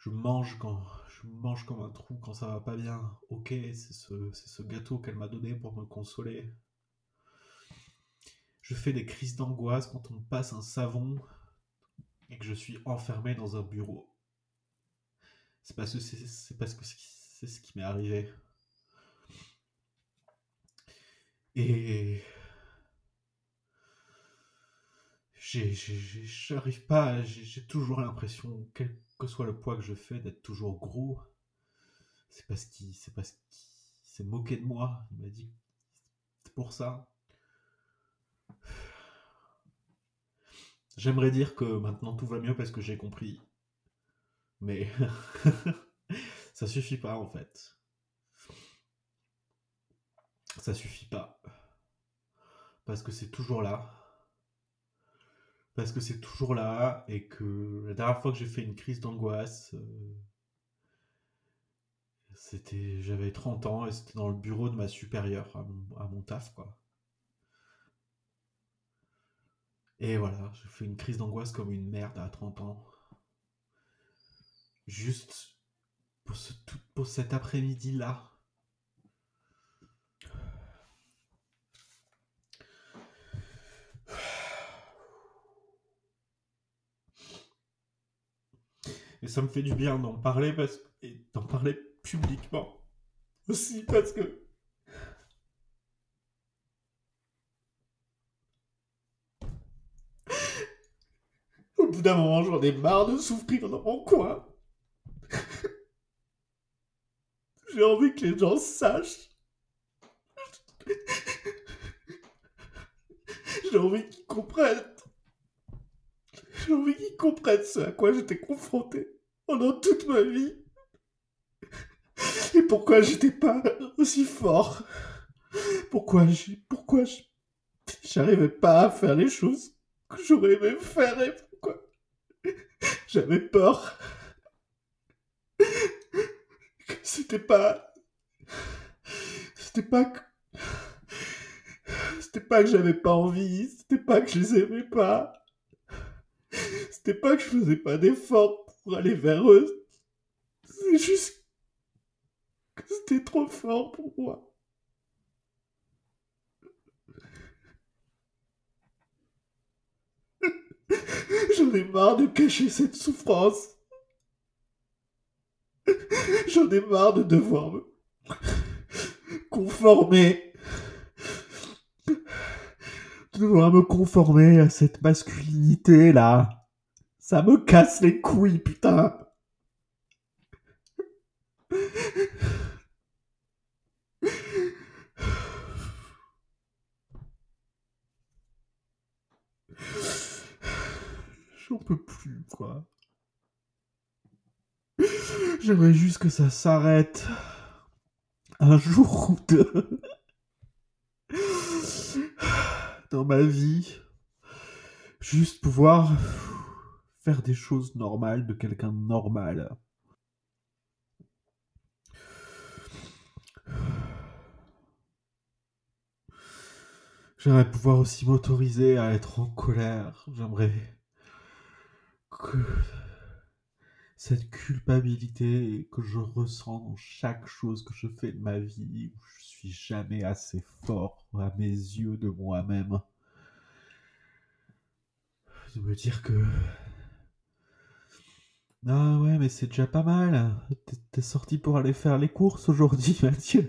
je mange quand je mange comme un trou quand ça va pas bien. Ok, c'est ce, ce gâteau qu'elle m'a donné pour me consoler. Je fais des crises d'angoisse quand on passe un savon et que je suis enfermé dans un bureau. C'est parce que c'est, ce qui m'est arrivé. Et j'arrive pas, j'ai, j'ai toujours l'impression, quel que soit le poids que je fais, d'être toujours gros. C'est parce qu'il, c'est parce qu'il s'est moqué de moi. Il m'a dit, c'est pour ça. J'aimerais dire que maintenant tout va mieux parce que j'ai compris. Mais ça suffit pas en fait. Ça suffit pas. Parce que c'est toujours là. Parce que c'est toujours là et que la dernière fois que j'ai fait une crise d'angoisse, euh, c'était j'avais 30 ans et c'était dans le bureau de ma supérieure à mon, à mon taf quoi. Et voilà, j'ai fait une crise d'angoisse comme une merde à 30 ans. Juste pour, ce, pour cet après-midi-là. Et ça me fait du bien d'en parler parce d'en parler publiquement aussi parce que d'un moment j'en ai marre de souffrir dans mon coin. J'ai envie que les gens sachent. J'ai envie qu'ils comprennent. J'ai envie qu'ils comprennent ce à quoi j'étais confronté pendant toute ma vie. Et pourquoi j'étais pas aussi fort. Pourquoi j'ai, pourquoi j'arrivais pas à faire les choses que j'aurais aimé faire j'avais peur. Que C'était pas, c'était pas que, c'était pas que j'avais pas envie, c'était pas que je les aimais pas. C'était pas que je faisais pas d'efforts pour aller vers eux. C'est juste que c'était trop fort pour moi. J'en ai marre de cacher cette souffrance. J'en ai marre de devoir me conformer. De devoir me conformer à cette masculinité là. Ça me casse les couilles, putain. J'en peux plus, quoi. J'aimerais juste que ça s'arrête. Un jour ou deux. Dans ma vie. Juste pouvoir faire des choses normales de quelqu'un normal. J'aimerais pouvoir aussi m'autoriser à être en colère. J'aimerais cette culpabilité que je ressens dans chaque chose que je fais de ma vie, où je suis jamais assez fort à mes yeux de moi-même, de me dire que ah ouais mais c'est déjà pas mal. T'es- T'es sorti pour aller faire les courses aujourd'hui, Mathieu.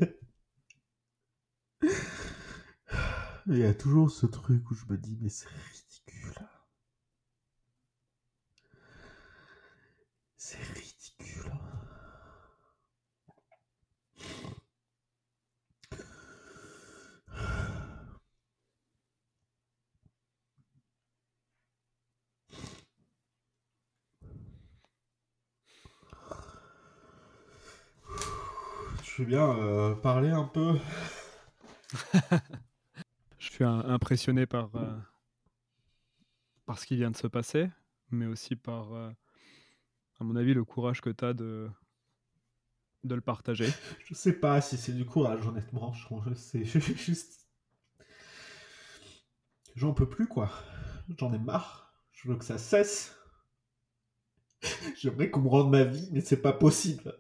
Il y a toujours ce truc où je me dis mais c'est veux bien euh, parler un peu. Je suis un- impressionné par, euh, par ce qui vient de se passer, mais aussi par, euh, à mon avis, le courage que tu as de, de le partager. Je sais pas si c'est du courage, honnêtement. Je, je sais je- je- juste. J'en peux plus, quoi. J'en ai marre. Je veux que ça cesse. J'aimerais qu'on me rende ma vie, mais c'est pas possible.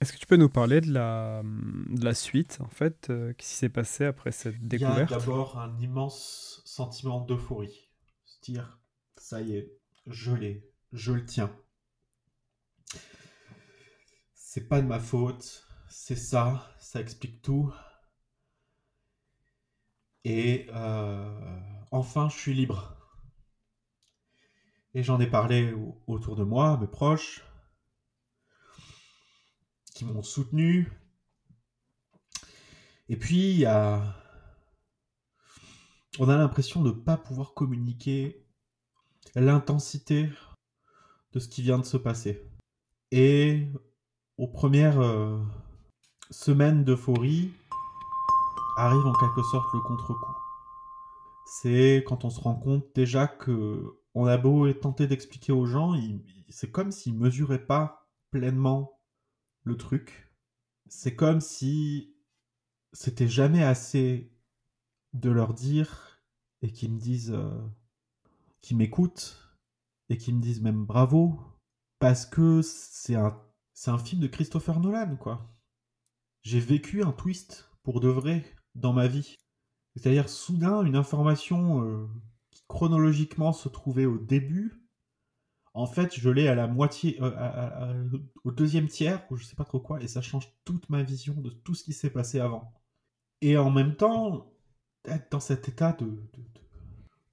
Est-ce que tu peux nous parler de la, de la suite, en fait euh, Qu'est-ce qui s'est passé après cette Il y a découverte? d'abord un immense sentiment d'euphorie. Se dire, ça y est, je l'ai, je le tiens. C'est pas de ma faute, c'est ça, ça explique tout. Et euh, enfin, je suis libre. Et j'en ai parlé au- autour de moi, à mes proches, m'ont soutenu. Et puis, on a l'impression de ne pas pouvoir communiquer l'intensité de ce qui vient de se passer. Et aux premières euh, semaines d'euphorie, arrive en quelque sorte le contre-coup. C'est quand on se rend compte déjà que on a beau tenter d'expliquer aux gens, c'est comme s'ils mesuraient pas pleinement le truc. C'est comme si c'était jamais assez de leur dire et qu'ils me disent, euh, qu'ils m'écoutent et qu'ils me disent même bravo parce que c'est un, c'est un film de Christopher Nolan quoi. J'ai vécu un twist pour de vrai dans ma vie. C'est-à-dire soudain une information euh, qui chronologiquement se trouvait au début, en fait je l'ai à la moitié, euh, au deuxième tiers ou je sais pas trop quoi, et ça change toute ma vision de tout ce qui s'est passé avant. Et en même temps, être dans cet état de, de-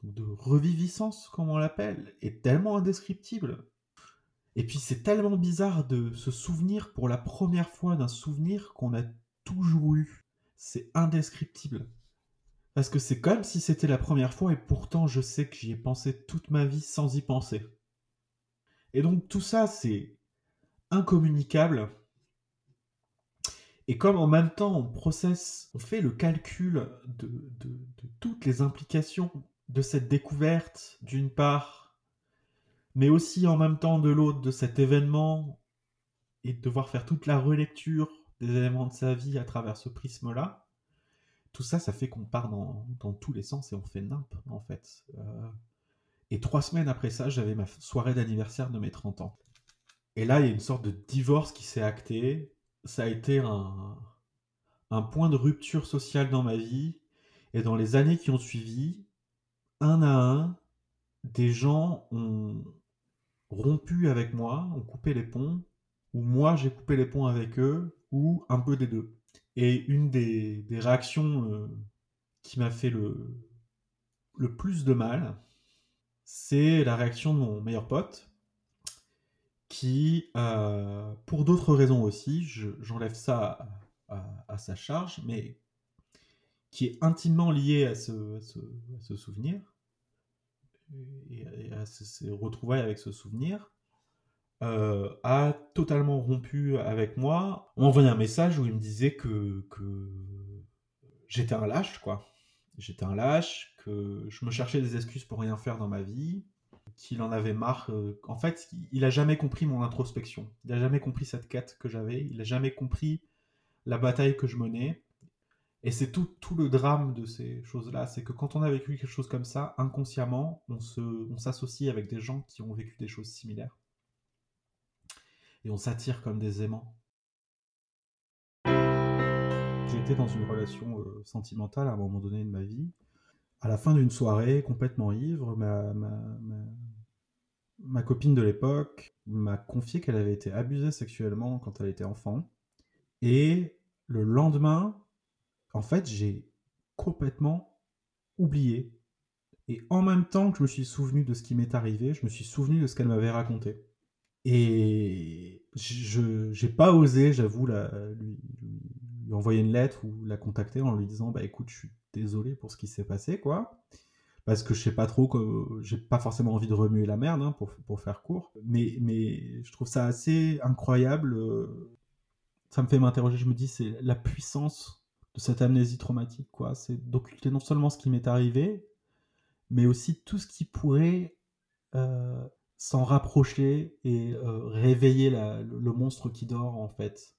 de reviviscence, comme on l'appelle, est tellement indescriptible. Et puis c'est tellement bizarre de se souvenir pour la première fois d'un souvenir qu'on a toujours eu. C'est indescriptible. Parce que c'est comme si c'était la première fois et pourtant je sais que j'y ai pensé toute ma vie sans y penser. Et donc tout ça c'est incommunicable. Et comme en même temps on processe, on fait le calcul de, toutes les implications de cette découverte d'une part, mais aussi en même temps de l'autre de cet événement et de devoir faire toute la relecture des éléments de sa vie à travers ce prisme-là, tout ça, ça fait qu'on part dans, dans tous les sens et on fait nimp, en fait. Euh, et trois semaines après ça, j'avais ma soirée d'anniversaire de mes 30 ans. Et là, il y a une sorte de divorce qui s'est acté. Ça a été un, un point de rupture sociale dans ma vie. Et dans les années qui ont suivi, un à un, des gens ont rompu avec moi, ont coupé les ponts, ou moi j'ai coupé les ponts avec eux, ou un peu des deux. Et une des, réactions euh, qui m'a fait le, le plus de mal, c'est la réaction de mon meilleur pote, qui, euh, pour d'autres raisons aussi, je- j'enlève ça à, sa charge, mais qui est intimement lié à ce, souvenir, et, à ce- ces retrouvailles avec ce souvenir, euh, a totalement rompu avec moi. On envoyé un message où il me disait que, que j'étais un lâche, quoi. J'étais un lâche, que je me cherchais des excuses pour rien faire dans ma vie, qu'il en avait marre. euh, en fait, il a jamais compris mon introspection. Il a jamais compris cette quête que j'avais. Il a jamais compris la bataille que je menais. Et c'est tout, tout le drame de ces choses-là, c'est que quand on a vécu quelque chose comme ça, inconsciemment, on on s'associe avec des gens qui ont vécu des choses similaires. Et on s'attire comme des aimants. J'étais dans une relation euh, sentimentale à un moment donné de ma vie. À la fin d'une soirée, complètement ivre, ma, copine de l'époque m'a confié qu'elle avait été abusée sexuellement quand elle était enfant. Et le lendemain, en fait, j'ai complètement oublié. Et en même temps que je me suis souvenu de ce qui m'est arrivé, je me suis souvenu de ce qu'elle m'avait raconté. Et je j'ai pas osé, j'avoue, lui envoyer une lettre ou la contacter en lui disant bah écoute, je suis désolé pour ce qui s'est passé, quoi. Parce que je sais pas trop, que j'ai pas forcément envie de remuer la merde, hein, pour, pour faire court. Mais, mais je trouve ça assez incroyable. euh, ça me fait m'interroger, je me dis, c'est la puissance de cette amnésie traumatique, quoi. C'est d'occulter non seulement ce qui m'est arrivé, mais aussi tout ce qui pourrait euh, s'en rapprocher et euh, réveiller le, monstre qui dort, en fait.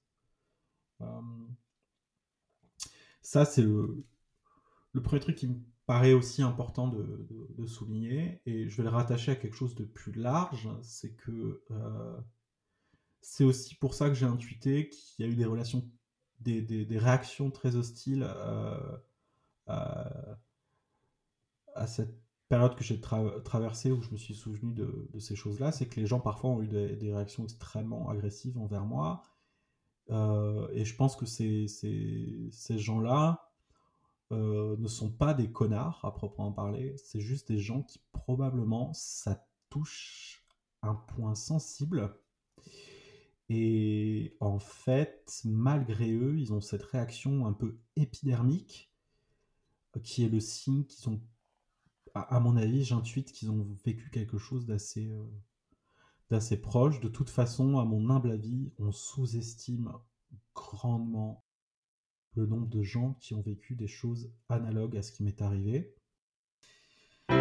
Ça, c'est le, le premier truc qui me paraît aussi important de, souligner, et je vais le rattacher à quelque chose de plus large, c'est que euh, c'est aussi pour ça que j'ai intuité qu'il y a eu des relations, des, réactions très hostiles euh, à, cette période que j'ai tra- traversée où je me suis souvenu de, ces choses-là, c'est que les gens parfois ont eu des, réactions extrêmement agressives envers moi. Euh, et je pense que ces gens-là euh, ne sont pas des connards à proprement parler, c'est juste des gens qui probablement ça touche un point sensible. Et en fait, malgré eux, ils ont cette réaction un peu épidermique euh, qui est le signe qu'ils ont, à, mon avis, j'intuite qu'ils ont vécu quelque chose d'assez euh, d'assez proche. De toute façon, à mon humble avis, on sous-estime grandement le nombre de gens qui ont vécu des choses analogues à ce qui m'est arrivé. Et,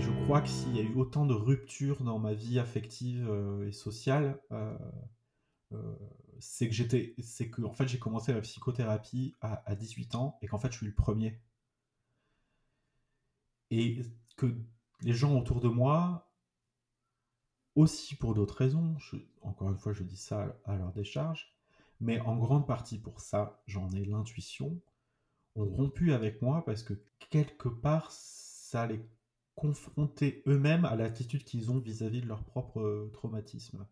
je crois que s'il y a eu autant de ruptures dans ma vie affective euh, et sociale, euh, euh, c'est que j'étais, c'est que en fait j'ai commencé la psychothérapie à, à 18 ans et qu'en fait je suis le premier. Et que les gens autour de moi, aussi pour d'autres raisons, encore une fois je dis ça à leur décharge, mais en grande partie pour ça, j'en ai l'intuition, ont rompu avec moi parce que quelque part ça les confrontait eux-mêmes à l'attitude qu'ils ont vis-à-vis de leur propre euh, traumatisme.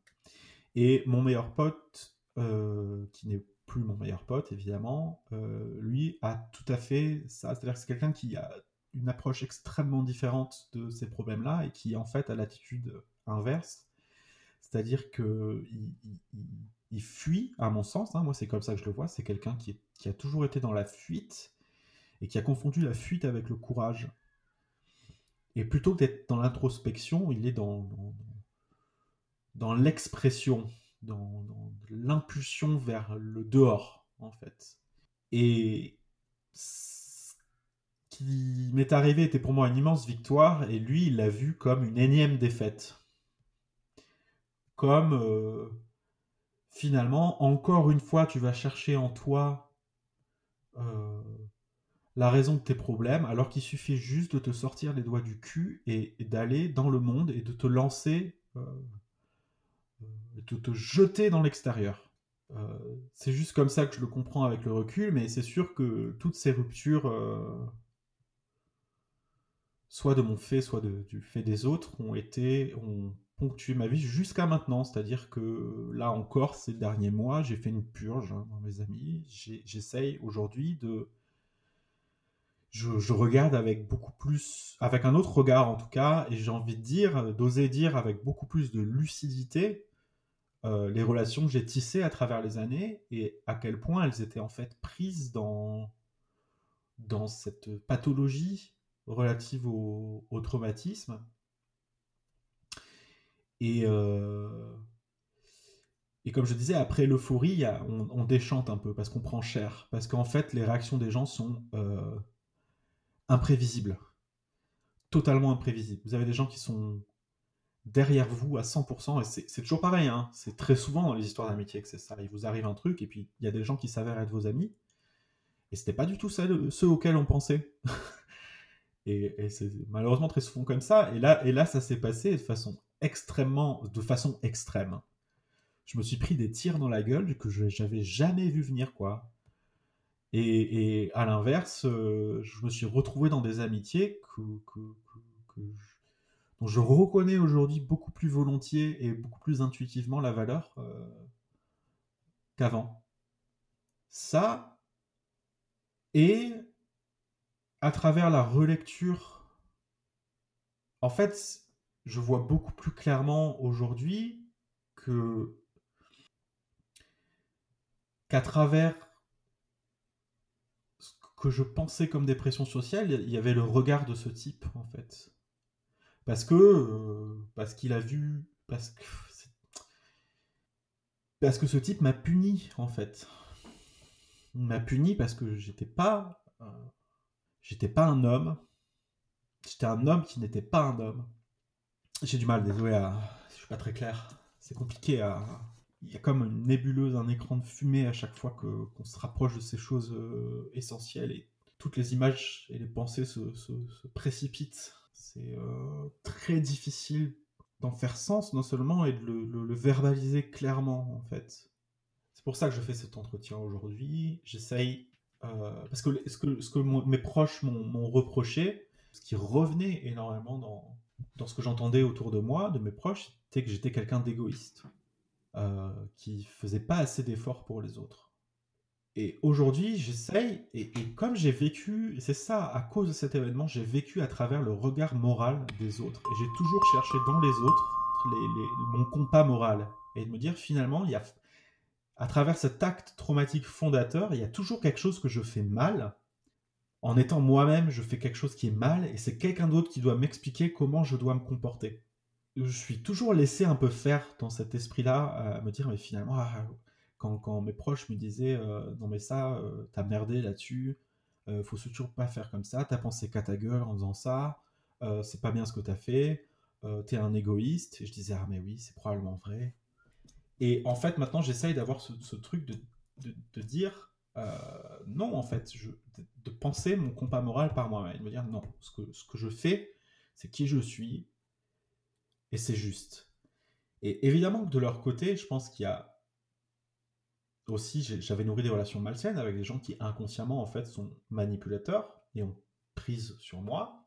Et mon meilleur pote, euh, qui n'est plus mon meilleur pote évidemment, euh, lui a tout à fait ça. C'est-à-dire que c'est quelqu'un qui a une approche extrêmement différente de ces problèmes-là et qui en fait a l'attitude inverse. C'est-à-dire que il, il- il- fuit, à mon sens, hein, moi c'est comme ça que je le vois, c'est quelqu'un qui, qui a toujours été dans la fuite et qui a confondu la fuite avec le courage. Et plutôt que d'être dans l'introspection, il est dans, dans, l'expression, dans, dans l'impulsion vers le dehors, en fait. Et ce qui m'est arrivé était pour moi une immense victoire, et lui, il l'a vu comme une énième défaite. Comme, euh, finalement, encore une fois, tu vas chercher en toi euh, la raison de tes problèmes, alors qu'il suffit juste de te sortir les doigts du cul et, d'aller dans le monde et de te lancer, euh, euh, de te jeter dans l'extérieur. C'est juste comme ça que je le comprends avec le recul, mais c'est sûr que toutes ces ruptures, soit de mon fait, soit de- du fait des autres, ont été, ont ponctué ma vie jusqu'à maintenant. C'est-à-dire que là encore, ces derniers mois, j'ai fait une purge hein, mes amis. J'essaye aujourd'hui de je, regarde avec beaucoup plus, avec un autre regard en tout cas, et j'ai envie de dire, d'oser dire avec beaucoup plus de lucidité euh, les relations que j'ai tissées à travers les années et à quel point elles étaient en fait prises dans, dans cette pathologie relative au traumatisme. Et, euh, et comme je disais, après l'euphorie, on, déchante un peu parce qu'on prend cher. Parce qu'en fait, les réactions des gens sont euh, imprévisibles. Totalement imprévisibles. Vous avez des gens qui sont derrière vous à 100%, et c'est toujours pareil, hein. c'est très souvent dans les histoires d'amitié que c'est ça. Il vous arrive un truc, et puis il y a des gens qui s'avèrent être vos amis, et c'était pas du tout ceux, auxquels on pensait. et et c'est malheureusement très souvent comme ça, et là, et là ça s'est passé de façon extrêmement, de façon extrême. Je me suis pris des tirs dans la gueule que je- j'avais jamais vu venir, quoi. Et, et à l'inverse, euh, je me suis retrouvé dans des amitiés que, que, que- que je- dont je reconnais aujourd'hui beaucoup plus volontiers et beaucoup plus intuitivement la valeur euh, qu'avant. Ça, et à travers la relecture, en fait, je vois beaucoup plus clairement aujourd'hui que qu'à travers ce que je pensais comme dépression sociale, il y avait le regard de ce type, en fait. Parce que, euh, parce qu'il a vu, parce que, parce que ce type m'a puni, en fait. Il m'a puni parce que j'étais pas, j'étais pas un homme. J'étais un homme qui n'était pas un homme. J'ai du mal, désolé, à... je suis pas très clair. C'est compliqué. Il y a comme une nébuleuse, un écran de fumée à chaque fois qu'on se rapproche de ces choses euh, essentielles et toutes les images et les pensées se, précipitent. C'est euh, très difficile d'en faire sens, non seulement, et de le, verbaliser clairement, en fait. C'est pour ça que je fais cet entretien aujourd'hui. J'essaye, euh, parce que ce que, mes proches m'ont reproché, ce qui revenait énormément dans, dans ce que j'entendais autour de moi, de mes proches, c'était que j'étais quelqu'un d'égoïste, euh, qui faisait pas assez d'efforts pour les autres. Et aujourd'hui, j'essaye, et, comme j'ai vécu, c'est ça, à cause de cet événement, j'ai vécu à travers le regard moral des autres. Et j'ai toujours cherché dans les autres mon compas moral. Et de me dire, finalement, il y a, à travers cet acte traumatique fondateur, il y a toujours quelque chose que je fais mal. En étant moi-même, je fais quelque chose qui est mal, et c'est quelqu'un d'autre qui doit m'expliquer comment je dois me comporter. Je suis toujours laissé un peu faire dans cet esprit-là, à me dire, mais finalement, ah, quand, mes proches me disaient euh, non mais ça euh, t'as merdé là-dessus euh, faut toujours pas faire comme ça. T'as pensé qu'à ta gueule en faisant ça euh, c'est pas bien ce que t'as fait t'es un égoïste et je disais ah mais oui c'est probablement vrai et en fait maintenant j'essaye d'avoir ce, truc de, de, dire non en fait je, de, penser mon compas moral par moi-même de me dire non ce que, je fais c'est qui je suis et c'est juste et évidemment de leur côté je pense qu'il y a aussi, j'avais nourri des relations malsaines avec des gens qui inconsciemment en fait sont manipulateurs et ont prise sur moi.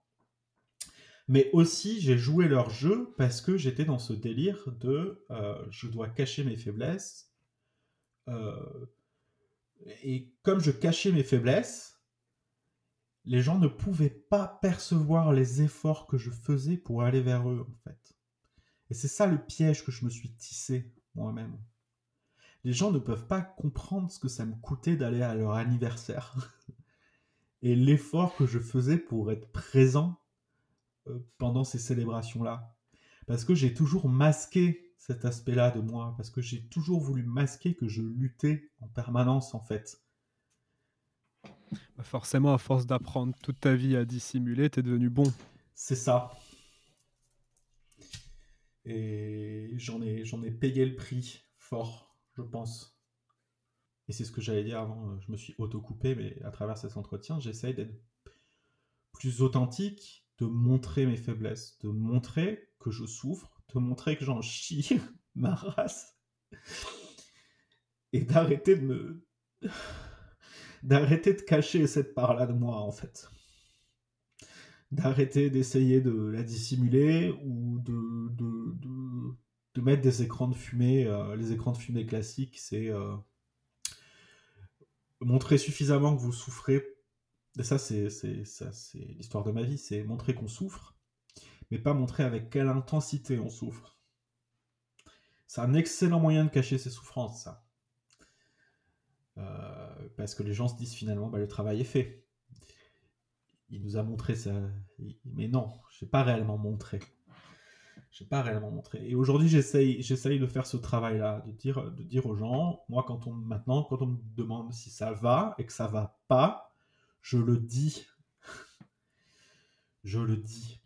Mais aussi, j'ai joué leur jeu parce que j'étais dans ce délire de euh, je dois cacher mes faiblesses. euh, et comme je cachais mes faiblesses, les gens ne pouvaient pas percevoir les efforts que je faisais pour aller vers eux, en fait. Et c'est ça le piège que je me suis tissé moi-même les gens ne peuvent pas comprendre ce que ça me coûtait d'aller à leur anniversaire et l'effort que je faisais pour être présent euh, pendant ces célébrations-là. Parce que j'ai toujours masqué cet aspect-là de moi, parce que j'ai toujours voulu masquer que je luttais en permanence en fait. Bah, Forcément, à force d'apprendre toute ta vie à dissimuler, t'es devenu bon. C'est ça. Et j'en ai, j'en ai payé le prix fort, je pense. Et c'est ce que j'allais dire avant, je me suis auto-coupé, mais à travers cet entretien, j'essaye d'être plus authentique, de montrer mes faiblesses, de montrer que je souffre, de montrer que j'en chie ma race, et d'arrêter de me... d'arrêter de cacher cette part-là de moi, en fait d'arrêter d'essayer de la dissimuler ou de, de, de, mettre des écrans de fumée. euh, les écrans de fumée classiques, c'est euh, montrer suffisamment que vous souffrez. Et ça, c'est l'histoire de ma vie, c'est montrer qu'on souffre, mais pas montrer avec quelle intensité on souffre. C'est un excellent moyen de cacher ses souffrances, ça. Euh, parce que les gens se disent finalement, bah, le travail est fait il nous a montré ça. Mais non, j'ai pas réellement montré. J'ai pas réellement montré. Et aujourd'hui, j'essaye, j'essaye de faire ce travail-là, de dire, de dire aux gens, moi, quand on maintenant, quand on me demande si ça va et que ça va pas, je le dis. je le dis.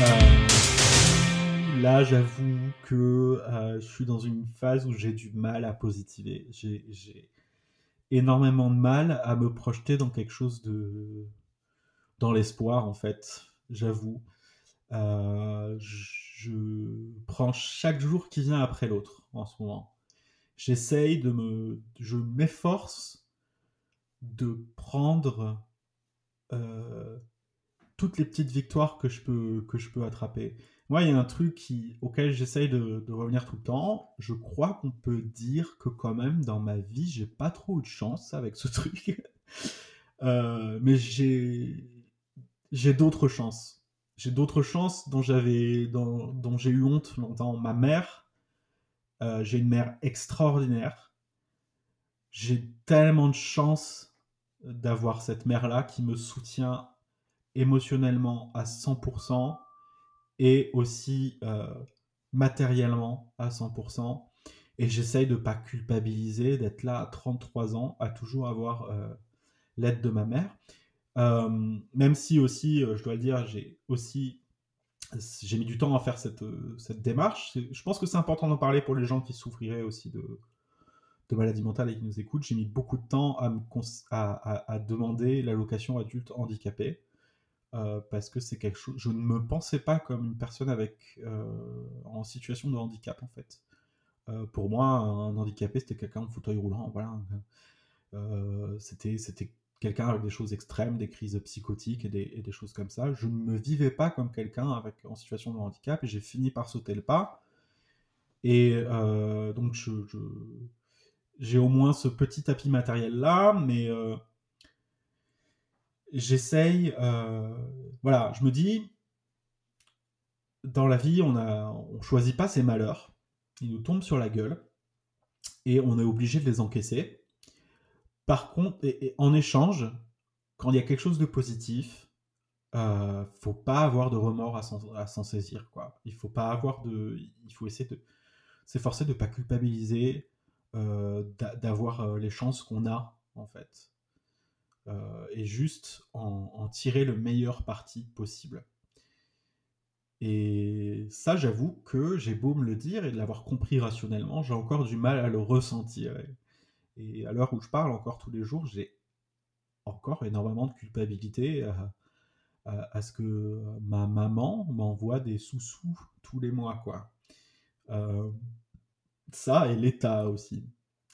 Euh, là, j'avoue que euh, je suis dans une phase où j'ai du mal à positiver. J'ai, énormément de mal à me projeter dans quelque chose de dans l'espoir en fait j'avoue Euh, je prends chaque jour qui vient après l'autre en ce moment j'essaye de me je m'efforce de prendre toutes les petites victoires que je peux que je peux attraper. Moi il y a un truc qui, auquel j'essaye de, revenir tout le temps. Je crois qu'on peut dire que quand même dans ma vie j'ai pas trop de chance avec ce truc. Euh, mais j'ai j'ai d'autres chances. J'ai d'autres chances dont j'avais dont, dont j'ai eu honte longtemps. Ma mère euh, j'ai une mère extraordinaire. J'ai tellement de chance d'avoir cette mère là qui me soutient émotionnellement à 100% et aussi euh, matériellement à 100%. Et j'essaye de pas culpabiliser, d'être là à 33 ans, à toujours avoir euh, l'aide de ma mère. Même si aussi, euh, je dois le dire, j'ai aussi j'ai mis du temps à faire cette, cette démarche. Je pense que c'est important d'en parler pour les gens qui souffriraient aussi de, de maladie mentale et qui nous écoutent, j'ai mis beaucoup de temps à, me à, à, à demander l'allocation adulte handicapé. Euh, parce que c'est quelque chose. Je ne me pensais pas comme une personne avec euh, en situation de handicap en fait. Euh, pour moi, un handicapé c'était quelqu'un en fauteuil roulant, voilà. c'était c'était quelqu'un avec des choses extrêmes, des crises psychotiques et des, choses comme ça. Je ne me vivais pas comme quelqu'un avec en situation de handicap j'ai fini par sauter le pas. Et donc je, j'ai au moins ce petit tapis matériel là, mais j'essaye. Euh, voilà, je me dis, dans la vie, on a, on choisit pas ses malheurs. Ils nous tombent sur la gueule et on est obligé de les encaisser. Par contre, et, en échange, quand il y a quelque chose de positif, euh, faut pas avoir de remords à s'en saisir. Quoi. Il faut pas avoir de, il faut essayer de s'efforcer de pas culpabiliser, euh, d'avoir les chances qu'on a en fait. Euh, et juste en, tirer le meilleur parti possible. Et ça, j'avoue que j'ai beau me le dire et de l'avoir compris rationnellement, j'ai encore du mal à le ressentir. Et, à l'heure où je parle, encore tous les jours, j'ai encore énormément de culpabilité à, ce que ma maman m'envoie des sous-sous tous les mois, quoi. Euh, ça et l'État aussi.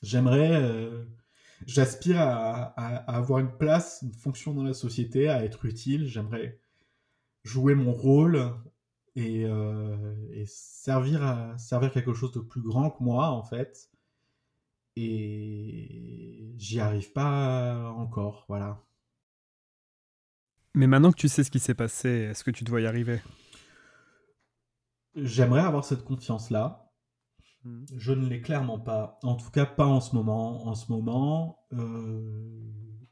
J'aimerais euh, j'aspire à, avoir une place, une fonction dans la société, à être utile. J'aimerais jouer mon rôle et, euh, servir à servir quelque chose de plus grand que moi en fait. Et j'y arrive pas encore, voilà. Mais maintenant que tu sais ce qui s'est passé, est-ce que tu dois y arriver? J'aimerais avoir cette confiance-là. Je ne l'ai clairement pas. En tout cas, pas en ce moment. En ce moment, euh,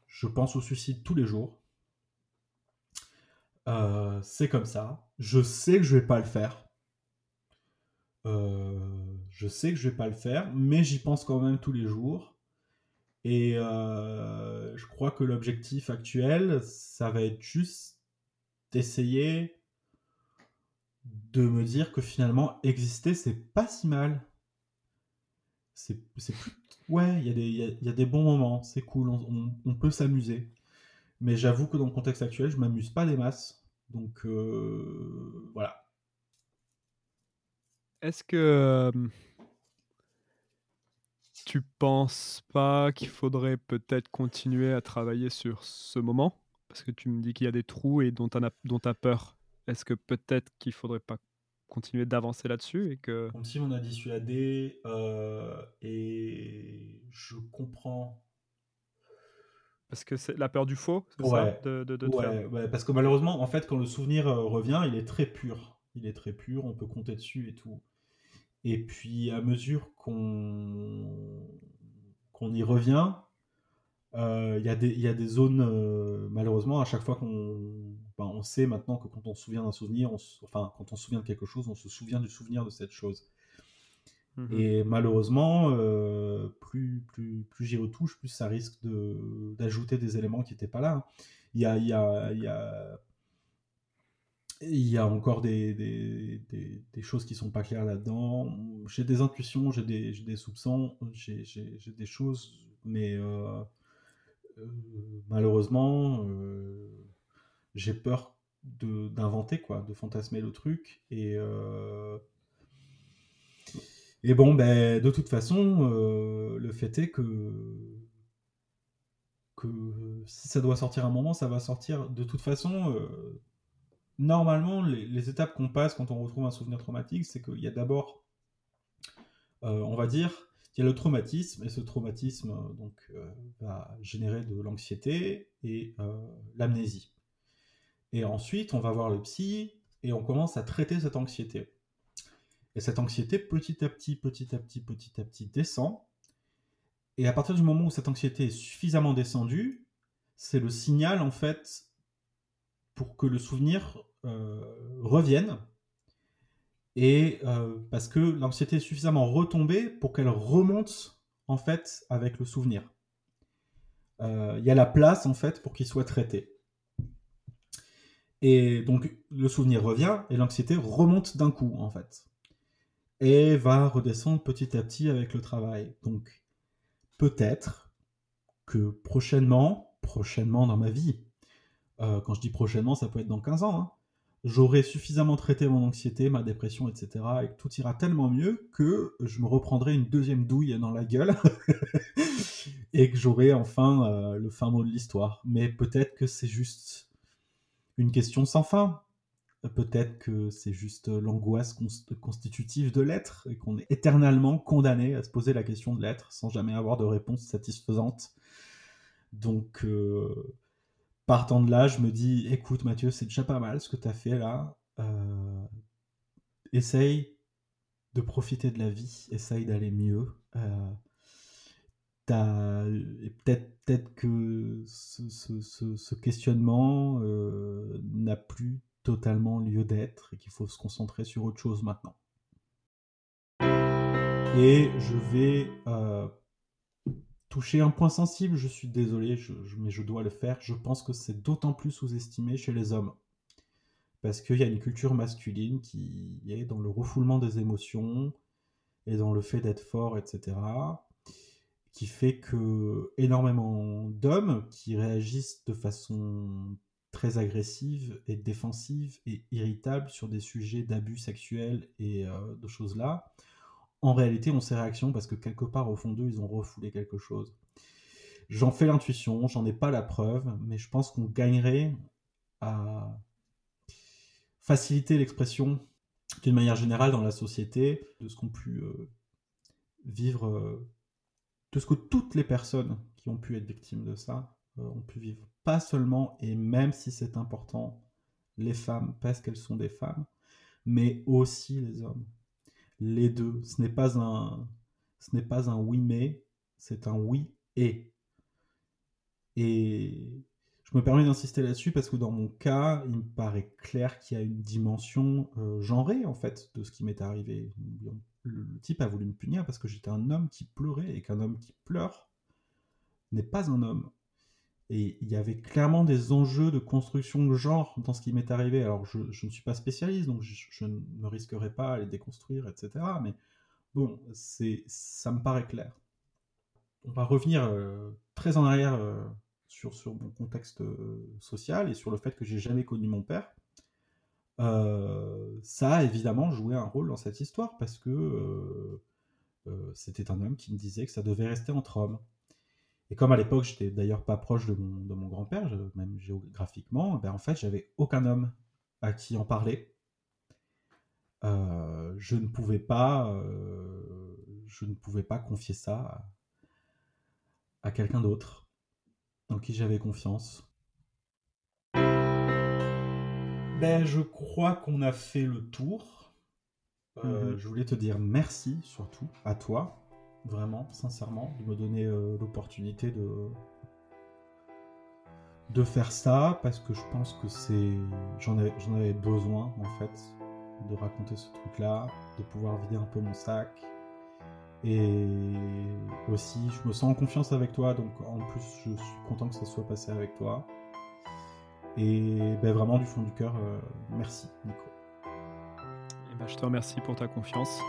je pense au suicide tous les jours. Euh, c'est comme ça. Je sais que je vais pas le faire. Euh, je sais que je vais pas le faire, mais j'y pense quand même tous les jours. Et je crois que l'objectif actuel, ça va être juste d'essayer de me dire que finalement exister, c'est pas si mal c'est plus... Ouais, il y, y, y, a des bons moments, c'est cool, on, on, peut s'amuser. Mais j'avoue que dans le contexte actuel, je m'amuse pas des masses. Donc euh, voilà. Est-ce que euh, tu penses pas qu'il faudrait peut-être continuer à travailler sur ce moment? Parce que tu me dis qu'il y a des trous et dont tu as, as peur. Est-ce que peut-être qu'il faudrait pas continuer d'avancer là-dessus et que... Comme si on a dissuadé euh, et je comprends. Parce que c'est la peur du faux, c'est ça de, de, ouais, parce que malheureusement, en fait, quand le souvenir euh, revient, il est très pur. Il est très pur, on peut compter dessus et tout. Et puis, à mesure qu'on qu'on y revient, euh, il y, y, a des zones, malheureusement, à chaque fois qu'on ben, on sait maintenant que quand on se souvient d'un souvenir, enfin, quand on se souvient de quelque chose, on se souvient du souvenir de cette chose. Mmh Et malheureusement, euh, plus, plus, plus j'y retouche, plus ça risque d'ajouter des éléments qui n'étaient pas là. Il y a, il y a, il y a, il y a encore des, des, des, choses qui sont pas claires là-dedans. J'ai des intuitions, j'ai des, des, soupçons, j'ai des choses, mais euh, euh, malheureusement, j'ai peur d'inventer, quoi, de fantasmer le truc. Et, euh, et bon, ben, de toute façon, euh, le fait est que, que si ça doit sortir un moment, ça va sortir. De toute façon, euh, normalement, les, étapes qu'on passe quand on retrouve un souvenir traumatique, c'est qu'il y a d'abord, on va dire, il y a le traumatisme, et ce traumatisme donc, va générer de l'anxiété et l'amnésie. Et ensuite, on va voir le psy et on commence à traiter cette anxiété. Et cette anxiété, petit à petit, petit à petit, petit à petit, descend. Et à partir du moment où cette anxiété est suffisamment descendue, c'est le signal, en fait, pour que le souvenir euh, revienne. Et euh, parce que l'anxiété est suffisamment retombée pour qu'elle remonte, en fait, avec le souvenir. Euh, il y a la place, en fait, pour qu'il soit traité. Et donc le souvenir revient et l'anxiété remonte d'un coup en fait. Et va redescendre petit à petit avec le travail. Donc peut-être que prochainement, prochainement dans ma vie, euh, quand je dis prochainement, ça peut être dans 15 ans, hein, j'aurai suffisamment traité mon anxiété, ma dépression, etc., et que tout ira tellement mieux que je me reprendrai une deuxième douille dans la gueule et que j'aurai enfin euh, le fin mot de l'histoire. Mais peut-être que c'est juste une question sans fin. Peut-être que c'est juste l'angoisse constitutive de l'être et qu'on est éternellement condamné à se poser la question de l'être sans jamais avoir de réponse satisfaisante. Donc, euh, partant de là, je me dis, écoute Mathieu, c'est déjà pas mal ce que tu as fait là. Euh, essaye de profiter de la vie, essaye d'aller mieux. Euh, peut-être peut que ce, questionnement euh, n'a plus totalement lieu d'être et qu'il faut se concentrer sur autre chose maintenant. Et je vais toucher un point sensible, je suis désolé, mais je dois le faire. Je pense que c'est d'autant plus sous-estimé chez les hommes. Parce qu'il y a une culture masculine qui est dans le refoulement des émotions et dans le fait d'être fort, etc. Qui fait que énormément d'hommes qui réagissent de façon très agressive et défensive et irritable sur des sujets d'abus sexuels et euh, de choses là, en réalité ont ces réactions parce que quelque part au fond d'eux, ils ont refoulé quelque chose. J'en fais l'intuition, j'en ai pas la preuve, mais je pense qu'on gagnerait à faciliter l'expression d'une manière générale dans la société de ce qu'ont pu euh, vivre, euh, de que toutes les personnes qui ont pu être victimes de ça euh, ont pu vivre. Pas seulement, et même si c'est important, les femmes parce qu'elles sont des femmes, mais aussi les hommes les deux. Ce n'est pas un, ce n'est pas un oui mais, c'est un oui et. Et je me permets d'insister là-dessus parce que dans mon cas, il me paraît clair qu'il y a une dimension euh, genrée en fait de ce qui m'est arrivé. Le, type a voulu me punir parce que j'étais un homme qui pleurait et qu'un homme qui pleure n'est pas un homme. Et il y avait clairement des enjeux de construction de genre dans ce qui m'est arrivé. Alors, je, ne suis pas spécialiste, donc je, ne risquerai pas à les déconstruire, etc. Mais bon, ça me paraît clair. On va revenir euh, très en arrière euh, sur, sur mon contexte euh, social et sur le fait que j'ai jamais connu mon père. Ça a évidemment joué un rôle dans cette histoire parce que c'était un homme qui me disait que ça devait rester entre hommes. Et comme à l'époque, j'étais d'ailleurs pas proche de mon, grand-père, même géographiquement, ben en fait, j'avais aucun homme à qui en parler. Euh, je ne pouvais pas, euh, je ne pouvais pas confier ça à, quelqu'un d'autre en qui j'avais confiance. Ben, je crois qu'on a fait le tour. Euh, mhm. Je voulais te dire merci surtout à toi vraiment, sincèrement, de me donner euh, l'opportunité de de faire ça parce que je pense que c'est j'en avais, j'en avais besoin en fait de raconter ce truc là de pouvoir vider un peu mon sac et aussi je me sens en confiance avec toi donc en plus je suis content que ça soit passé avec toi et ben, vraiment du fond du cœur euh, merci Nico. Et eh ben, je te remercie pour ta confiance.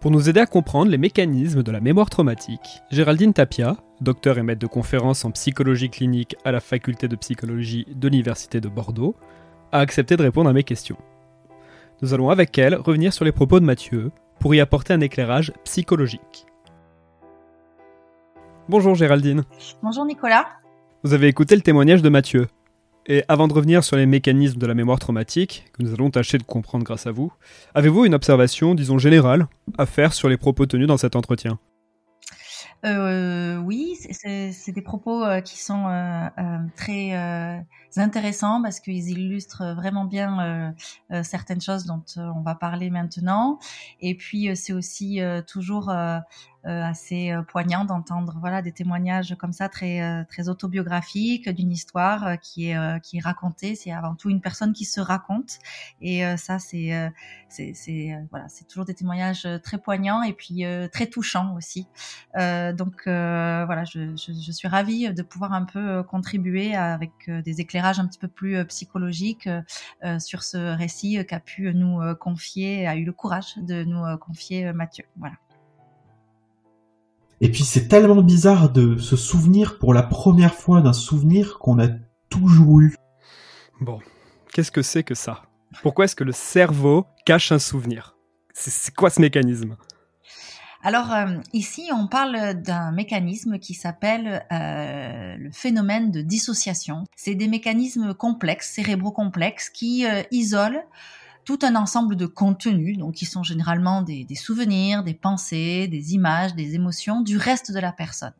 Pour nous aider à comprendre les mécanismes de la mémoire traumatique, Géraldine Tapia, docteur et maître de conférences en psychologie clinique à la faculté de psychologie de l'Université de Bordeaux, a accepté de répondre à mes questions. Nous allons avec elle revenir sur les propos de Mathieu pour y apporter un éclairage psychologique. Bonjour Géraldine. Bonjour Nicolas. Vous avez écouté le témoignage de Mathieu. Et avant de revenir sur les mécanismes de la mémoire traumatique, que nous allons tâcher de comprendre grâce à vous, avez-vous une observation, disons générale, à faire sur les propos tenus dans cet entretien? Euh, oui, c'est des propos euh, qui sont euh, très intéressants parce qu'ils illustrent vraiment bien certaines choses dont on va parler maintenant. Et puis c'est aussi toujours euh, assez euh, poignant d'entendre voilà des témoignages comme ça très euh, très autobiographiques d'une histoire qui est qui est racontée. C'est avant tout une personne qui se raconte et ça c'est c'est voilà c'est toujours des témoignages très poignants et puis très touchants aussi. donc voilà, je, je, je, suis ravie de pouvoir un peu contribuer avec des éclairages un petit peu plus psychologiques sur ce récit qu'a pu nous confier, a eu le courage de nous confier Mathieu. Voilà. Et puis c'est tellement bizarre de se souvenir pour la première fois d'un souvenir qu'on a toujours eu. Bon, qu'est-ce que c'est que ça? Pourquoi est-ce que le cerveau cache un souvenir? C'est quoi ce mécanisme? Alors euh, ici, on parle d'un mécanisme qui s'appelle euh, le phénomène de dissociation. C'est des mécanismes complexes, cérébro-complexes, qui euh, isolent tout un ensemble de contenus, donc qui sont généralement des, souvenirs, des pensées, des images, des émotions du reste de la personne.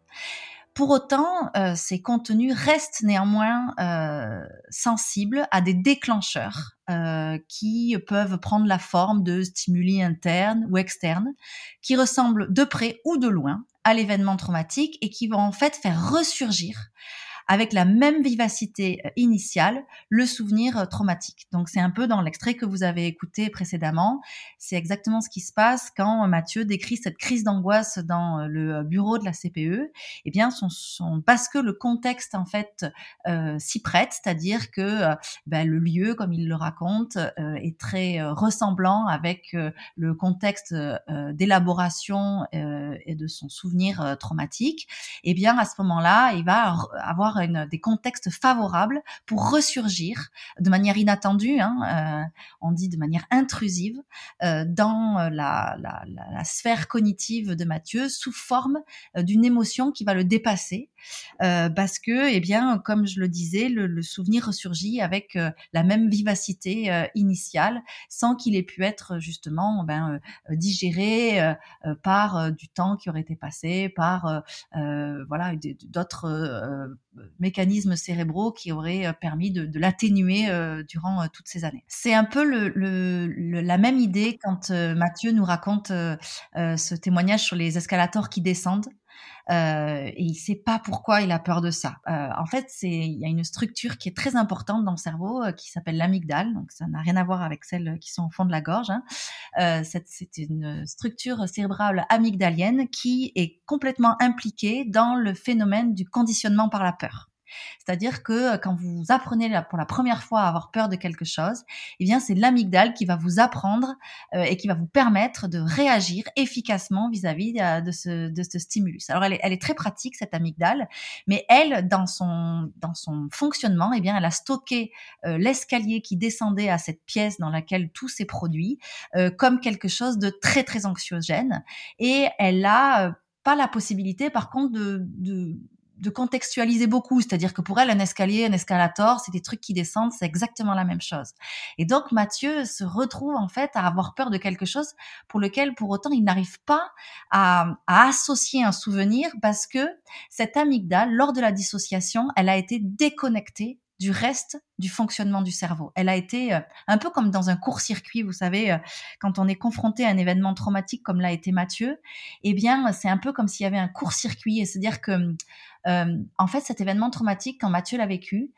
Pour autant, euh, ces contenus restent néanmoins euh, sensibles à des déclencheurs euh, qui peuvent prendre la forme de stimuli internes ou externes, qui ressemblent de près ou de loin à l'événement traumatique et qui vont en fait faire ressurgir avec la même vivacité euh, initiale le souvenir euh, traumatique. Donc c'est un peu dans l'extrait que vous avez écouté précédemment, c'est exactement ce qui se passe quand Mathieu décrit cette crise d'angoisse dans euh, le bureau de la CPE. Eh bien, parce que le contexte en fait euh, s'y prête, c'est-à-dire que ben, le lieu, comme il le raconte, euh, est très ressemblant avec le contexte d'élaboration et de son souvenir traumatique. Eh bien, à ce moment-là, il va avoir des contextes favorables pour ressurgir de manière inattendue, hein, euh, on dit de manière intrusive, euh, dans la, sphère cognitive de Mathieu sous forme euh, d'une émotion qui va le dépasser, parce que, eh bien, comme je le disais, le, le souvenir ressurgit avec la même vivacité initiale, sans qu'il ait pu être justement ben, digéré par du temps qui aurait été passé, par voilà d'autres mécanismes cérébraux qui auraient euh, permis de, l'atténuer euh, durant euh, toutes ces années. C'est un peu la même idée quand Mathieu nous raconte ce témoignage sur les escalators qui descendent. Euh, et il sait pas pourquoi il a peur de ça. Euh, en fait, il y a une structure qui est très importante dans le cerveau euh, qui s'appelle l'amygdale. Donc ça n'a rien à voir avec celles qui sont au fond de la gorge. Hein. c'est une structure cérébrale amygdalienne qui est complètement impliquée dans le phénomène du conditionnement par la peur. C'est-à-dire que euh, quand vous apprenez pour la première fois à avoir peur de quelque chose, eh bien c'est l'amygdale qui va vous apprendre euh, et qui va vous permettre de réagir efficacement vis-à-vis euh, de, ce, de ce stimulus. Alors elle est, elle est très pratique cette amygdale, mais elle dans son dans son fonctionnement, eh bien elle a stocké l'escalier qui descendait à cette pièce dans laquelle tout s'est produit comme quelque chose de très très anxiogène et elle a pas la possibilité par contre de, de de contextualiser beaucoup, c'est-à-dire que pour elle, un escalier, un escalator, c'est des trucs qui descendent, c'est exactement la même chose. Et donc Mathieu se retrouve en fait à avoir peur de quelque chose pour lequel, pour autant, il n'arrive pas à, à, associer un souvenir parce que cette amygdale, lors de la dissociation, elle a été déconnectée du reste du fonctionnement du cerveau. Elle a été euh, un peu comme dans un court-circuit, vous savez, euh, quand on est confronté à un événement traumatique comme l'a été Mathieu, eh bien, c'est un peu comme s'il y avait un court-circuit. C'est-à-dire que, euh, en fait, cet événement traumatique, quand Mathieu l'a vécu,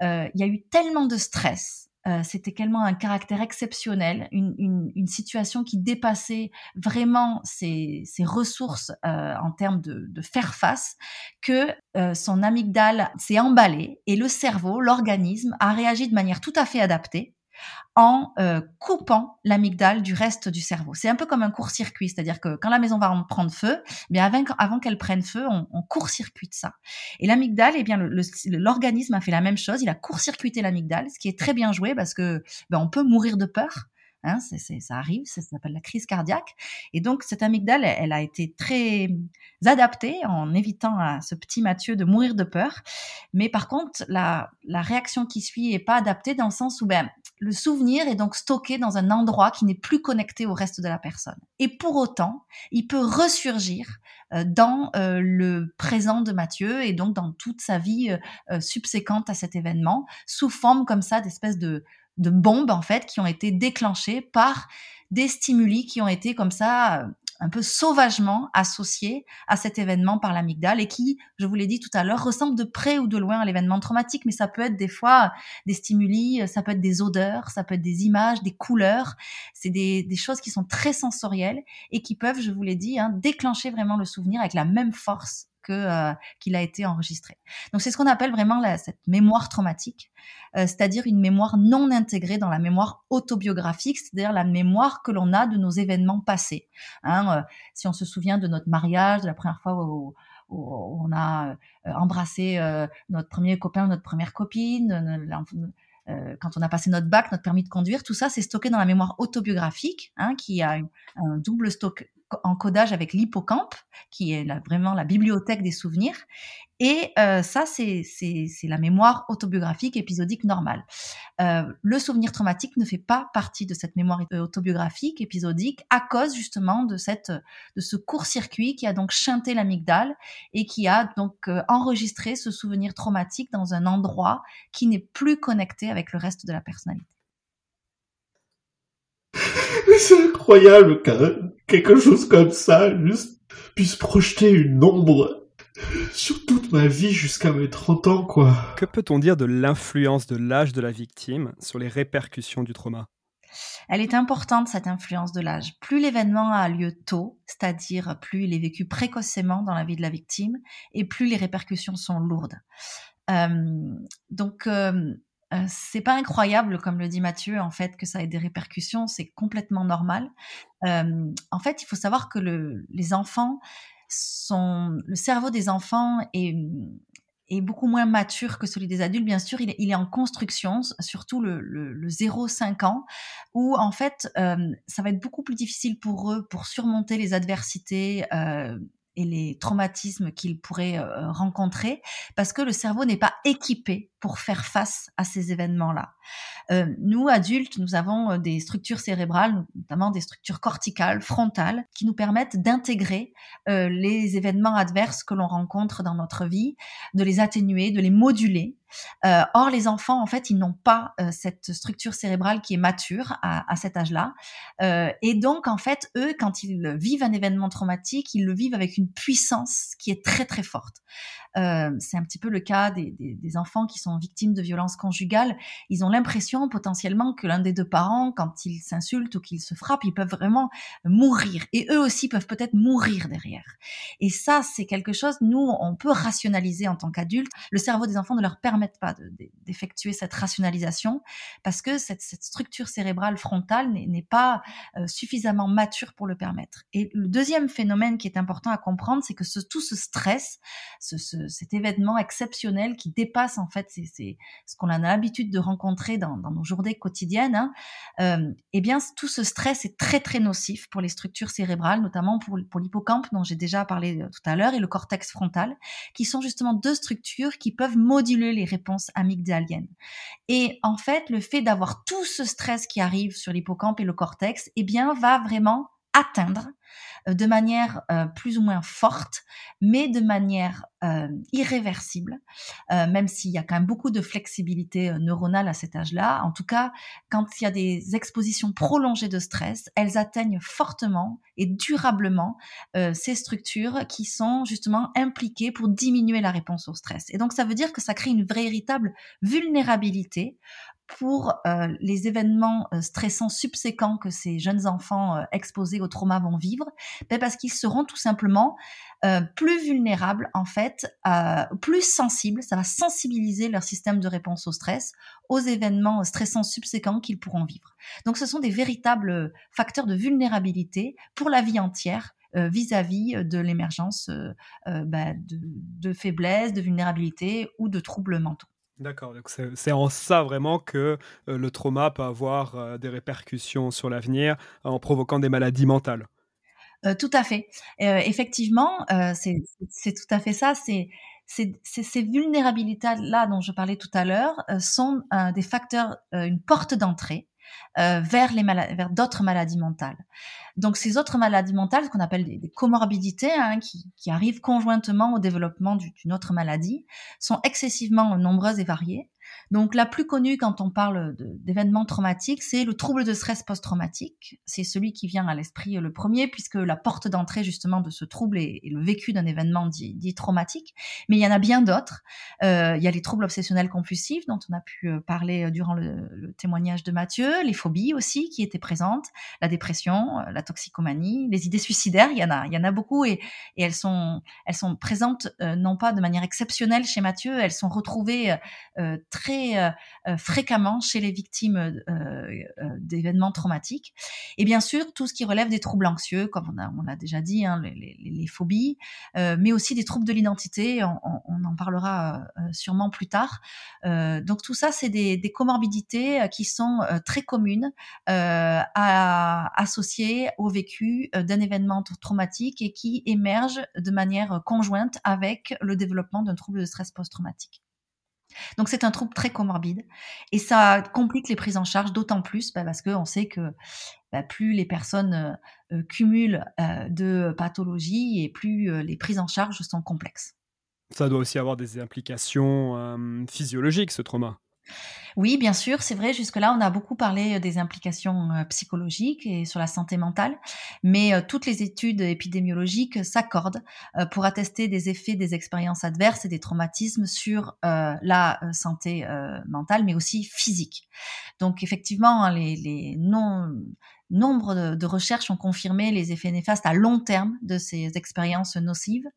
il y a eu tellement de stress, euh, c'était tellement un caractère exceptionnel, une, une, une, situation qui dépassait vraiment ses, ses ressources euh, en termes de, de, faire face, que euh, son amygdale s'est emballée et le cerveau, l'organisme, a réagi de manière tout à fait adaptée en euh, coupant l'amygdale du reste du cerveau. C'est un peu comme un court-circuit, c'est-à-dire que quand la maison va en prendre feu, mais avant, avant qu'elle prenne feu, on, court-circuite ça. Et l'amygdale, eh bien, l'organisme a fait la même chose, il a court-circuité l'amygdale, ce qui est très bien joué parce que ben, on peut mourir de peur. Hein, c'est, ça arrive, ça s'appelle la crise cardiaque. Et donc, cette amygdale, elle, elle, a été très adaptée en évitant à ce petit Mathieu de mourir de peur. Mais par contre, la, la réaction qui suit est pas adaptée dans le sens où ben, le souvenir est donc stocké dans un endroit qui n'est plus connecté au reste de la personne. Et pour autant, il peut ressurgir euh, dans euh, le présent de Mathieu et donc dans toute sa vie euh, subséquente à cet événement, sous forme comme ça d'espèces de, bombes en fait qui ont été déclenchées par des stimuli qui ont été comme ça un peu sauvagement associé à cet événement par l'amygdale et qui, je vous l'ai dit tout à l'heure, ressemble de près ou de loin à l'événement traumatique, mais ça peut être des fois des stimuli, ça peut être des odeurs, ça peut être des images, des couleurs. C'est des, choses qui sont très sensorielles et qui peuvent, je vous l'ai dit, hein, déclencher vraiment le souvenir avec la même force euh, qu'il a été enregistré. Donc c'est ce qu'on appelle vraiment cette mémoire traumatique, euh, c'est-à-dire une mémoire non intégrée dans la mémoire autobiographique, c'est-à-dire la mémoire que l'on a de nos événements passés. Hein, euh, si on se souvient de notre mariage, de la première fois où, on a embrassé notre premier copain notre première copine, quand on a passé notre bac, notre permis de conduire, tout ça, c'est stocké dans la mémoire autobiographique, hein, qui a un double stock, encodage avec l'hippocampe, qui est vraiment la bibliothèque des souvenirs. Et euh, ça, c'est la mémoire autobiographique épisodique normale. Euh, le souvenir traumatique ne fait pas partie de cette mémoire autobiographique épisodique à cause justement de, ce court-circuit qui a donc chanté l'amygdale et qui a donc euh, enregistré ce souvenir traumatique dans un endroit qui n'est plus connecté avec le reste de la personnalité. c'est incroyable que quelque chose comme ça juste puisse projeter une ombre sur toute ma vie jusqu'à mes 30 ans, quoi. Que peut-on dire de l'influence de l'âge de la victime sur les répercussions du trauma? Elle est importante, cette influence de l'âge. Plus l'événement a lieu tôt, c'est-à-dire plus il est vécu précocement dans la vie de la victime, et plus les répercussions sont lourdes. Euh, donc, euh, euh, c'est pas incroyable, comme le dit Mathieu, en fait, que ça ait des répercussions. C'est complètement normal. Euh, en fait, il faut savoir que le, les enfants sont, le cerveau des enfants est, beaucoup moins mature que celui des adultes. Bien sûr, il est, en construction, surtout le, le, le 0-5 ans, où en fait, euh, ça va être beaucoup plus difficile pour eux pour surmonter les adversités. Et les traumatismes qu'ils pourraient rencontrer parce que le cerveau n'est pas équipé pour faire face à ces événements-là. Euh, nous, adultes, nous avons euh, des structures cérébrales, notamment des structures corticales, frontales, qui nous permettent d'intégrer euh, les événements adverses que l'on rencontre dans notre vie, de les atténuer, de les moduler. Or, les enfants, en fait, ils n'ont pas cette structure cérébrale qui est mature à, cet âge-là. Et donc, en fait, eux, quand ils vivent un événement traumatique, ils le vivent avec une puissance qui est très, très forte. C'est un petit peu le cas des, enfants qui sont victimes de violences conjugales. Ils ont l'impression potentiellement que l'un des deux parents, quand ils s'insultent ou qu'ils se frappent, ils peuvent vraiment mourir. Et eux aussi peuvent peut-être mourir derrière. Et ça, c'est quelque chose, nous, on peut rationaliser en tant qu'adultes. Le cerveau des enfants ne leur permet pas d'effectuer cette rationalisation parce que cette, structure cérébrale frontale n'est pas euh, suffisamment mature pour le permettre. Et le deuxième phénomène qui est important à comprendre, c'est que tout ce stress, ce, cet événement exceptionnel qui dépasse en fait c'est ce qu'on a l'habitude de rencontrer dans, nos journées quotidiennes, hein, euh, eh bien tout ce stress est très très nocif pour les structures cérébrales, notamment pour, pour l'hippocampe dont j'ai déjà parlé euh, tout à l'heure et le cortex frontal, qui sont justement deux structures qui peuvent moduler les réponses amygdaliennes. Et en fait, le fait d'avoir tout ce stress qui arrive sur l'hippocampe et le cortex, eh bien va vraiment atteindre de manière euh, plus ou moins forte, mais de manière euh, irréversible, même s'il y a quand même beaucoup de flexibilité neuronale à cet âge-là. En tout cas, quand il y a des expositions prolongées de stress, elles atteignent fortement et durablement ces structures qui sont justement impliquées pour diminuer la réponse au stress. Et donc, ça veut dire que ça crée une véritable vulnérabilité pour euh, les événements euh, stressants subséquents que ces jeunes enfants euh, exposés au trauma vont vivre, ben parce qu'ils seront tout simplement plus vulnérables en fait, plus sensibles. Ça va sensibiliser leur système de réponse au stress, aux événements stressants subséquents qu'ils pourront vivre. Donc, ce sont des véritables facteurs de vulnérabilité pour la vie entière vis-à-vis de l'émergence ben, de, de faiblesse, de vulnérabilité ou de troubles mentaux. D'accord, c'est en ça vraiment que euh, le trauma peut avoir euh, des répercussions sur l'avenir en provoquant des maladies mentales. Euh, tout à fait. effectivement, c'est tout à fait ça. C'est ces vulnérabilités-là dont je parlais tout à l'heure sont des facteurs, une porte d'entrée vers, vers d'autres maladies mentales. Donc ces autres maladies mentales, ce qu'on appelle des, comorbidités, hein, qui, qui, arrivent conjointement au développement d'une autre maladie, sont excessivement nombreuses et variées. Donc la plus connue quand on parle d'événements traumatiques, c'est le trouble de stress post-traumatique. C'est celui qui vient à l'esprit le premier, puisque la porte d'entrée justement de ce trouble est, le vécu d'un événement dit, traumatique. Mais il y en a bien d'autres. Euh, il y a les troubles obsessionnels compulsifs dont on a pu euh, parler euh, durant le, témoignage de Mathieu, les phobies aussi qui étaient présentes, la dépression, la toxicomanie, les idées suicidaires. Il y en a, en a beaucoup et, elles sont présentes non pas de manière exceptionnelle chez Mathieu, elles sont retrouvées très euh, euh, fréquemment chez les victimes d'événements traumatiques. Et bien sûr, tout ce qui relève des troubles anxieux, comme on a, déjà dit, hein, les, phobies, mais aussi des troubles de l'identité, on, en parlera sûrement plus tard. donc tout ça, c'est des, des, comorbidités qui sont très communes à, associées au vécu d'un événement traumatique et qui émergent de manière conjointe avec le développement d'un trouble de stress post-traumatique. Donc c'est un trouble très comorbide et ça complique les prises en charge d'autant plus bah, parce qu'on sait que bah, plus les personnes euh, cumulent euh, de pathologies et plus euh, les prises en charge sont complexes. Ça doit aussi avoir des implications physiologiques, ce trauma. Oui, bien sûr, c'est vrai. Jusque-là, on a beaucoup parlé des implications psychologiques et sur la santé mentale, mais toutes les études épidémiologiques s'accordent pour attester des effets des expériences adverses et des traumatismes sur la santé mentale, mais aussi physique. Donc, effectivement, hein, les non Nombre de, recherches ont confirmé les effets néfastes à long terme de ces expériences nocives,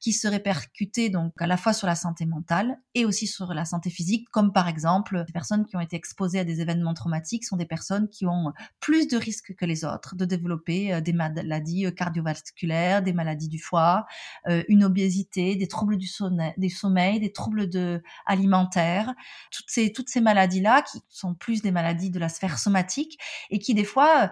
qui se répercutaient donc à la fois sur la santé mentale et aussi sur la santé physique, comme par exemple les personnes qui ont été exposées à des événements traumatiques sont des personnes qui ont plus de risques que les autres de développer euh, des maladies euh, cardiovasculaires, des maladies du foie, euh, une obésité, des troubles du sommeil, des, troubles de alimentaires, toutes ces toutes ces maladies là qui sont plus des maladies de la sphère somatique et qui des fois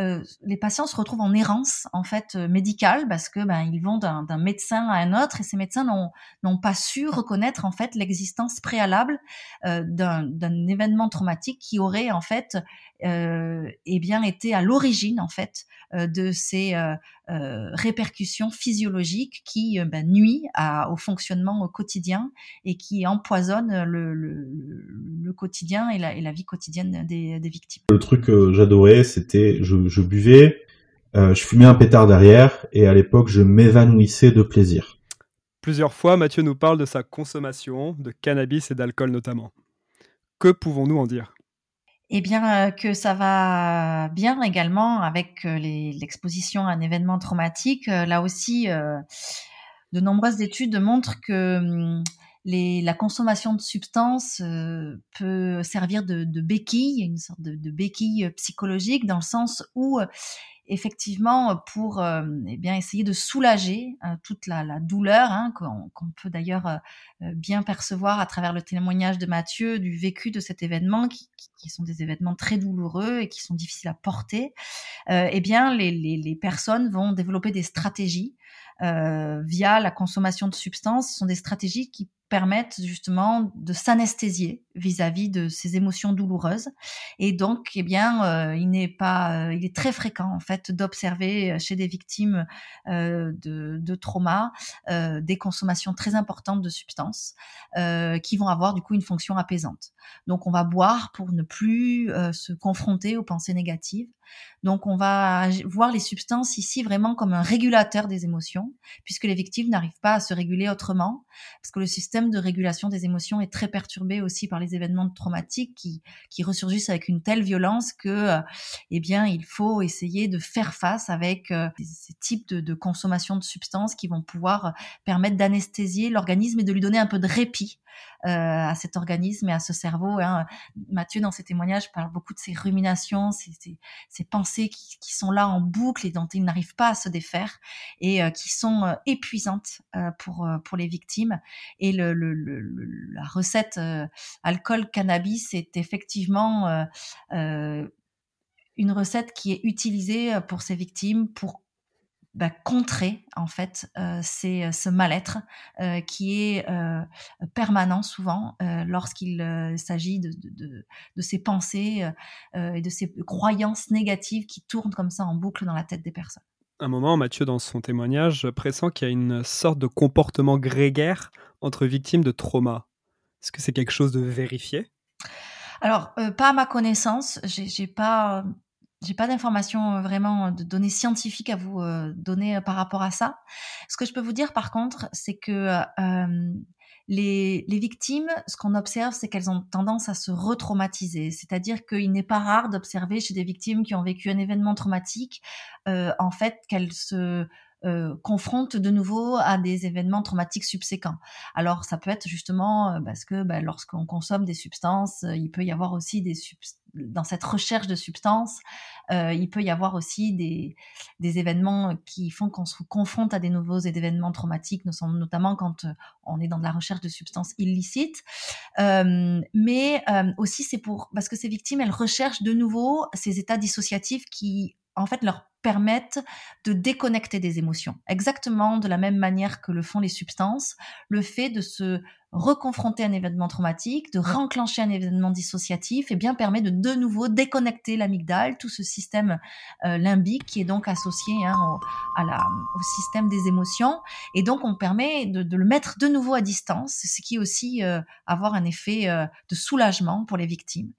euh, les patients se retrouvent en errance en fait euh, médicale parce que ben ils vont d'un médecin à un autre et ces médecins n'ont pas su reconnaître en fait l'existence préalable euh, d'un événement traumatique qui aurait en fait euh, eh bien été à l'origine en fait de ces répercussions physiologiques qui ben, nuisent à, au fonctionnement quotidien et qui empoisonnent le, quotidien et la, vie quotidienne des, victimes. Le truc que j'adorais, c'était je buvais, je fumais un pétard derrière et à l'époque je m'évanouissais de plaisir. Plusieurs fois, Mathieu nous parle de sa consommation de cannabis et d'alcool notamment. Que pouvons-nous en dire? Eh bien, euh, que ça va bien également avec euh, l'exposition à un événement traumatique. Euh, là aussi, de nombreuses études montrent que hum, les, la consommation de substances peut servir de, de, béquille, une sorte de, de, béquille psychologique, dans le sens où effectivement pour euh, eh bien essayer de soulager euh, toute la, la douleur hein, qu'on peut d'ailleurs euh, bien percevoir à travers le témoignage de Mathieu du vécu de cet événement qui, qui sont des événements très douloureux et qui sont difficiles à porter eh bien les, les, les, personnes vont développer des stratégies via la consommation de substances. Ce sont des stratégies qui permettent justement de s'anesthésier vis-à-vis de ces émotions douloureuses. Et donc, eh bien, euh, il n'est pas, euh, il est très fréquent en fait d'observer chez des victimes euh, de, de trauma des consommations très importantes de substances qui vont avoir du coup une fonction apaisante. Donc, on va boire pour ne plus se confronter aux pensées négatives. Donc, on va voir les substances ici vraiment comme un régulateur des émotions, puisque les victimes n'arrivent pas à se réguler autrement, parce que le système de régulation des émotions est très perturbé aussi par les événements traumatiques qui, qui ressurgissent avec une telle violence que, euh, eh bien, il faut essayer de faire face avec euh, ces types de, de, consommation de substances qui vont pouvoir permettre d'anesthésier l'organisme et de lui donner un peu de répit. euh, à cet organisme et à ce cerveau. Hein. Mathieu, dans ses témoignages, parle beaucoup de ces ruminations, ces, ces, ces pensées qui, qui, sont là en boucle et dont il n'arrive pas à se défaire et euh, qui sont euh, épuisantes euh, pour, pour les victimes. Et le, le, le, la recette alcool-cannabis est effectivement une recette qui est utilisée pour ces victimes pour bah, contrer en fait euh, c'est ce mal-être euh, qui est euh, permanent souvent euh, lorsqu'il euh, s'agit de, de, de, ces pensées et de ces croyances négatives qui tournent comme ça en boucle dans la tête des personnes. Un moment, Mathieu, dans son témoignage, pressent qu'il y a une sorte de comportement grégaire entre victimes de trauma. Est-ce que c'est quelque chose de vérifié? Alors, euh, pas à ma connaissance, j'ai pas, j'ai pas d'informations euh, vraiment de données scientifiques à vous euh, donner par rapport à ça. Ce que je peux vous dire par contre, c'est que les, les victimes, ce qu'on observe, c'est qu'elles ont tendance à se retraumatiser. C'est-à-dire qu'il n'est pas rare d'observer chez des victimes qui ont vécu un événement traumatique, en fait, qu'elles se euh, confrontent de nouveau à des événements traumatiques subséquents. Alors ça peut être justement euh, parce que bah, lorsqu'on consomme des substances, euh, il peut y avoir aussi des dans cette recherche de substances, il peut y avoir aussi des, des événements qui font qu'on se confronte à des nouveaux événements traumatiques, notamment quand on est dans de la recherche de substances illicites. mais aussi c'est pour parce que ces victimes elles recherchent de nouveau ces états dissociatifs qui en fait leur permettent de déconnecter des émotions. Exactement de la même manière que le font les substances, le fait de se reconfronter un événement traumatique, de renclencher un événement dissociatif, et eh bien permet de de nouveau déconnecter l'amygdale, tout ce système euh, limbique qui est donc associé hein, au, à la, au système des émotions, et donc on permet de, de, le mettre de nouveau à distance, ce qui aussi euh, avoir un effet euh, de soulagement pour les victimes.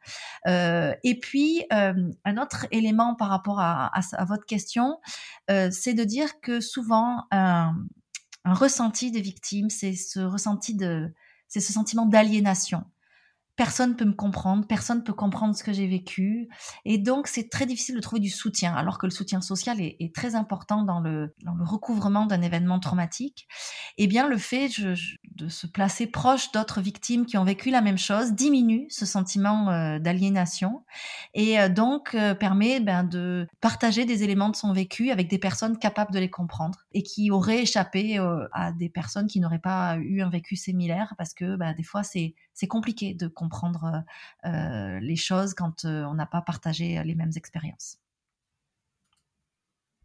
Et puis un autre élément par rapport à, à, à votre question, c'est de dire que souvent un, un ressenti des victimes, c'est ce ressenti de c'est ce sentiment d'aliénation personne peut me comprendre, personne peut comprendre ce que j'ai vécu. Et donc, c'est très difficile de trouver du soutien, alors que le soutien social est, est très important dans le, dans le recouvrement d'un événement traumatique. Eh bien, le fait je, de se placer proche d'autres victimes qui ont vécu la même chose diminue ce sentiment euh, d'aliénation et euh, donc euh, permet ben, de partager des éléments de son vécu avec des personnes capables de les comprendre et qui auraient échappé à des personnes qui n'auraient pas eu un vécu similaire parce que ben, des fois, c'est compliqué de comprendre les choses quand on n'a pas partagé les mêmes expériences.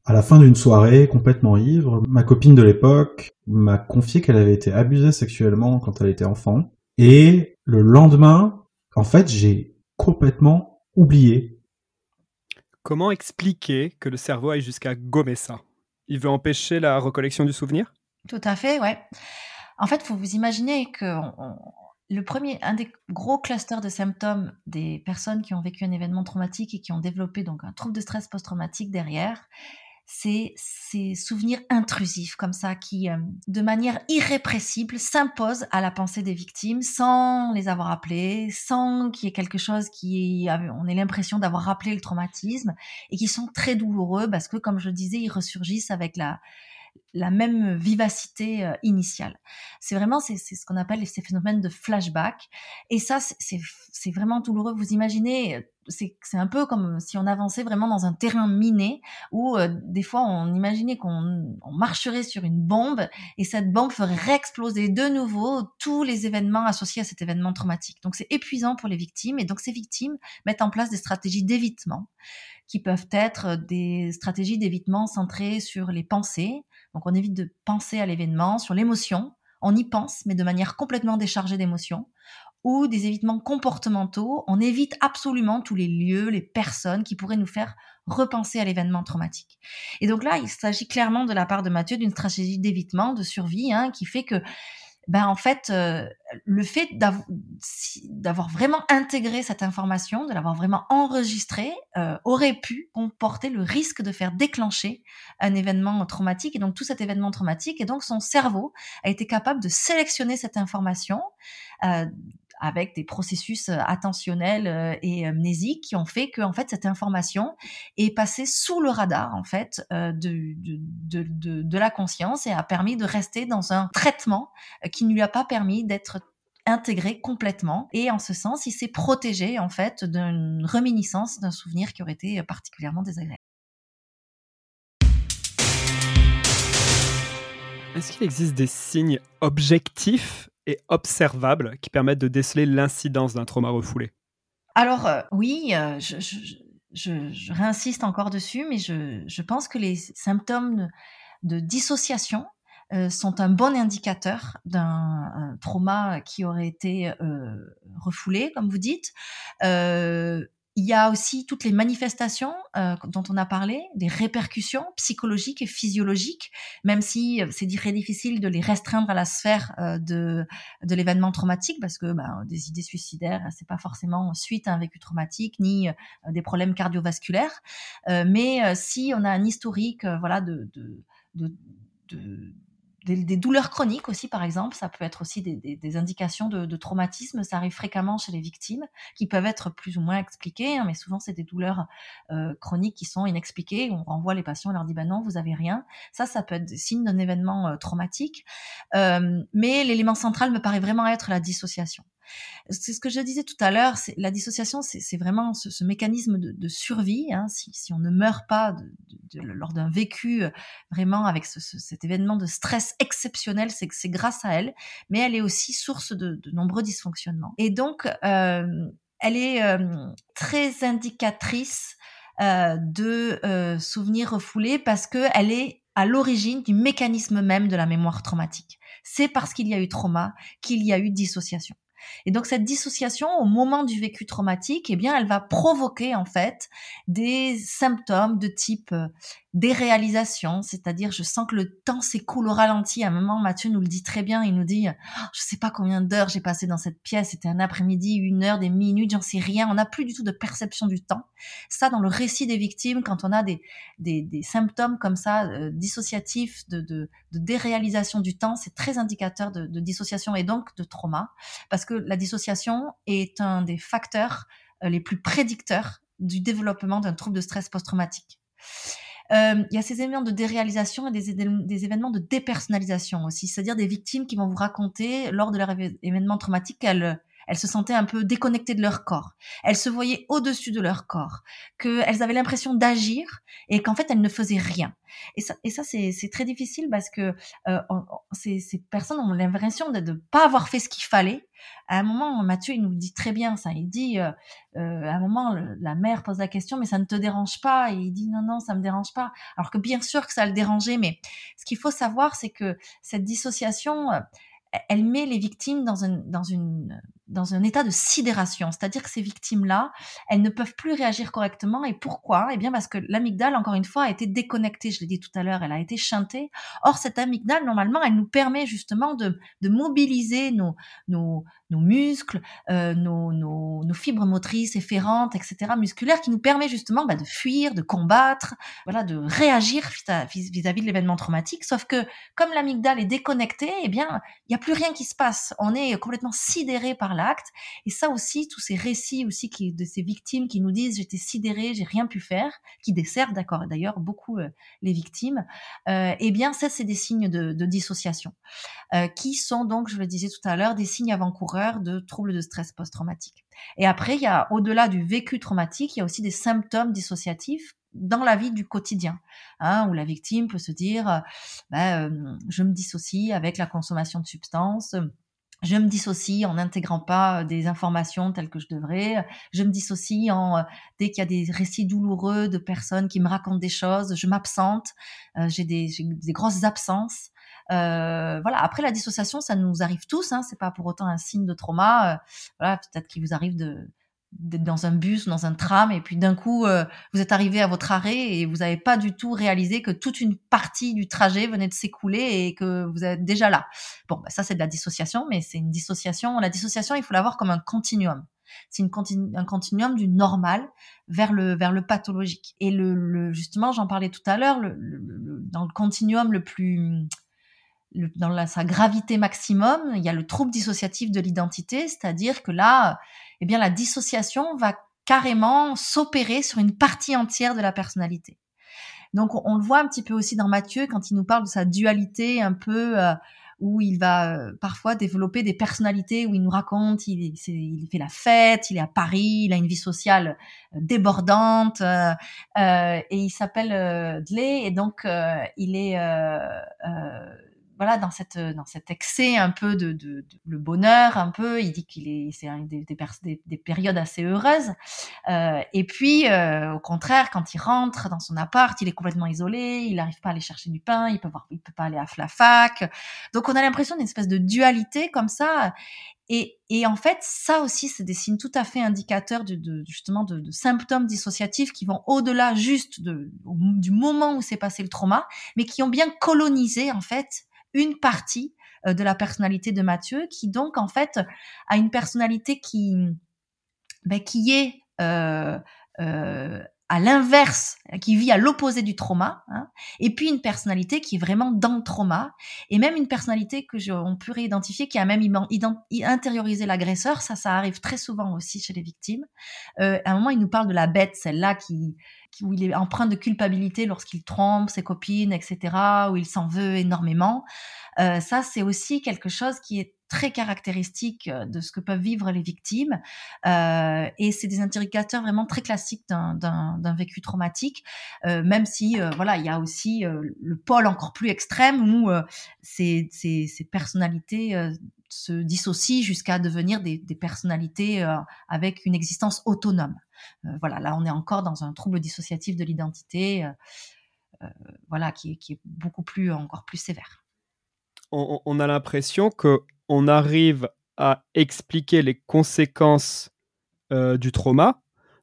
À la fin d'une soirée, complètement ivre, ma copine de l'époque m'a confié qu'elle avait été abusée sexuellement quand elle était enfant. Et le lendemain, en fait, j'ai complètement oublié. Comment expliquer que le cerveau aille jusqu'à gommer ça Il veut empêcher la recollection du souvenir? Tout à fait, ouais. En fait, faut vous imaginer que le premier, un des gros clusters de symptômes des personnes qui ont vécu un événement traumatique et qui ont développé donc un trouble de stress post-traumatique derrière, ces souvenirs intrusifs comme ça qui, euh, de manière irrépressible, s'imposent à la pensée des victimes sans les avoir appelées, sans qu'il y ait quelque chose qui, on ait l'impression d'avoir rappelé le traumatisme et qui sont très douloureux parce que, comme je disais, ils ressurgissent avec la, la même vivacité euh, initiale. C'est vraiment c'est ce qu'on appelle ces phénomènes de flashback. Et ça, c'est vraiment douloureux. Vous imaginez, c'est un peu comme si on avançait vraiment dans un terrain miné où euh, des fois on imaginait qu'on marcherait sur une bombe et cette bombe ferait réexploser de nouveau tous les événements associés à cet événement traumatique. Donc c'est épuisant pour les victimes et donc ces victimes mettent en place des stratégies d'évitement qui peuvent être des stratégies d'évitement centrées sur les pensées, donc on évite de penser à l'événement, sur l'émotion. On y pense, mais de manière complètement déchargée d'émotion. Ou des évitements comportementaux. On évite absolument tous les lieux, les personnes qui pourraient nous faire repenser à l'événement traumatique. Et donc là, il s'agit clairement de la part de Mathieu d'une stratégie d'évitement, de survie, hein, qui fait que ben en fait, euh, le fait d'avoir vraiment intégré cette information, de l'avoir vraiment enregistrée, euh, aurait pu comporter le risque de faire déclencher un événement traumatique. Et donc tout cet événement traumatique, et donc son cerveau a été capable de sélectionner cette information, euh, avec des processus euh, attentionnels euh, et amnésiques qui ont fait que fait cette information est passée sous le radar en fait euh, de, de, de, la conscience et a permis de rester dans un traitement qui ne lui a pas permis d'être intégré complètement et en ce sens il s'est protégé en fait d'une reminiscence d'un souvenir qui aurait été particulièrement désagréable. Est-ce qu'il existe des signes objectifs observables qui permettent de déceler l'incidence d'un trauma refoulé Alors euh, oui, euh, je, réinsiste encore dessus, mais je, pense que les symptômes de, dissociation euh, sont un bon indicateur d'un trauma qui aurait été refoulé, comme vous dites. Il y a aussi toutes les manifestations euh, dont on a parlé, des répercussions psychologiques et physiologiques, même si euh, c'est très difficile de les restreindre à la sphère euh, de, de l'événement traumatique, parce que bah, des idées suicidaires, c'est pas forcément suite à un vécu traumatique, ni des problèmes cardiovasculaires. mais si on a un historique, voilà, de, de, de, de des, douleurs chroniques aussi, par exemple. Ça peut être aussi des, indications de, traumatisme. Ça arrive fréquemment chez les victimes, qui peuvent être plus ou moins expliquées, hein, mais souvent c'est des douleurs euh, chroniques qui sont inexpliquées. On renvoie les patients, on leur dit ben non, vous avez rien. Ça, ça peut être signe d'un événement euh, traumatique. Euh, mais l'élément central me paraît vraiment être la dissociation. C'est ce que je disais tout à l'heure, la dissociation, c'est vraiment ce, mécanisme de, survie. Hein, si, on ne meurt pas lors d'un vécu euh, vraiment avec cet événement de stress exceptionnel, c'est c'est grâce à elle, mais elle est aussi source de, nombreux dysfonctionnements. Et donc, euh, elle est euh, très indicatrice de souvenirs refoulés parce qu'elle est à l'origine du mécanisme même de la mémoire traumatique. C'est parce qu'il y a eu trauma qu'il y a eu dissociation. Et donc cette dissociation au moment du vécu traumatique, eh bien, elle va provoquer en fait des symptômes de type déréalisation, c'est-à-dire je sens que le temps s'écoule au ralenti. À un moment, Mathieu nous le dit très bien, il nous dit, oh, je sais pas combien d'heures j'ai passé dans cette pièce, c'était un après-midi, une heure, des minutes, j'en sais rien. On n'a plus du tout de perception du temps. Ça, dans le récit des victimes, quand on a des, des, des symptômes comme ça, euh, dissociatifs, de, de, de, déréalisation du temps, c'est très indicateur de, de dissociation et donc de trauma, parce que la dissociation est un des facteurs euh, les plus prédicteurs du développement d'un trouble de stress post-traumatique. Euh, il y a ces événements de déréalisation et des, événements de dépersonnalisation aussi, c'est-à-dire des victimes qui vont vous raconter lors de leur événement traumatique qu'elles elles se sentaient un peu déconnectées de leur corps. Elles se voyaient au-dessus de leur corre, qu'elles avaient l'impression d'agir et qu'en fait elles ne faisaient rien. Et ça, et ça c'est très difficile parce que euh, ces, ces, personnes ont l'impression de ne pas avoir fait ce qu'il fallait. À un moment, Mathieu, il nous dit très bien ça. Il dit, euh, euh, à un moment, la mère pose la question, mais ça ne te dérange pas? Et il dit, non, non, ça me dérange pas. Alors que bien sûr que ça le dérangeait, mais ce qu'il faut savoir, c'est que cette dissociation, euh, elle met les victimes dans, un, dans une dans un état de sidération, c'est-à-dire que ces victimes-là, elles ne peuvent plus réagir correctement. Et pourquoi? Eh bien parce que l'amygdale, encore une fois, a été déconnectée, je l'ai dit tout à l'heure, elle a été chantée. Or, cette amygdale, normalement, elle nous permet justement de, mobiliser nos, muscles, euh, nos, fibres motrices efférentes, etc., musculaires, qui nous permet justement bah, de fuir, de combattre, voilà, de réagir vis-à-vis de l'événement traumatique. Sauf que comme l'amygdale est déconnectée, eh bien, il n'y a plus rien qui se passe. On est complètement sidéré par Et ça aussi, tous ces récits aussi de ces victimes qui nous disent j'étais sidéré, j'ai rien pu faire, qui desservent d'accord, d'ailleurs beaucoup euh, les victimes. Euh, eh bien, ça, c'est des signes de, dissociation, euh, qui sont donc, je le disais tout à l'heure, des signes avant-coureurs de troubles de stress post-traumatique. Et après, il y a, au-delà du vécu traumatique, il y a aussi des symptômes dissociatifs dans la vie du quotidien, hein, où la victime peut se dire, euh, ben, je me dissocie avec la consommation de substances, je me dissocie en n'intégrant pas des informations telles que je devrais. Je me dissocie en dès qu'il y a des récits douloureux de personnes qui me racontent des choses, je m'absente. j'ai des, des, grosses absences. Euh, voilà. Après la dissociation, ça nous arrive tous. Hein, c'est pas pour autant un signe de trauma. Voilà, peut-être qu'il vous arrive de d'être dans un bus ou dans un tram et puis d'un coup euh, vous êtes arrivé à votre arrêt et vous n'avez pas du tout réalisé que toute une partie du trajet venait de s'écouler et que vous êtes déjà là. Bon, bah, ça c'est de la dissociation, mais c'est une dissociation. La dissociation, il faut la voir comme un continuum. C'est une un continuum du normal vers le vers le pathologique. Et le, le justement, j'en parlais tout à l'heure, le, dans le continuum le plus dans sa gravité maximum, il y a le trouble dissociatif de l'identité, c'est-à-dire que là, eh bien, la dissociation va carrément s'opérer sur une partie entière de la personnalité. Donc, on, le voit un petit peu aussi dans Mathieu quand il nous parle de sa dualité un peu euh, où il va euh, parfois développer des personnalités où il nous raconte il, fait la fête, il est à Paris, il a une vie sociale euh, débordante euh, et il s'appelle Dlé et donc il est voilà dans cette dans cet excès un peu de, de, de le bonheur un peu il dit qu'il est c'est des, des, des, des, périodes assez heureuses. Euh, et puis euh, au contraire quand il rentre dans son appart il est complètement isolé il n'arrive pas à aller chercher du pain il peut voir, il peut pas aller à la fac. Donc on a l'impression d'une espèce de dualité comme ça. Et, et, en fait, ça aussi, c'est des signes tout à fait indicateurs de, de justement de, de, symptômes dissociatifs qui vont au-delà juste de, du moment où s'est passé le trauma, mais qui ont bien colonisé en fait une partie euh, de la personnalité de Mathieu, qui donc en fait a une personnalité qui ben, qui est euh, euh, à l'inverse, qui vit à l'opposé du trauma, hein, et puis une personnalité qui est vraiment dans le trauma, et même une personnalité que je, on pourrait identifier qui a même intériorisé l'agresseur, ça, ça arrive très souvent aussi chez les victimes. Euh, à un moment, il nous parle de la bête, celle-là qui, qui, où il est empreint de culpabilité lorsqu'il trompe ses copines, etc., où il s'en veut énormément. Euh, ça, c'est aussi quelque chose qui est très caractéristique euh, de ce que peuvent vivre les victimes. Euh, et c'est des indicateurs vraiment très classiques d'un vécu traumatique, euh, même si voilà, il y a aussi le pôle encore plus extrême où ces, ces, personnalités se dissocient jusqu'à devenir des, personnalités avec une existence autonome. voilà, là on est encore dans un trouble dissociatif de l'identité, voilà, qui qui est beaucoup plus encore plus sévère. On a l'impression que on arrive à expliquer les conséquences euh, du trauma,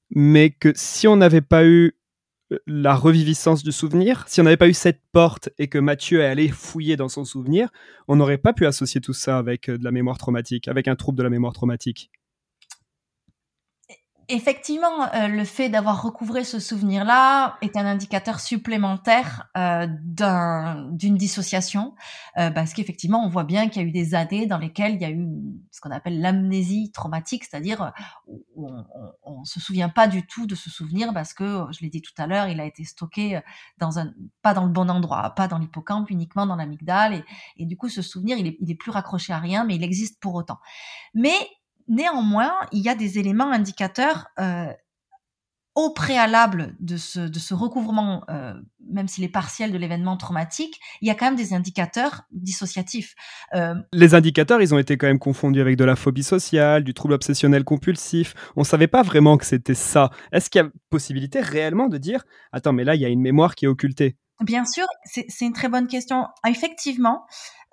mais que si on n'avait pas eu euh, la reviviscence du souvenir, si on n'avait pas eu cette porte et que Mathieu est allé fouiller dans son souvenir, on n'aurait pas pu associer tout ça avec euh, de la mémoire traumatique, avec un trouble de la mémoire traumatique. Effectivement, euh, le fait d'avoir recouvré ce souvenir-là est un indicateur supplémentaire euh, d'une dissociation, euh, parce qu'effectivement, on voit bien qu'il y a eu des années dans lesquelles il y a eu ce qu'on appelle l'amnésie traumatique, c'est-à-dire on, ne se souvient pas du tout de ce souvenir parce que, je l'ai dit tout à l'heure, il a été stocké dans un, pas dans le bon endroit, pas dans l'hippocampe, uniquement dans l'amygdale, et, et, du coup, ce souvenir, il est, il est plus raccroché à rien, mais il existe pour autant. Mais Néanmoins, il y a des éléments indicateurs euh, au préalable de ce, de ce recouvrement, euh, même s'il est partiel de l'événement traumatique, il y a quand même des indicateurs dissociatifs. Euh... Les indicateurs, ils ont été quand même confondus avec de la phobie sociale, du trouble obsessionnel compulsif. On ne savait pas vraiment que c'était ça. Est-ce qu'il y a possibilité réellement de dire, attends, mais là, il y a une mémoire qui est occultée? Bien sûr, c'est une très bonne question. Effectivement,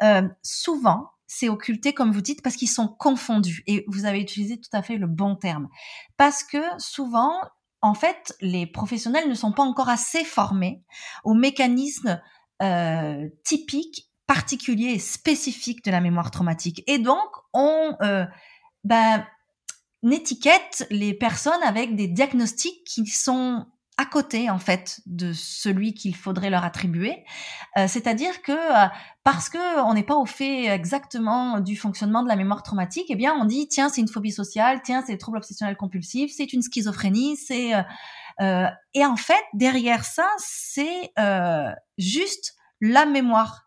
euh, souvent, c'est occulté, comme vous dites, parce qu'ils sont confondus. Et vous avez utilisé tout à fait le bon terme. Parce que souvent, en fait, les professionnels ne sont pas encore assez formés aux mécanismes euh, typiques, particuliers et spécifiques de la mémoire traumatique. Et donc, on euh, ben, étiquette les personnes avec des diagnostics qui sont à côté en fait de celui qu'il faudrait leur attribuer. Euh, C'est-à-dire que euh, parce que on n'est pas au fait exactement du fonctionnement de la mémoire traumatique, eh bien on dit tiens c'est une phobie sociale, tiens c'est trouble obsessionnel compulsif, c'est une schizophrénie, c'est euh, euh et en fait derrière ça c'est euh, juste la mémoire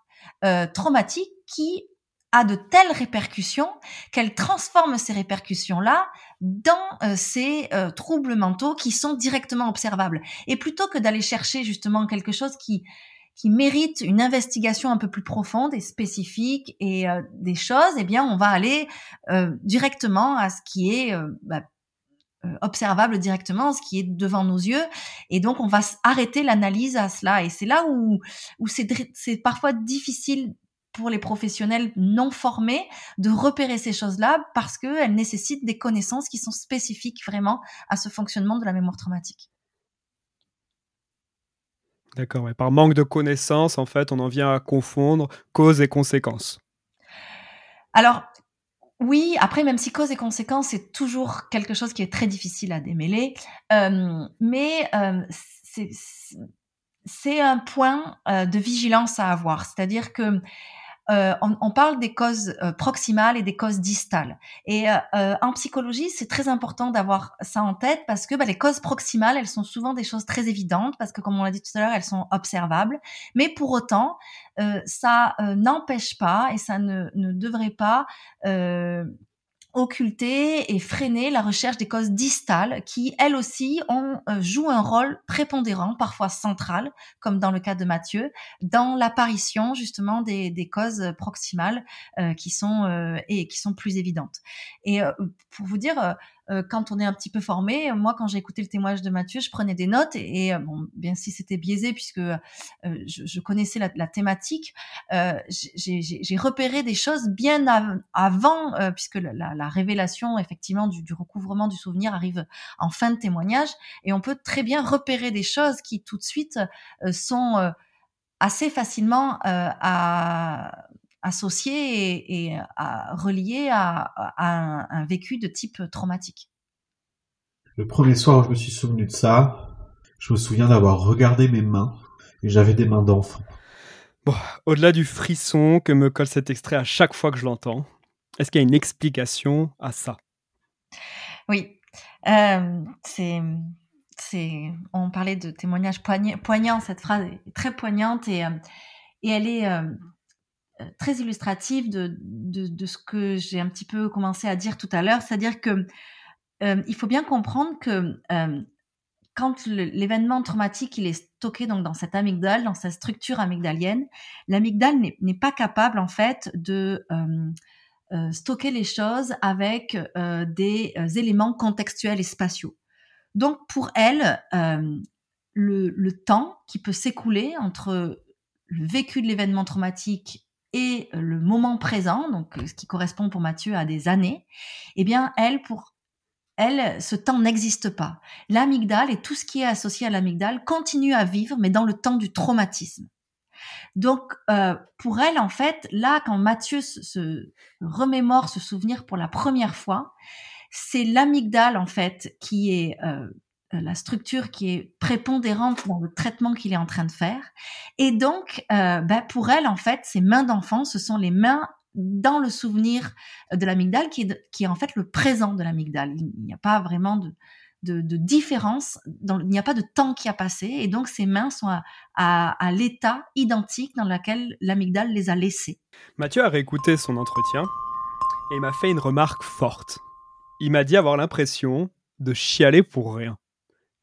traumatique qui a de telles répercussions qu'elle transforme ces répercussions-là dans euh, ces euh, troubles mentaux qui sont directement observables. Et plutôt que d'aller chercher justement quelque chose qui qui mérite une investigation un peu plus profonde et spécifique et euh, des choses, eh bien, on va aller directement à ce qui est bah, observable directement, ce qui est devant nos yeux, et donc on va arrêter l'analyse à cela. Et c'est là où où c'est parfois difficile pour les professionnels non formés de repérer ces choses-là parce qu'elles nécessitent des connaissances qui sont spécifiques vraiment à ce fonctionnement de la mémoire traumatique. D'accord, par manque de connaissances, en fait, on en vient à confondre cause et conséquence. Alors, oui, après, même si cause et conséquence, c'est toujours quelque chose qui est très difficile à démêler, euh, mais euh, c'est un point euh, de vigilance à avoir. C'est-à-dire que euh, on, on, parle des causes euh, proximales et des causes distales. Et euh, en psychologie, c'est très important d'avoir ça en tête parce que bah, les causes proximales, elles sont souvent des choses très évidentes parce que, comme on l'a dit tout à l'heure, elles sont observables. Mais pour autant, ça n'empêche pas et ça ne, ne devrait pas occulter et freiner la recherche des causes distales qui, elles aussi, ont, euh, jouent un rôle prépondérant, parfois central, comme dans le cas de Mathieu, dans l'apparition justement des, des, causes proximales euh, qui sont euh, et qui sont plus évidentes. Et euh, pour vous dire, euh, quand on est un petit peu formé, moi, quand j'ai écouté le témoignage de Mathieu, je prenais des notes et, euh, bon, bien si c'était biaisé puisque euh, je, connaissais la, thématique, j'ai repéré des choses bien av avant, puisque la, la, révélation effectivement du, recouvrement du souvenir arrive en fin de témoignage et on peut très bien repérer des choses qui tout de suite sont assez facilement à associé et, et à, relié à, à un, un, vécu de type traumatique. Le premier soir où je me suis souvenu de ça, je me souviens d'avoir regardé mes mains et j'avais des mains d'enfant. Bon, au-delà du frisson que me colle cet extrait à chaque fois que je l'entends, est-ce qu'il y a une explication à ça? Oui, euh, c'est c'est, on parlait de témoignage poignant, cette phrase est très poignante et, euh, et elle est euh, très illustrative de, de, ce que j'ai un petit peu commencé à dire tout à l'heure, c'est-à-dire que euh, il faut bien comprendre que euh, quand l'événement traumatique il est stocké donc dans cette amygdale, dans sa structure amygdalienne, l'amygdale n'est pas capable en fait de euh, euh stocker les choses avec euh, des éléments contextuels et spatiaux. Donc pour elle, le, le, temps qui peut s'écouler entre le vécu de l'événement traumatique et le moment présent, donc ce qui correspond pour Mathieu à des années, eh bien, elle, pour elle, ce temps n'existe pas. L'amygdale et tout ce qui est associé à l'amygdale continue à vivre, mais dans le temps du traumatisme. Donc, euh, pour elle, en fait, là, quand Mathieu se, remémore ce souvenir pour la première fois, c'est l'amygdale, en fait, qui est euh, euh, la structure qui est prépondérante dans le traitement qu'il est en train de faire. Et donc, euh, ben pour elle, en fait, ces mains d'enfant, ce sont les mains dans le souvenir de l'amygdale, qui est, qui est en fait le présent de l'amygdale. Il n'y a pas vraiment de, différence, dans, il n'y a pas de temps qui a passé, et donc ces mains sont à, à, l'état identique dans lequel l'amygdale les a laissées. Mathieu a réécouté son entretien et m'a fait une remarque forte. Il m'a dit avoir l'impression de chialer pour rien.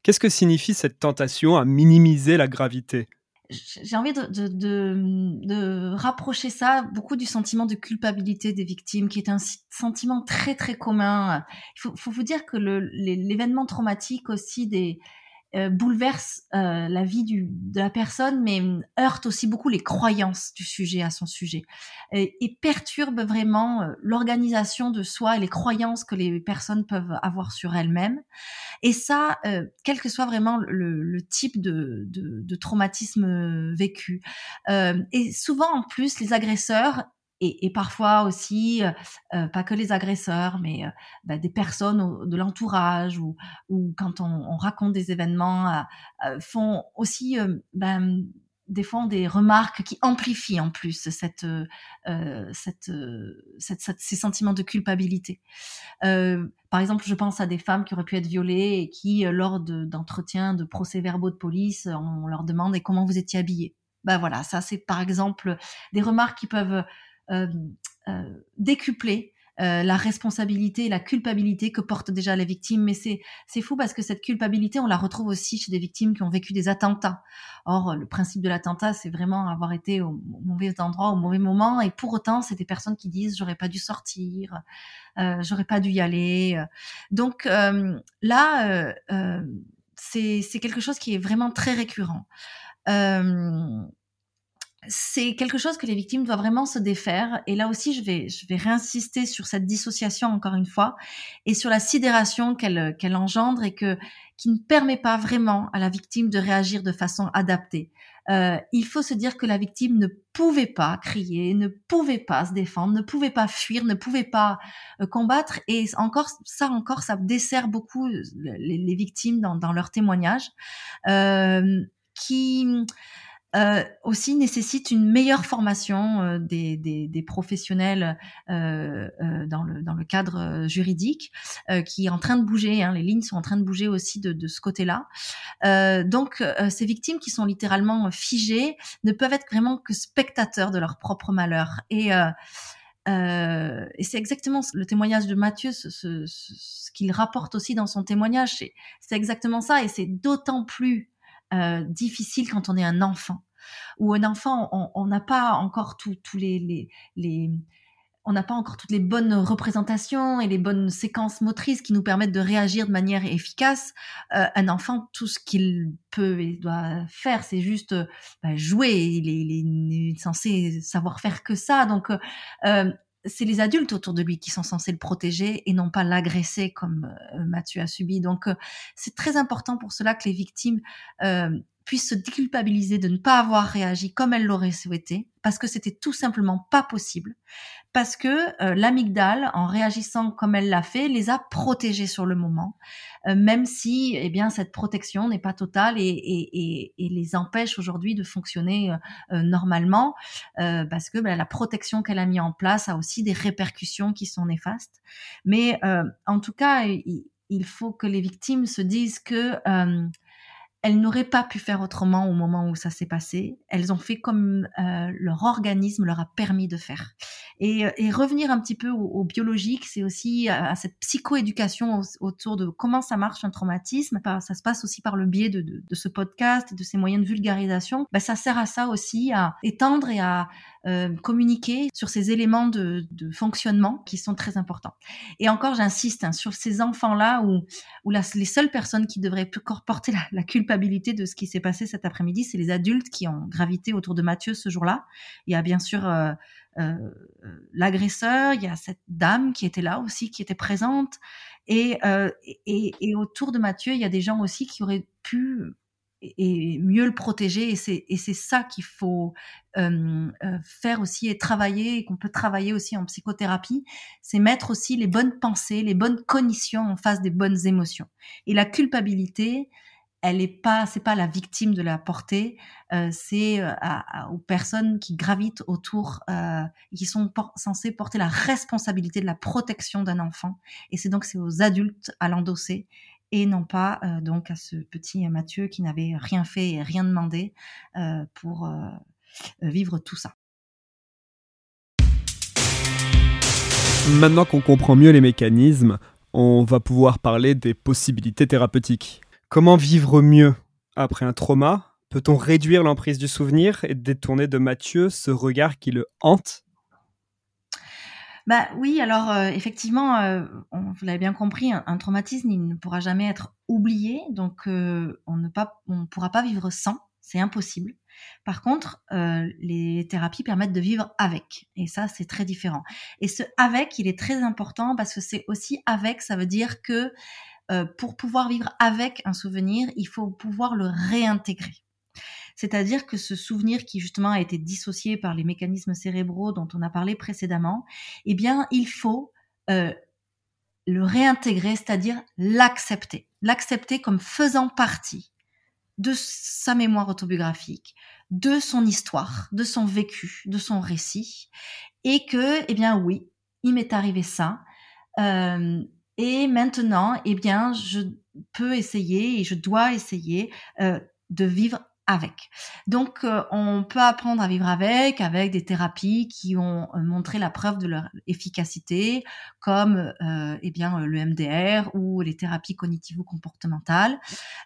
Qu'est-ce que signifie cette tentation à minimiser la gravité? J'ai envie de, de, de, rapprocher ça beaucoup du sentiment de culpabilité des victimes, qui est un sentiment très très commun. Il faut, faut vous dire que l'événement traumatique aussi des, euh, bouleverse euh, la vie du, de la personne, mais heurte aussi beaucoup les croyances du sujet à son sujet et, et perturbe vraiment euh, l'organisation de soi et les croyances que les personnes peuvent avoir sur elles-mêmes. Et ça, euh, quel que soit vraiment le, le type de, de, de, traumatisme vécu. et souvent, en plus, les agresseurs et, parfois aussi, euh, euh, pas que les agresseurs, mais euh, bah, des personnes de l'entourage ou, quand on, on, raconte des événements, font aussi ben, des fois des remarques qui amplifient en plus cette, ces sentiments de culpabilité. par exemple, je pense à des femmes qui auraient pu être violées et qui, lors d'entretiens, de, de procès-verbaux de police, on leur demande et comment vous étiez habillée. Ben voilà, ça c'est par exemple des remarques qui peuvent décupler euh, la responsabilité la culpabilité que portent déjà les victimes. Mais c'est, fou parce que cette culpabilité, on la retrouve aussi chez des victimes qui ont vécu des attentats. Or, le principe de l'attentat, c'est vraiment avoir été au mauvais endroit, au mauvais moment. Et pour autant, c'est des personnes qui disent j'aurais pas dû sortir, euh, j'aurais pas dû y aller. Donc euh, là, euh, c'est quelque chose qui est vraiment très récurrent. C'est quelque chose que les victimes doivent vraiment se défaire. Et là aussi, je vais, je vais réinsister sur cette dissociation encore une fois et sur la sidération qu'elle engendre et que qui ne permet pas vraiment à la victime de réagir de façon adaptée. Euh, il faut se dire que la victime ne pouvait pas crier, ne pouvait pas se défendre, ne pouvait pas fuir, ne pouvait pas euh, combattre. Et encore, ça encore, ça dessert beaucoup les, les victimes dans, dans leurs témoignages, euh, qui euh, aussi nécessite une meilleure formation euh, des, des, des, professionnels euh, euh dans, le, dans le cadre euh, juridique, qui est en train de bouger. Hein, les lignes sont en train de bouger aussi de, de ce côté-là. donc, ces victimes qui sont littéralement figées ne peuvent être vraiment que spectateurs de leur propre malheur. Et euh, et c'est exactement le témoignage de Mathieu, ce, ce, ce qu'il rapporte aussi dans son témoignage, c'est exactement ça, et c'est d'autant plus euh, difficile quand on est un enfant. Ou un enfant, on n'a pas encore toutes les bonnes représentations et les bonnes séquences motrices qui nous permettent de réagir de manière efficace. Euh, un enfant, tout ce qu'il peut et doit faire, c'est juste euh, bah, jouer. Il est, il est, censé savoir faire que ça. Donc, euh, c'est les adultes autour de lui qui sont censés le protéger et non pas l'agresser comme Mathieu a subi. Donc, c'est très important pour cela que les victimes puissent se déculpabiliser de ne pas avoir réagi comme elles l'auraient souhaité, parce que c'était tout simplement pas possible, parce que euh, l'amygdale, en réagissant comme elle l'a fait, les a protégés sur le moment, euh, même si, eh bien, cette protection n'est pas totale et, et, et, et les empêche aujourd'hui de fonctionner euh, normalement, parce que ben, la protection qu'elle a mis en place a aussi des répercussions qui sont néfastes. Mais en tout cas, il, il, faut que les victimes se disent que elles n'auraient pas pu faire autrement au moment où ça s'est passé. Elles ont fait comme euh, leur organisme leur a permis de faire. Et, euh, revenir un petit peu au, biologique, c'est aussi à, cette psychoéducation autour de comment ça marche un traumatisme. Ça se passe aussi par le biais de, ce podcast et de ces moyens de vulgarisation. Ben, ça sert à ça aussi, à étendre et à euh, communiquer sur ces éléments de, fonctionnement qui sont très importants. Et encore, j'insiste hein, sur ces enfants-là où, les seules personnes qui devraient porter la culpabilité de ce qui s'est passé cet après-midi, c'est les adultes qui ont gravité autour de Mathieu ce jour-là. Il y a bien sûr euh, euh, l'agresseur, il y a cette dame qui était là aussi, qui était présente. Et, euh, et, et, autour de Mathieu, il y a des gens aussi qui auraient pu et mieux le protéger. Et c'est, et ça qu'il faut faire aussi et travailler, et qu'on peut travailler aussi en psychothérapie, c'est mettre aussi les bonnes pensées, les bonnes cognitions en face des bonnes émotions. Et la culpabilité, elle est pas, c'est pas la victime de la portée, euh, c'est aux personnes qui gravitent autour, euh, qui sont censées porter la responsabilité de la protection d'un enfant. Et c'est donc c'est aux adultes à l'endosser et non pas euh, donc à ce petit Mathieu qui n'avait rien fait et rien demandé euh, pour euh, vivre tout ça. Maintenant qu'on comprend mieux les mécanismes, on va pouvoir parler des possibilités thérapeutiques. Comment vivre mieux après un trauma? Peut-on réduire l'emprise du souvenir et détourner de Mathieu ce regard qui le hante? Bah oui, alors euh, effectivement, euh, on, vous l'avez bien compris, un, traumatisme il ne pourra jamais être oublié, donc euh, on ne pas, on pourra pas vivre sans, c'est impossible. Par contre, les thérapies permettent de vivre avec, et ça c'est très différent. Et ce avec, il est très important parce que c'est aussi avec, ça veut dire que pour pouvoir vivre avec un souvenir, il faut pouvoir le réintégrer. C'est-à-dire que ce souvenir qui justement a été dissocié par les mécanismes cérébraux dont on a parlé précédemment, eh bien, il faut euh, le réintégrer, c'est-à-dire l'accepter. L'accepter comme faisant partie de sa mémoire autobiographique, de son histoire, de son vécu, de son récit, et que, eh bien oui, il m'est arrivé ça, euh, et maintenant, eh bien, je peux essayer et je dois essayer euh, de vivre avec. Donc, euh, on peut apprendre à vivre avec, avec des thérapies qui ont euh, montré la preuve de leur efficacité, comme euh, eh bien le MDR ou les thérapies cognitivo-comportementales.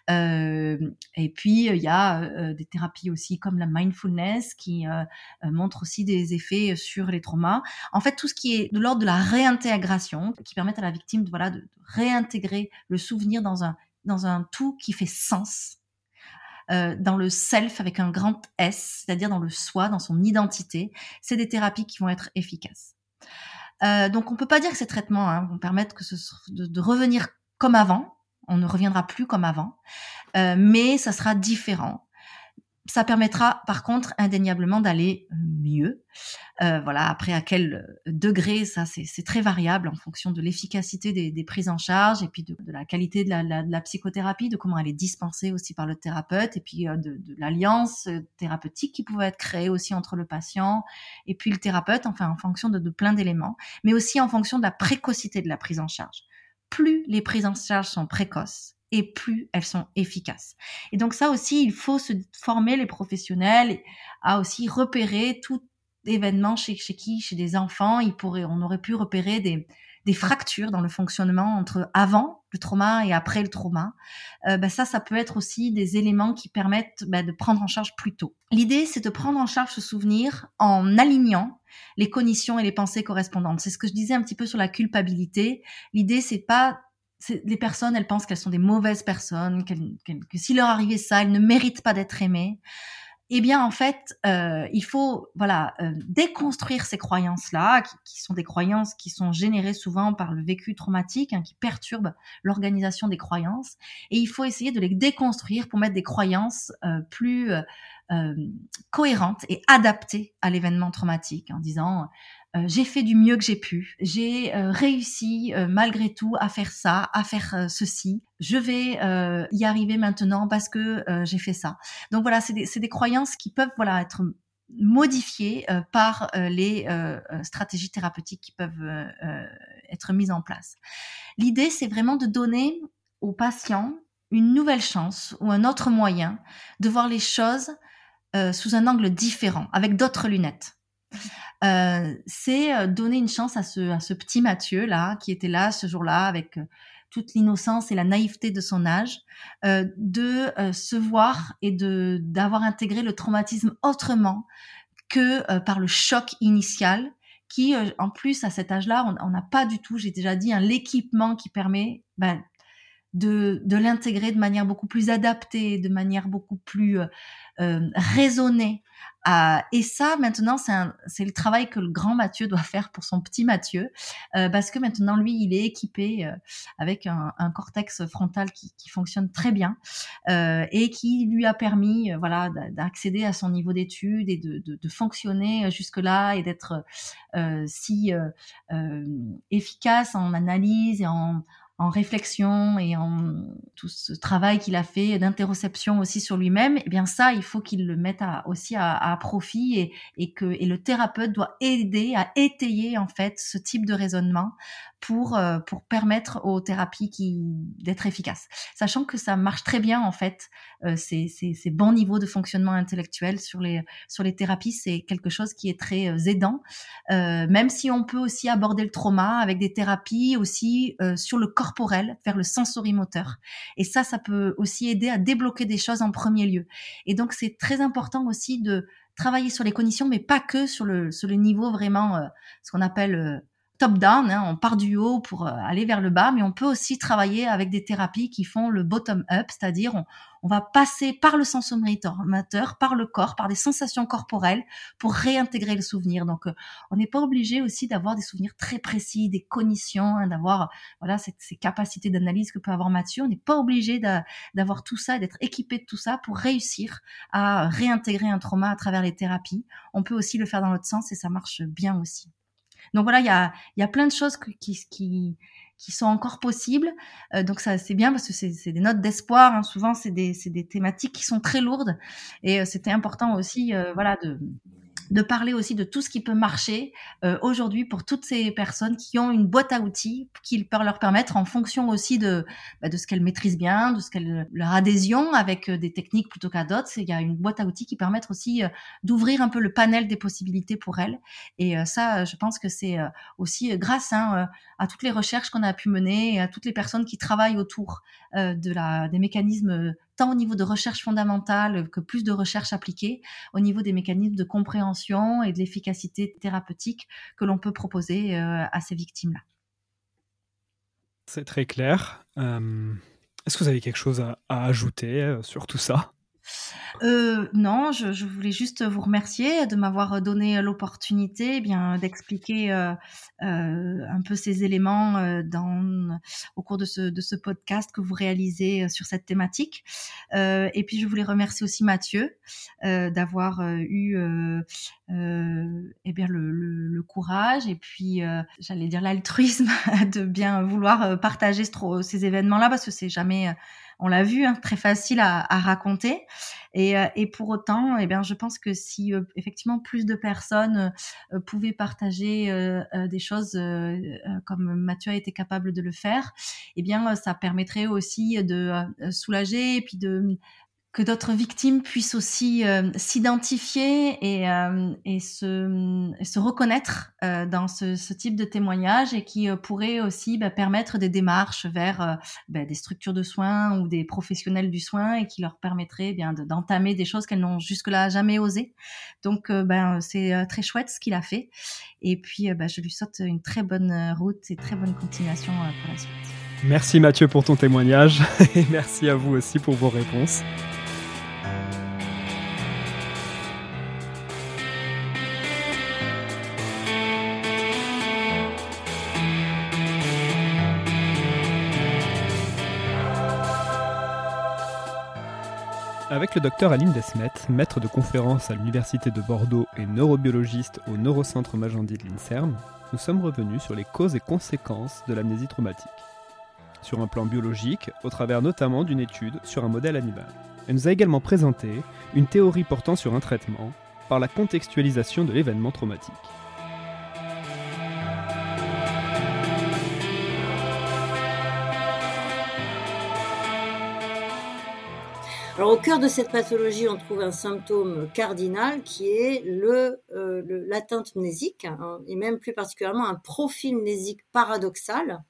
Et puis, il y a des thérapies aussi comme la mindfulness qui montrent aussi des effets sur les traumas. En fait, tout ce qui est de l'ordre de la réintégration, qui permet à la victime de, voilà, de réintégrer le souvenir dans un, dans un tout qui fait sens euh, dans le self avec un grand S, c'est-à-dire dans le soi, dans son identité. C'est des thérapies qui vont être efficaces. Euh, donc on peut pas dire que ces traitements hein, vont permettre que ce, de, de, revenir comme avant. On ne reviendra plus comme avant, euh, mais ça sera différent. Ça permettra par contre indéniablement d'aller mieux. Euh, voilà, après à quel degré, ça c'est très variable en fonction de l'efficacité des, des, prises en charge et puis de, de la qualité de la, la, de la, psychothérapie, de comment elle est dispensée aussi par le thérapeute et puis euh, de, de l'alliance thérapeutique qui pouvait être créée aussi entre le patient et puis le thérapeute, enfin en fonction de plein d'éléments, mais aussi en fonction de la précocité de la prise en charge. Plus les prises en charge sont précoces, et plus elles sont efficaces. Et donc ça aussi, il faut se former les professionnels à aussi repérer tout, événements chez, chez qui, chez des enfants, il pourrait, on aurait pu repérer des, des fractures dans le fonctionnement entre avant le trauma et après le trauma. Euh, bah ça, ça peut être aussi des éléments qui permettent bah, de prendre en charge plus tôt. L'idée, c'est de prendre en charge ce souvenir en alignant les cognitions et les pensées correspondantes. C'est ce que je disais un petit peu sur la culpabilité. L'idée, c'est pas les personnes, elles pensent qu'elles sont des mauvaises personnes, que s'il leur arrivait ça, elles ne méritent pas d'être aimées. Eh bien en fait, euh, il faut voilà euh, déconstruire ces croyances-là, qui, sont des croyances qui sont générées souvent par le vécu traumatique, hein, qui perturbent l'organisation des croyances, et il faut essayer de les déconstruire pour mettre des croyances euh, plus cohérentes et adaptées à l'événement traumatique, en disant euh, j'ai fait du mieux que j'ai pu, j'ai euh, réussi euh, malgré tout à faire ça, à faire ceci. Je vais y arriver maintenant parce que j'ai fait ça. Donc voilà, c'est des, des, croyances qui peuvent voilà être modifiées par les stratégies thérapeutiques qui peuvent être mises en place. L'idée, c'est vraiment de donner aux patients une nouvelle chance ou un autre moyen de voir les choses sous un angle différent, avec d'autres lunettes. Euh, c'est euh, donner une chance à ce, à ce petit Mathieu là, qui était là ce jour-là avec euh, toute l'innocence et la naïveté de son âge, de se voir et de d'avoir intégré le traumatisme autrement que par le choc initial, qui en plus à cet âge-là, on n'a pas du tout, j'ai déjà dit, un l'équipement qui permet ben, de, de l'intégrer de manière beaucoup plus adaptée, de manière beaucoup plus euh, raisonnée. Euh, et ça, maintenant, c'est le travail que le grand Mathieu doit faire pour son petit Mathieu, euh, parce que maintenant, lui, il est équipé euh, avec un, un, cortex frontal qui, qui fonctionne très bien euh, et qui lui a permis, euh, voilà, d'accéder à son niveau d'études et de, de, de fonctionner jusque-là et d'être si efficace en analyse et en, en réflexion et en tout ce travail qu'il a fait d'interoception aussi sur lui-même, eh bien ça, il faut qu'il le mette aussi à, profit et, que et le thérapeute doit aider à étayer en fait ce type de raisonnement pour euh, pour permettre aux thérapies qui d'être efficaces. Sachant que ça marche très bien en fait, euh, ces, ces, bons niveaux de fonctionnement intellectuel sur les sur les thérapies, c'est quelque chose qui est très euh, aidant. Euh, même si on peut aussi aborder le trauma avec des thérapies aussi sur le corporel, vers le sensorimoteur. Et ça, ça peut aussi aider à débloquer des choses en premier lieu. Et donc c'est très important aussi de travailler sur les conditions, mais pas que sur le, sur le niveau vraiment, euh, ce qu'on appelle top-down, hein, on part du haut pour euh, aller vers le bas, mais on peut aussi travailler avec des thérapies qui font le bottom-up, c'est-à-dire on, on, va passer par le sens amateur, par le corps, par des sensations corporelles pour réintégrer le souvenir. Donc euh, on n'est pas obligé aussi d'avoir des souvenirs très précis, des cognitions, hein, d'avoir voilà ces capacités d'analyse que peut avoir Mathieu. On n'est pas obligé d'avoir tout ça, d'être équipé de tout ça pour réussir à réintégrer un trauma à travers les thérapies. On peut aussi le faire dans l'autre sens et ça marche bien aussi. Donc voilà, il y a, y a plein de choses qui, qui, qui sont encore possibles. Euh, donc ça c'est bien parce que c'est des notes d'espoir. Hein. Souvent c'est des, des thématiques qui sont très lourdes et euh, c'était important aussi, euh, voilà, de de parler aussi de tout ce qui peut marcher euh, aujourd'hui pour toutes ces personnes qui ont une boîte à outils qui peut leur permettre en fonction aussi de, bah, de ce qu'elles maîtrisent bien, de ce qu'elles leur adhésion avec euh, des techniques plutôt qu'à d'autres. Il y a une boîte à outils qui permet aussi euh, d'ouvrir un peu le panel des possibilités pour elles. Et ça, je pense que c'est aussi grâce hein, à toutes les recherches qu'on a pu mener et à toutes les personnes qui travaillent autour de la, des mécanismes tant au niveau de recherche fondamentale que plus de recherche appliquée, au niveau des mécanismes de compréhension et de l'efficacité thérapeutique que l'on peut proposer euh, à ces victimes-là. C'est très clair. Euh, est-ce que vous avez quelque chose à, ajouter euh, sur tout ça? Euh, non, je, voulais juste vous remercier de m'avoir donné l'opportunité eh bien d'expliquer euh, euh, un peu ces éléments euh, dans, au cours de ce, podcast que vous réalisez euh, sur cette thématique. Euh, et puis je voulais remercier aussi Mathieu d'avoir eu eh bien le, courage et puis j'allais dire l'altruisme de bien vouloir partager ce, ces événements-là parce que c'est jamais on l'a vu, hein, très facile à, à raconter. Et, euh, et, pour autant, eh bien, je pense que si euh, effectivement plus de personnes euh, pouvaient partager des choses comme Mathieu a été capable de le faire, eh bien, ça permettrait aussi de soulager et puis de que d'autres victimes puissent aussi euh, s'identifier et, euh, et, se, reconnaître euh, dans ce, type de témoignage et qui pourrait aussi bah, permettre des démarches vers bah, des structures de soins ou des professionnels du soin et qui leur permettraient eh bien d'entamer des choses qu'elles n'ont jusque-là jamais osé. Donc ben c'est très chouette ce qu'il a fait et puis ben, je lui souhaite une très bonne route et très bonne continuation pour la suite. Merci Mathieu pour ton témoignage et merci à vous aussi pour vos réponses. Avec le docteur Aline Desmet, maître de conférence à l'Université de Bordeaux et neurobiologiste au Neurocentre Magendie de l'INSERM, nous sommes revenus sur les causes et conséquences de l'amnésie traumatique. Sur un plan biologique, au travers notamment d'une étude sur un modèle animal. Elle nous a également présenté une théorie portant sur un traitement par la contextualisation de l'événement traumatique. Alors, au cœur de cette pathologie, on trouve un symptôme cardinal qui est euh, l'atteinte mnésique, hein, et même plus particulièrement un profil mnésique paradoxal.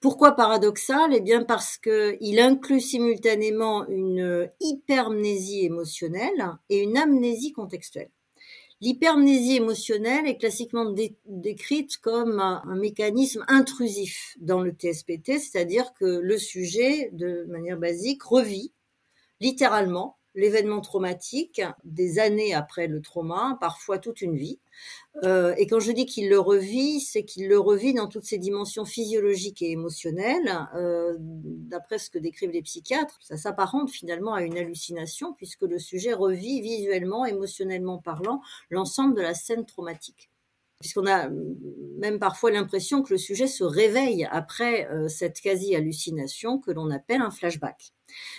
Pourquoi paradoxal? Eh bien parce qu'il inclut simultanément une hypermnésie émotionnelle et une amnésie contextuelle. L'hypermnésie émotionnelle est classiquement décrite comme un, mécanisme intrusif dans le TSPT, c'est-à-dire que le sujet, de manière basique, revit littéralement l'événement traumatique des années après le trauma, parfois toute une vie. Euh, et quand je dis qu'il le revit, c'est qu'il le revit dans toutes ses dimensions physiologiques et émotionnelles. Euh, D'après ce que décrivent les psychiatres, ça s'apparente finalement à une hallucination puisque le sujet revit visuellement, émotionnellement parlant, l'ensemble de la scène traumatique puisqu'on a même parfois l'impression que le sujet se réveille après euh, cette quasi-hallucination que l'on appelle un flashback.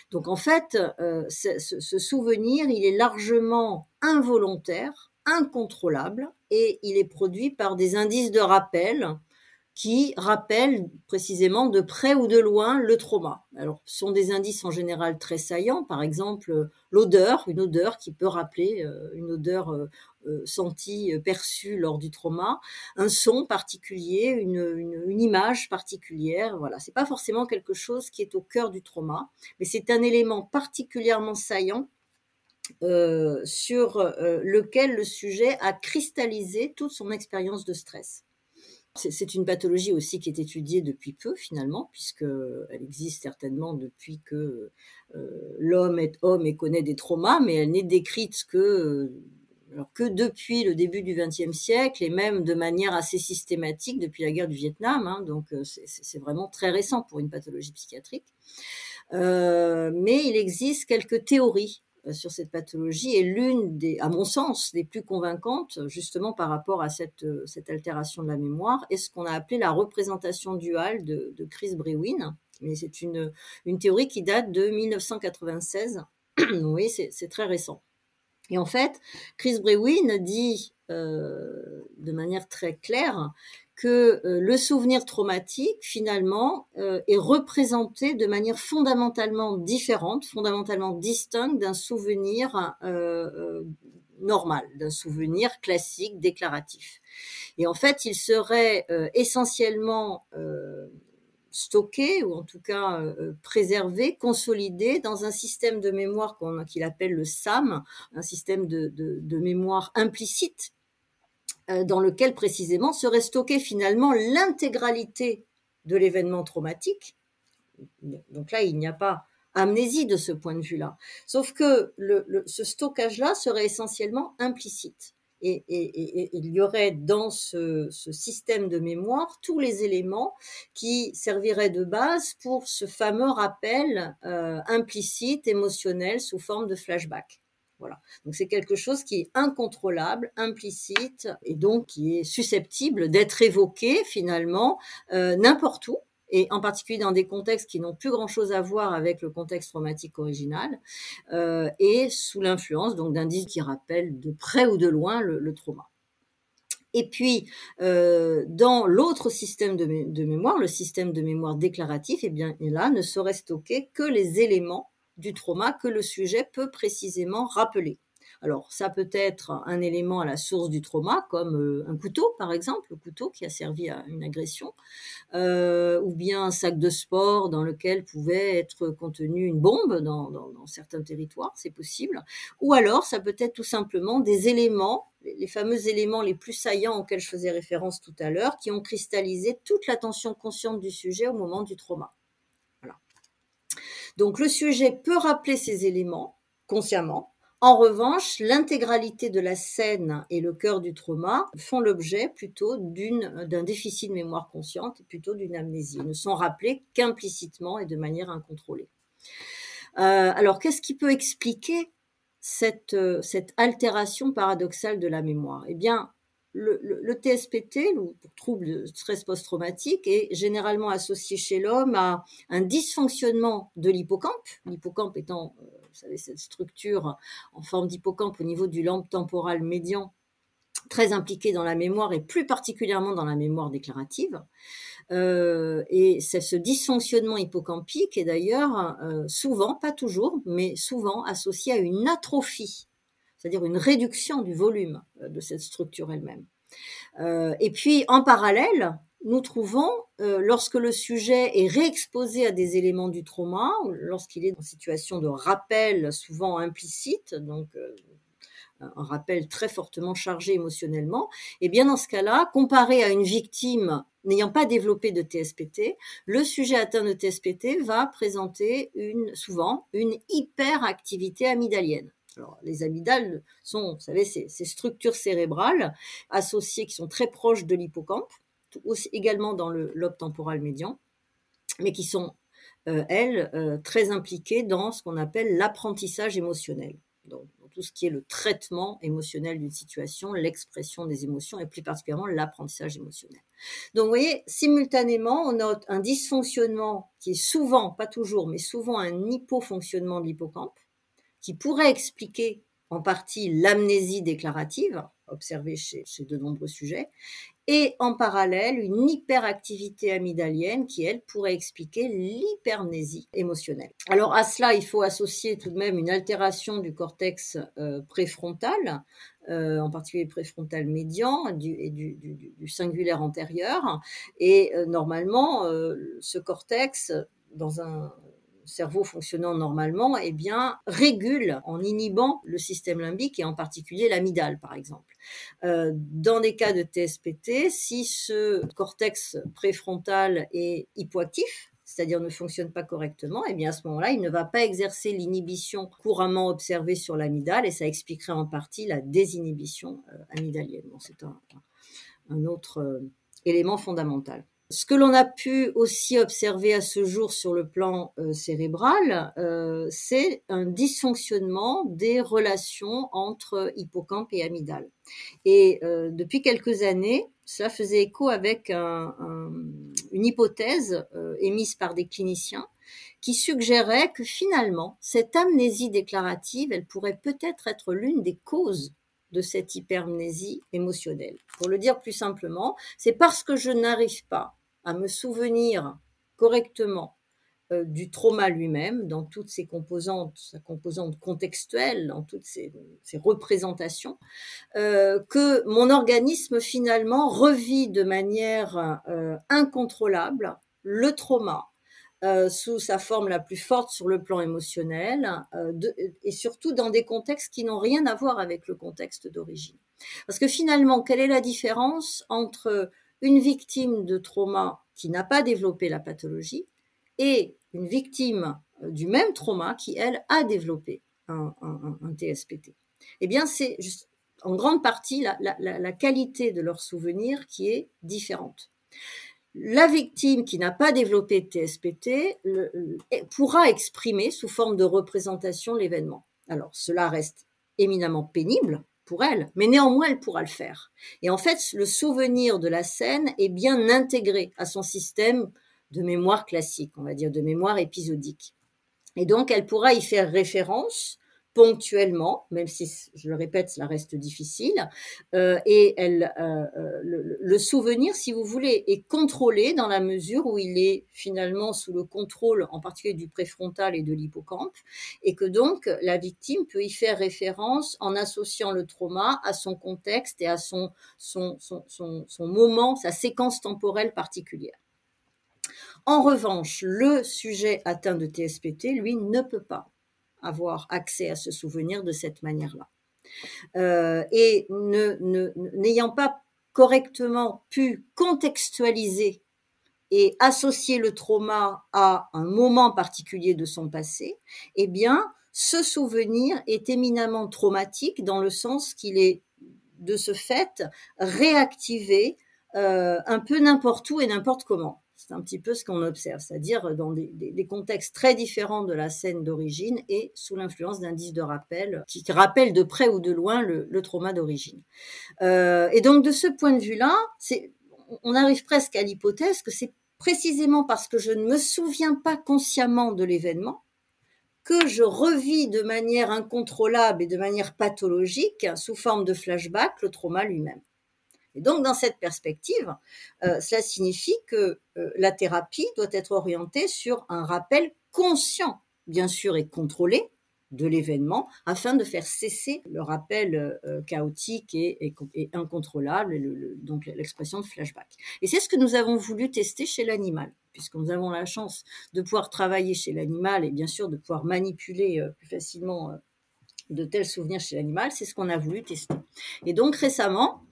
Donc en fait, euh, ce, souvenir, il est largement involontaire, incontrôlable, et il est produit par des indices de rappel qui rappellent précisément de près ou de loin le trauma. Alors, ce sont des indices en général très saillants, par exemple l'odeur, une odeur qui peut rappeler euh, une odeur euh, euh, sentie, perçue lors du trauma, un son particulier, une, image particulière. Voilà, c'est pas forcément quelque chose qui est au cœur du trauma, mais c'est un élément particulièrement saillant sur lequel le sujet a cristallisé toute son expérience de stress. C'est une pathologie aussi qui est étudiée depuis peu finalement, puisqu'elle existe certainement depuis que euh, l'homme est homme et connaît des traumas, mais elle n'est décrite que, euh, que depuis le début du XXe siècle et même de manière assez systématique depuis la guerre du Vietnam. Hein, donc euh, c'est vraiment très récent pour une pathologie psychiatrique. mais il existe quelques théories euh, sur cette pathologie est l'une des, à mon sens, des plus convaincantes, justement par rapport à cette, euh, cette altération de la mémoire, est ce qu'on a appelé la représentation duale de, de Chris Brewin. Mais c'est une, une théorie qui date de 1996. oui, c'est très récent. Et en fait, Chris Brewin dit euh, de manière très claire que euh, le souvenir traumatique, finalement, euh, est représenté de manière fondamentalement différente, fondamentalement distincte d'un souvenir euh, normal, d'un souvenir classique, déclaratif. Et en fait, il serait essentiellement stocké, ou en tout cas préservé, consolidé dans un système de mémoire qu'il appelle le SAM, un système de, de mémoire implicite dans lequel précisément serait stockée finalement l'intégralité de l'événement traumatique. Donc là, il n'y a pas amnésie de ce point de vue-là. Sauf que ce stockage-là serait essentiellement implicite. Et, il y aurait dans ce, système de mémoire tous les éléments qui serviraient de base pour ce fameux rappel euh, implicite, émotionnel, sous forme de flashback. Donc c'est quelque chose qui est incontrôlable, implicite et donc qui est susceptible d'être évoqué finalement euh, n'importe où et en particulier dans des contextes qui n'ont plus grand-chose à voir avec le contexte traumatique original, euh, et sous l'influence donc d'indices qui rappellent de près ou de loin le, trauma. Et puis, euh, dans l'autre système de, mémoire, le système de mémoire déclaratif, eh bien là ne serait stocké que les éléments du trauma que le sujet peut précisément rappeler. Alors, ça peut être un élément à la source du trauma, comme euh, un couteau, par exemple, le couteau qui a servi à une agression, euh, ou bien un sac de sport dans lequel pouvait être contenue une bombe dans, certains territoires, c'est possible. Ou alors, ça peut être tout simplement des éléments, les fameux éléments les plus saillants auxquels je faisais référence tout à l'heure, qui ont cristallisé toute l'attention consciente du sujet au moment du trauma. Donc, le sujet peut rappeler ces éléments consciemment, en revanche, l'intégralité de la scène et le cœur du trauma font l'objet plutôt d'un déficit de mémoire consciente, plutôt d'une amnésie. Ils ne sont rappelés qu'implicitement et de manière incontrôlée. Euh, alors, qu'est-ce qui peut expliquer cette, euh, cette altération paradoxale de la mémoire? Eh bien, le, TSPT, le trouble de stress post-traumatique, est généralement associé chez l'homme à un dysfonctionnement de l'hippocampe, l'hippocampe étant, euh, vous savez, cette structure en forme d'hippocampe au niveau du lampe temporal médian, très impliqué dans la mémoire et plus particulièrement dans la mémoire déclarative. Euh, et c'est ce dysfonctionnement hippocampique est d'ailleurs euh, souvent, pas toujours, mais souvent associé à une atrophie c'est-à-dire une réduction du volume euh, de cette structure elle-même. Euh, et puis, en parallèle, nous trouvons, euh, lorsque le sujet est réexposé à des éléments du trauma, lorsqu'il est en situation de rappel souvent implicite, donc un rappel très fortement chargé émotionnellement, et bien dans ce cas-là, comparé à une victime n'ayant pas développé de TSPT, le sujet atteint de TSPT va présenter souvent une hyperactivité amygdalienne. Les amygdales sont, vous savez, ces, structures cérébrales associées qui sont très proches de l'hippocampe, également dans le lobe temporal médian, mais qui sont, euh, elles, euh, très impliquées dans ce qu'on appelle l'apprentissage émotionnel. Donc, tout ce qui est le traitement émotionnel d'une situation, l'expression des émotions et plus particulièrement l'apprentissage émotionnel. Donc, vous voyez, simultanément, on note un dysfonctionnement qui est souvent, pas toujours, mais souvent un hypofonctionnement de l'hippocampe, qui pourrait expliquer en partie l'amnésie déclarative observée chez, de nombreux sujets, et en parallèle une hyperactivité amygdalienne qui, elle, pourrait expliquer l'hypermnésie émotionnelle. Alors à cela, il faut associer tout de même une altération du cortex euh, préfrontal, euh, en particulier préfrontal médian et du, singulaire antérieur. Et euh, normalement, ce cortex, dans un cerveau fonctionnant normalement, eh bien, régule en inhibant le système limbique et en particulier l'amygdale, par exemple. Euh, dans des cas de TSPT, si ce cortex préfrontal est hypoactif, c'est-à-dire ne fonctionne pas correctement, eh bien à ce moment-là, il ne va pas exercer l'inhibition couramment observée sur l'amygdale et ça expliquerait en partie la désinhibition euh, amygdalienne. c'est un, autre euh, élément fondamental. Ce que l'on a pu aussi observer à ce jour sur le plan euh, cérébral, euh, c'est un dysfonctionnement des relations entre hippocampe et amygdale. Et euh, depuis quelques années, cela faisait écho avec une hypothèse émise par des cliniciens qui suggérait que finalement, cette amnésie déclarative, elle pourrait peut-être être, être l'une des causes de cette hypermnésie émotionnelle. Pour le dire plus simplement, c'est parce que je n'arrive pas à me souvenir correctement euh, du trauma lui-même, dans toutes ses composantes, sa composante contextuelle, dans toutes ses, représentations, euh, que mon organisme finalement revit de manière euh, incontrôlable le trauma sous sa forme la plus forte sur le plan émotionnel et surtout dans des contextes qui n'ont rien à voir avec le contexte d'origine. Parce que finalement, quelle est la différence entre une victime de trauma qui n'a pas développé la pathologie et une victime euh, du même trauma qui, elle, a développé un, TSPT. Eh bien, c'est en grande partie la, qualité de leur souvenir qui est différente. La victime qui n'a pas développé de TSPT pourra exprimer sous forme de représentation l'événement. Alors, cela reste éminemment pénible, elle, mais néanmoins elle pourra le faire. Et en fait, le souvenir de la scène est bien intégré à son système de mémoire classique, on va dire de mémoire épisodique. Et donc elle pourra y faire référence ponctuellement, même si, je le répète, cela reste difficile. Euh, et elle, euh, euh, le, souvenir, si vous voulez, est contrôlé dans la mesure où il est finalement sous le contrôle, en particulier du préfrontal et de l'hippocampe, et que donc la victime peut y faire référence en associant le trauma à son contexte et à son, son, son moment, sa séquence temporelle particulière. En revanche, le sujet atteint de TSPT, lui, ne peut pas avoir accès à ce souvenir de cette manière-là. Euh, et n'ayant pas correctement pu contextualiser et associer le trauma à un moment particulier de son passé, eh bien, ce souvenir est éminemment traumatique dans le sens qu'il est, de ce fait, réactivé euh, un peu n'importe où et n'importe comment. C'est un petit peu ce qu'on observe, c'est-à-dire dans des, contextes très différents de la scène d'origine et sous l'influence d'indices de rappel qui rappellent de près ou de loin le, le trauma d'origine. Euh, et donc de ce point de vue-là, on arrive presque à l'hypothèse que c'est précisément parce que je ne me souviens pas consciemment de l'événement que je revis de manière incontrôlable et de manière pathologique, sous forme de flashback, le trauma lui-même. Et donc, dans cette perspective, euh, cela signifie que euh, la thérapie doit être orientée sur un rappel conscient, bien sûr, et contrôlé de l'événement, afin de faire cesser le rappel euh, chaotique et, incontrôlable, donc l'expression de flashback. Et c'est ce que nous avons voulu tester chez l'animal, puisque nous avons la chance de pouvoir travailler chez l'animal et bien sûr de pouvoir manipuler plus facilement de tels souvenirs chez l'animal, c'est ce qu'on a voulu tester. Et donc récemment,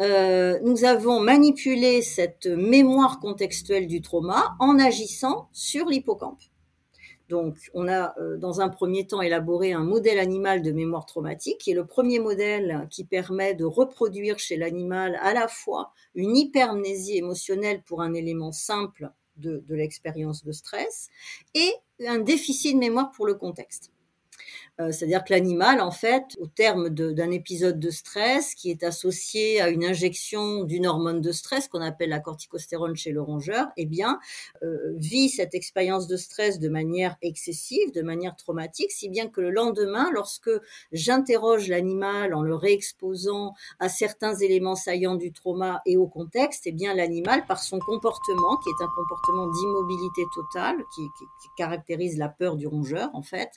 euh, nous avons manipulé cette mémoire contextuelle du trauma en agissant sur l'hippocampe. Donc, on a euh, dans un premier temps élaboré un modèle animal de mémoire traumatique, qui est le premier modèle qui permet de reproduire chez l'animal à la fois une hypermnésie émotionnelle pour un élément simple de, de l'expérience de stress et un déficit de mémoire pour le contexte. Euh, c'est-à-dire que l'animal, en fait, au terme d'un épisode de stress qui est associé à une injection d'une hormone de stress qu'on appelle la corticostérone chez le rongeur, eh bien, euh, vit cette expérience de stress de manière excessive, de manière traumatique, si bien que le lendemain, lorsque j'interroge l'animal en le réexposant à certains éléments saillants du trauma et au contexte, eh bien, l'animal, par son comportement, qui est un comportement d'immobilité totale, qui, caractérise la peur du rongeur, en fait,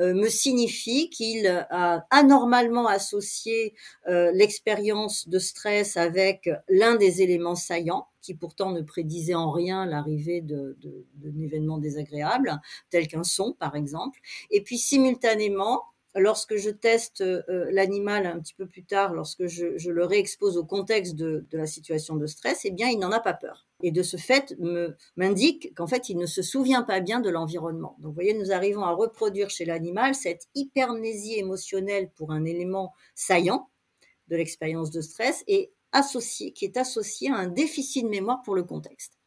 euh, me signifie signifie qu'il a anormalement associé euh, l'expérience de stress avec l'un des éléments saillants qui pourtant ne prédisait en rien l'arrivée d'un événement désagréable, tel qu'un son par exemple. Et puis simultanément, lorsque je teste euh, l'animal un petit peu plus tard, lorsque je, le réexpose au contexte de, la situation de stress, eh bien, il n'en a pas peur. Et de ce fait, m'indique qu'en fait, il ne se souvient pas bien de l'environnement. Donc, vous voyez, nous arrivons à reproduire chez l'animal cette hypermnésie émotionnelle pour un élément saillant de l'expérience de stress et associé, qui est associé à un déficit de mémoire pour le contexte.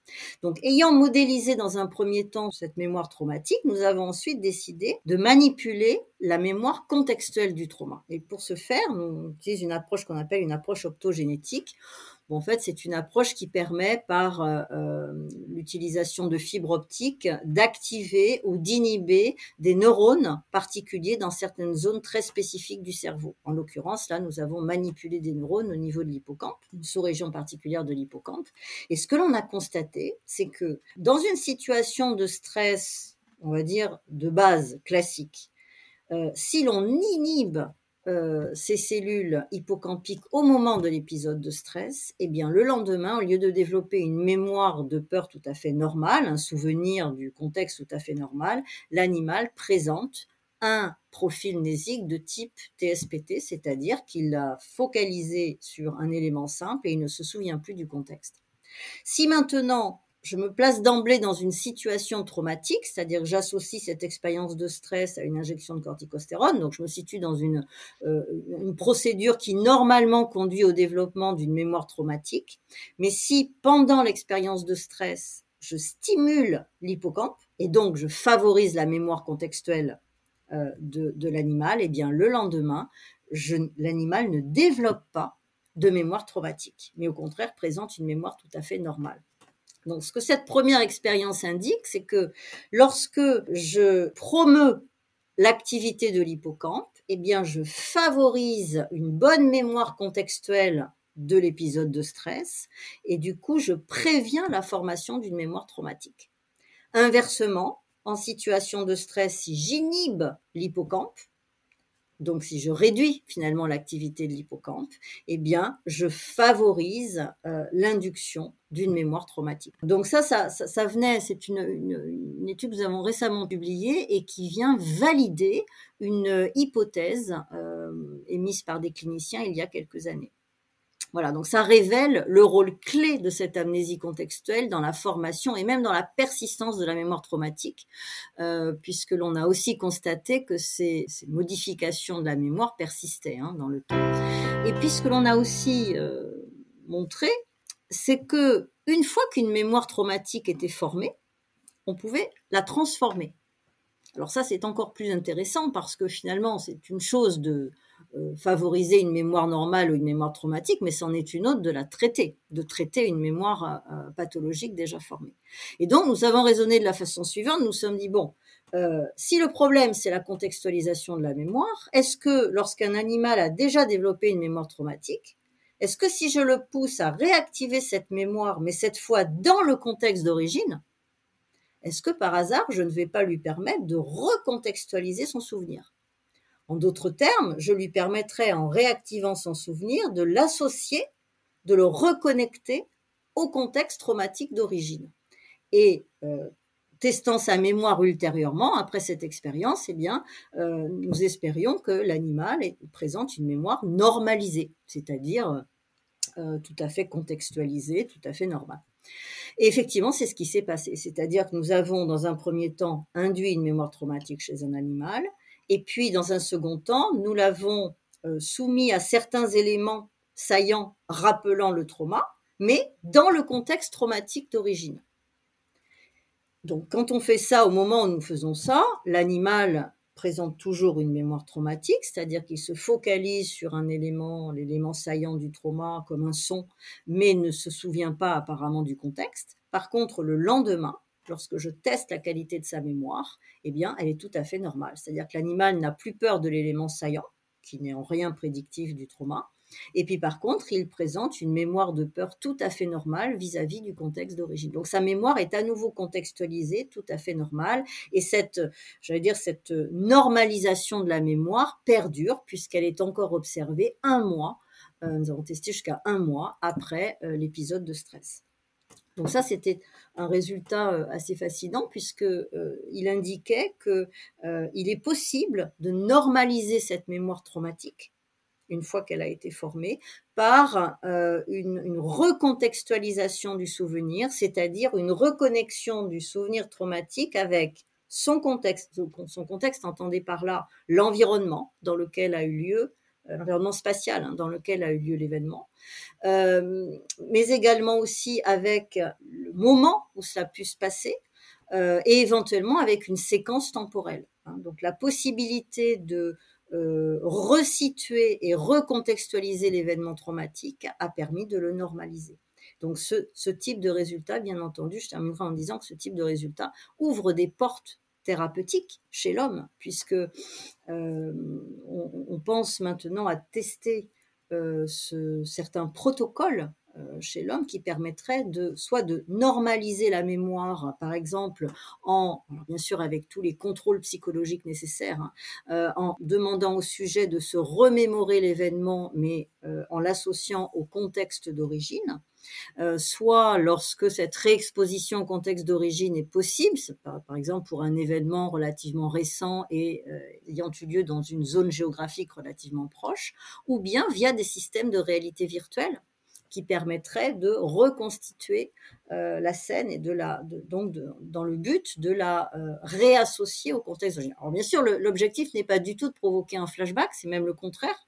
Donc, ayant modélisé dans un premier temps cette mémoire traumatique, nous avons ensuite décidé de manipuler la mémoire contextuelle du trauma. Et pour ce faire, nous utilisons une approche qu'on appelle une approche optogénétique. En fait, c'est une approche qui permet, par euh, euh, l'utilisation de fibres optiques, d'activer ou d'inhiber des neurones particuliers dans certaines zones très spécifiques du cerveau. En l'occurrence, là, nous avons manipulé des neurones au niveau de l'hippocampe, une sous-région particulière de l'hippocampe. Et ce que l'on a constaté, c'est que dans une situation de stress, on va dire, de base classique, euh, si l'on inhibe euh, ces cellules hippocampiques au moment de l'épisode de stress, eh bien le lendemain, au lieu de développer une mémoire de peur tout à fait normale, un souvenir du contexte tout à fait normal, l'animal présente un profil nésique de type TSPT, c'est-à-dire qu'il a focalisé sur un élément simple et il ne se souvient plus du contexte. Si maintenant je me place d'emblée dans une situation traumatique, c'est-à-dire que j'associe cette expérience de stress à une injection de corticostérone, donc je me situe dans une, euh, une procédure qui normalement conduit au développement d'une mémoire traumatique. Mais si pendant l'expérience de stress, je stimule l'hippocampe et donc je favorise la mémoire contextuelle euh, de, de l'animal, eh bien le lendemain, l'animal ne développe pas de mémoire traumatique, mais au contraire présente une mémoire tout à fait normale. Donc, ce que cette première expérience indique, c'est que lorsque je promeux l'activité de l'hippocampe, eh bien, je favorise une bonne mémoire contextuelle de l'épisode de stress et du coup, je préviens la formation d'une mémoire traumatique. Inversement, en situation de stress, si j'inhibe l'hippocampe, donc si je réduis finalement l'activité de l'hippocampe, eh bien, je favorise euh, l'induction d'une mémoire traumatique. Donc ça, ça, ça, venait, c'est une, étude que nous avons récemment publiée et qui vient valider une hypothèse euh, émise par des cliniciens il y a quelques années. Voilà, donc ça révèle le rôle clé de cette amnésie contextuelle dans la formation et même dans la persistance de la mémoire traumatique, euh, puisque l'on a aussi constaté que ces, modifications de la mémoire persistaient hein, dans le temps. Et puis ce que l'on a aussi euh, montré, c'est que une fois qu'une mémoire traumatique était formée, on pouvait la transformer. Alors ça, c'est encore plus intéressant parce que finalement, c'est une chose de favoriser une mémoire normale ou une mémoire traumatique, mais c'en est une autre de la traiter, de traiter une mémoire euh, euh, pathologique déjà formée. Et donc, nous avons raisonné de la façon suivante, nous sommes dit, bon, si le problème c'est la contextualisation de la mémoire, est-ce que lorsqu'un animal a déjà développé une mémoire traumatique, est-ce que si je le pousse à réactiver cette mémoire, mais cette fois dans le contexte d'origine, est-ce que par hasard je ne vais pas lui permettre de recontextualiser son souvenir? En d'autres termes, je lui permettrai, en réactivant son souvenir, de l'associer, de le reconnecter au contexte traumatique d'origine. Et euh, testant sa mémoire ultérieurement, après cette expérience, eh bien, euh, nous espérions que l'animal présente une mémoire normalisée, c'est-à-dire euh, tout à fait contextualisée, tout à fait normale. Et effectivement, c'est ce qui s'est passé. C'est-à-dire que nous avons, dans un premier temps, induit une mémoire traumatique chez un animal, et puis, dans un second temps, nous l'avons euh, soumis à certains éléments saillants rappelant le trauma, mais dans le contexte traumatique d'origine. Donc, quand on fait ça, au moment où nous faisons ça, l'animal présente toujours une mémoire traumatique, c'est-à-dire qu'il se focalise sur un élément, l'élément saillant du trauma, comme un son, mais ne se souvient pas apparemment du contexte. Par contre, le lendemain, lorsque je teste la qualité de sa mémoire, eh bien, elle est tout à fait normale. C'est-à-dire que l'animal n'a plus peur de l'élément saillant, qui n'est en rien prédictif du trauma. Et puis par contre, il présente une mémoire de peur tout à fait normale vis-à-vis du contexte d'origine. Donc sa mémoire est à nouveau contextualisée, tout à fait normale. Et cette, normalisation de la mémoire perdure puisqu'elle est encore observée un mois. Euh, nous avons testé jusqu'à un mois après euh, l'épisode de stress. Donc ça, c'était un résultat euh, assez fascinant puisque euh, il indiquait que euh, est possible de normaliser cette mémoire traumatique une fois qu'elle a été formée par une, une, recontextualisation du souvenir, c'est-à-dire une reconnexion du souvenir traumatique avec son contexte. Son contexte, entendez par là l'environnement dans lequel a eu lieu l'environnement spatial hein, dans lequel a eu lieu l'événement, euh, mais également aussi avec le moment où ça a pu se passer euh, et éventuellement avec une séquence temporelle. Hein. Donc la possibilité de resituer et recontextualiser l'événement traumatique a permis de le normaliser. Donc ce, ce, type de résultat, bien entendu, je terminerai en disant que ce type de résultat ouvre des portes thérapeutique chez l'homme, puisque euh, on, pense maintenant à tester euh, ce, certains protocoles euh, chez l'homme qui permettraient de soit de normaliser la mémoire, par exemple, en bien sûr avec tous les contrôles psychologiques nécessaires, hein, en demandant au sujet de se remémorer l'événement, mais en l'associant au contexte d'origine, euh, soit lorsque cette réexposition au contexte d'origine est possible, par, exemple pour un événement relativement récent et euh, ayant eu lieu dans une zone géographique relativement proche, ou bien via des systèmes de réalité virtuelle qui permettraient de reconstituer euh, la scène et de la, donc dans le but de la réassocier au contexte d'origine. Alors bien sûr, l'objectif n'est pas du tout de provoquer un flashback, c'est même le contraire.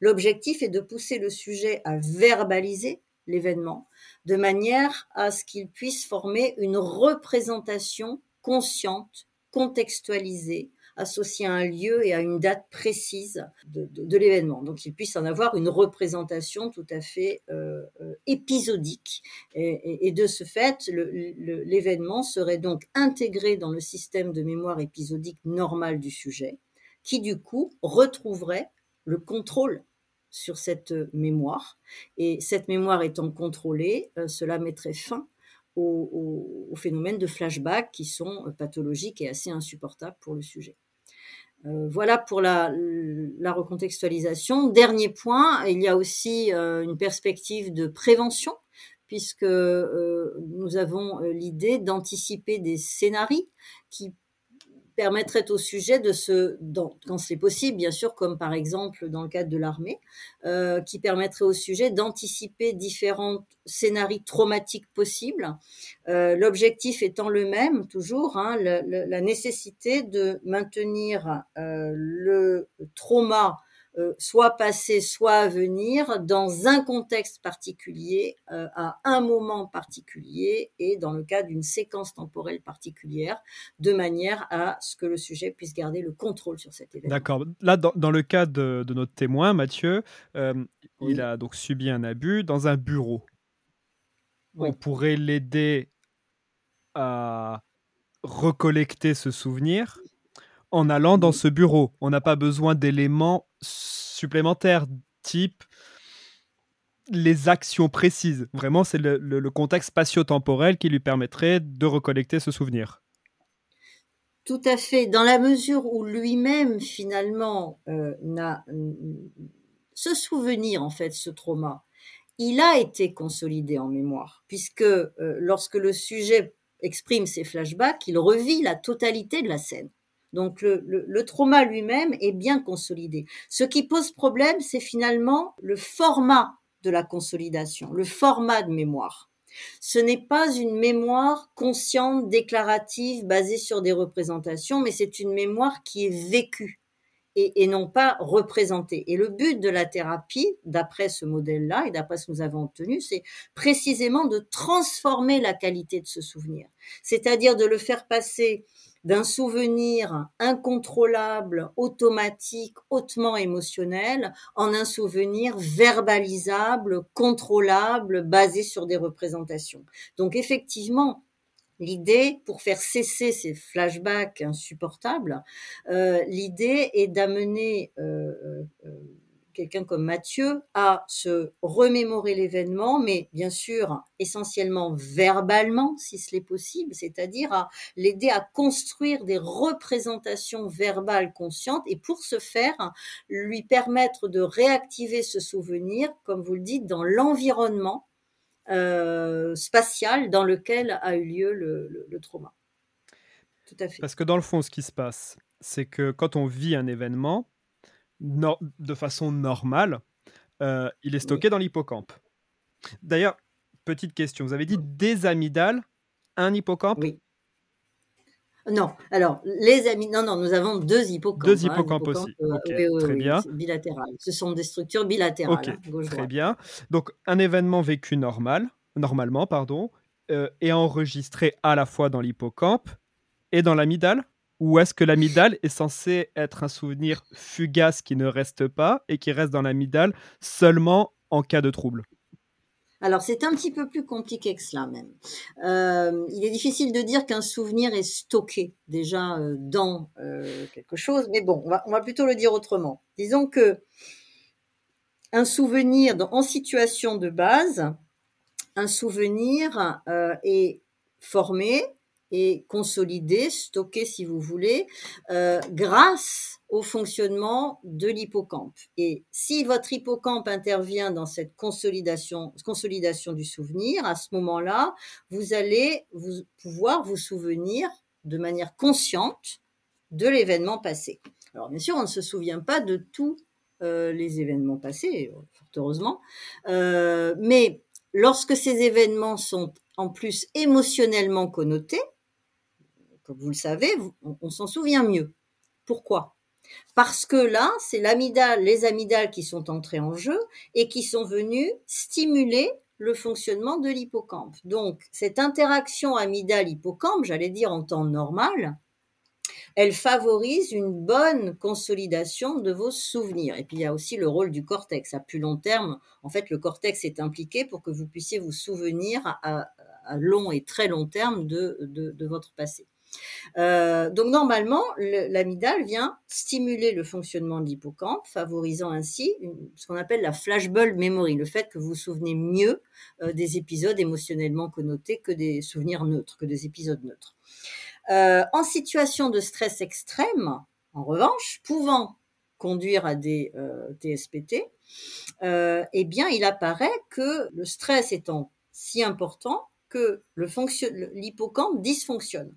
L'objectif est de pousser le sujet à verbaliser l'événement, de manière à ce qu'il puisse former une représentation consciente, contextualisée, associé à un lieu et à une date précise de, l'événement. Donc il puisse en avoir une représentation tout à fait euh, euh, épisodique. Et, de ce fait, l'événement serait donc intégré dans le système de mémoire épisodique normal du sujet, qui du coup retrouverait le contrôle sur cette mémoire. Et cette mémoire étant contrôlée, euh, cela mettrait fin aux, phénomènes de flashback qui sont euh, pathologiques et assez insupportables pour le sujet. Euh, voilà pour la, recontextualisation. Dernier point, il y a aussi une perspective de prévention, puisque nous avons l'idée d'anticiper des scénarios qui permettrait au sujet de se, quand c'est possible, bien sûr, comme par exemple dans le cadre de l'armée, euh, qui permettrait au sujet d'anticiper différents scénarios traumatiques possibles. Euh, l'objectif étant le même, toujours, hein, la nécessité de maintenir euh, le trauma soit passé, soit à venir, dans un contexte particulier, euh, à un moment particulier et dans le cas d'une séquence temporelle particulière, de manière à ce que le sujet puisse garder le contrôle sur cet événement. D'accord. Là, dans, le cas de, notre témoin, Mathieu, euh, il a donc subi un abus dans un bureau. On pourrait l'aider à recollecter ce souvenir en allant dans ce bureau. On n'a pas besoin d'éléments supplémentaires type les actions précises. Vraiment, c'est le, contexte spatio-temporel qui lui permettrait de recollecter ce souvenir. Tout à fait, dans la mesure où lui-même, finalement, euh, n'a ce souvenir, en fait, ce trauma, il a été consolidé en mémoire, puisque euh, lorsque le sujet exprime ses flashbacks, il revit la totalité de la scène. Donc le, trauma lui-même est bien consolidé. Ce qui pose problème, c'est finalement le format de la consolidation, le format de mémoire. Ce n'est pas une mémoire consciente, déclarative, basée sur des représentations, mais c'est une mémoire qui est vécue et, et, non pas représentée. Et le but de la thérapie, d'après ce modèle-là et d'après ce que nous avons obtenu, c'est précisément de transformer la qualité de ce souvenir, c'est-à-dire de le faire passer d'un souvenir incontrôlable, automatique, hautement émotionnel, en un souvenir verbalisable, contrôlable, basé sur des représentations. Donc effectivement, L'idée, pour faire cesser ces flashbacks insupportables, euh, l'idée est d'amener euh, euh, quelqu'un comme Mathieu à se remémorer l'événement, mais bien sûr essentiellement verbalement, si ce est possible, c'est-à-dire à, l'aider à construire des représentations verbales conscientes et pour ce faire, lui permettre de réactiver ce souvenir, comme vous le dites, dans l'environnement euh, spatial dans lequel a eu lieu le, le trauma. Tout à fait. Parce que dans le fond, ce qui se passe, c'est que quand on vit un événement, de façon normale, euh, il est stocké dans l'hippocampe. D'ailleurs, petite question, vous avez dit des amygdales, un hippocampe? Oui. Non, alors les amis, non, non, nous avons deux hippocampes. Deux hein, hippocampes aussi. Euh, très bien. Bilatérales. Ce sont des structures bilatérales. Hein, très bien. Donc un événement vécu normal, normalement, pardon, euh, est enregistré à la fois dans l'hippocampe et dans l'amygdale? Ou est-ce que l'amygdale est censé être un souvenir fugace qui ne reste pas et qui reste dans l'amygdale seulement en cas de trouble? Alors c'est un petit peu plus compliqué que cela même. Euh, il est difficile de dire qu'un souvenir est stocké déjà euh, dans euh, quelque chose, mais bon, on va, plutôt le dire autrement. Disons que un souvenir en situation de base, un souvenir est formé et consolidé, stocké si vous voulez, euh, grâce au fonctionnement de l'hippocampe. Et si votre hippocampe intervient dans cette consolidation, consolidation du souvenir, à ce moment-là, vous allez vous, pouvoir vous souvenir de manière consciente de l'événement passé. Alors bien sûr, on ne se souvient pas de tous euh, les événements passés, fort heureusement, euh, mais lorsque ces événements sont en plus émotionnellement connotés, vous le savez, on, s'en souvient mieux. Pourquoi? Parce que là, c'est l'amidale, les amygdales qui sont entrées en jeu et qui sont venues stimuler le fonctionnement de l'hippocampe. Donc, cette interaction amygdale-hippocampe, j'allais dire en temps normal, elle favorise une bonne consolidation de vos souvenirs. Et puis il y a aussi le rôle du cortex. À plus long terme, en fait, le cortex est impliqué pour que vous puissiez vous souvenir à, long et très long terme de, votre passé. Euh, donc normalement, l'amygdale vient stimuler le fonctionnement de l'hippocampe, favorisant ainsi ce qu'on appelle la flashbulb memory, le fait que vous vous souvenez mieux euh, des épisodes émotionnellement connotés que des souvenirs neutres, que des épisodes neutres. Euh, en situation de stress extrême, en revanche, pouvant conduire à des TSPT, eh bien, il apparaît que le stress étant si important que l'hippocampe dysfonctionne.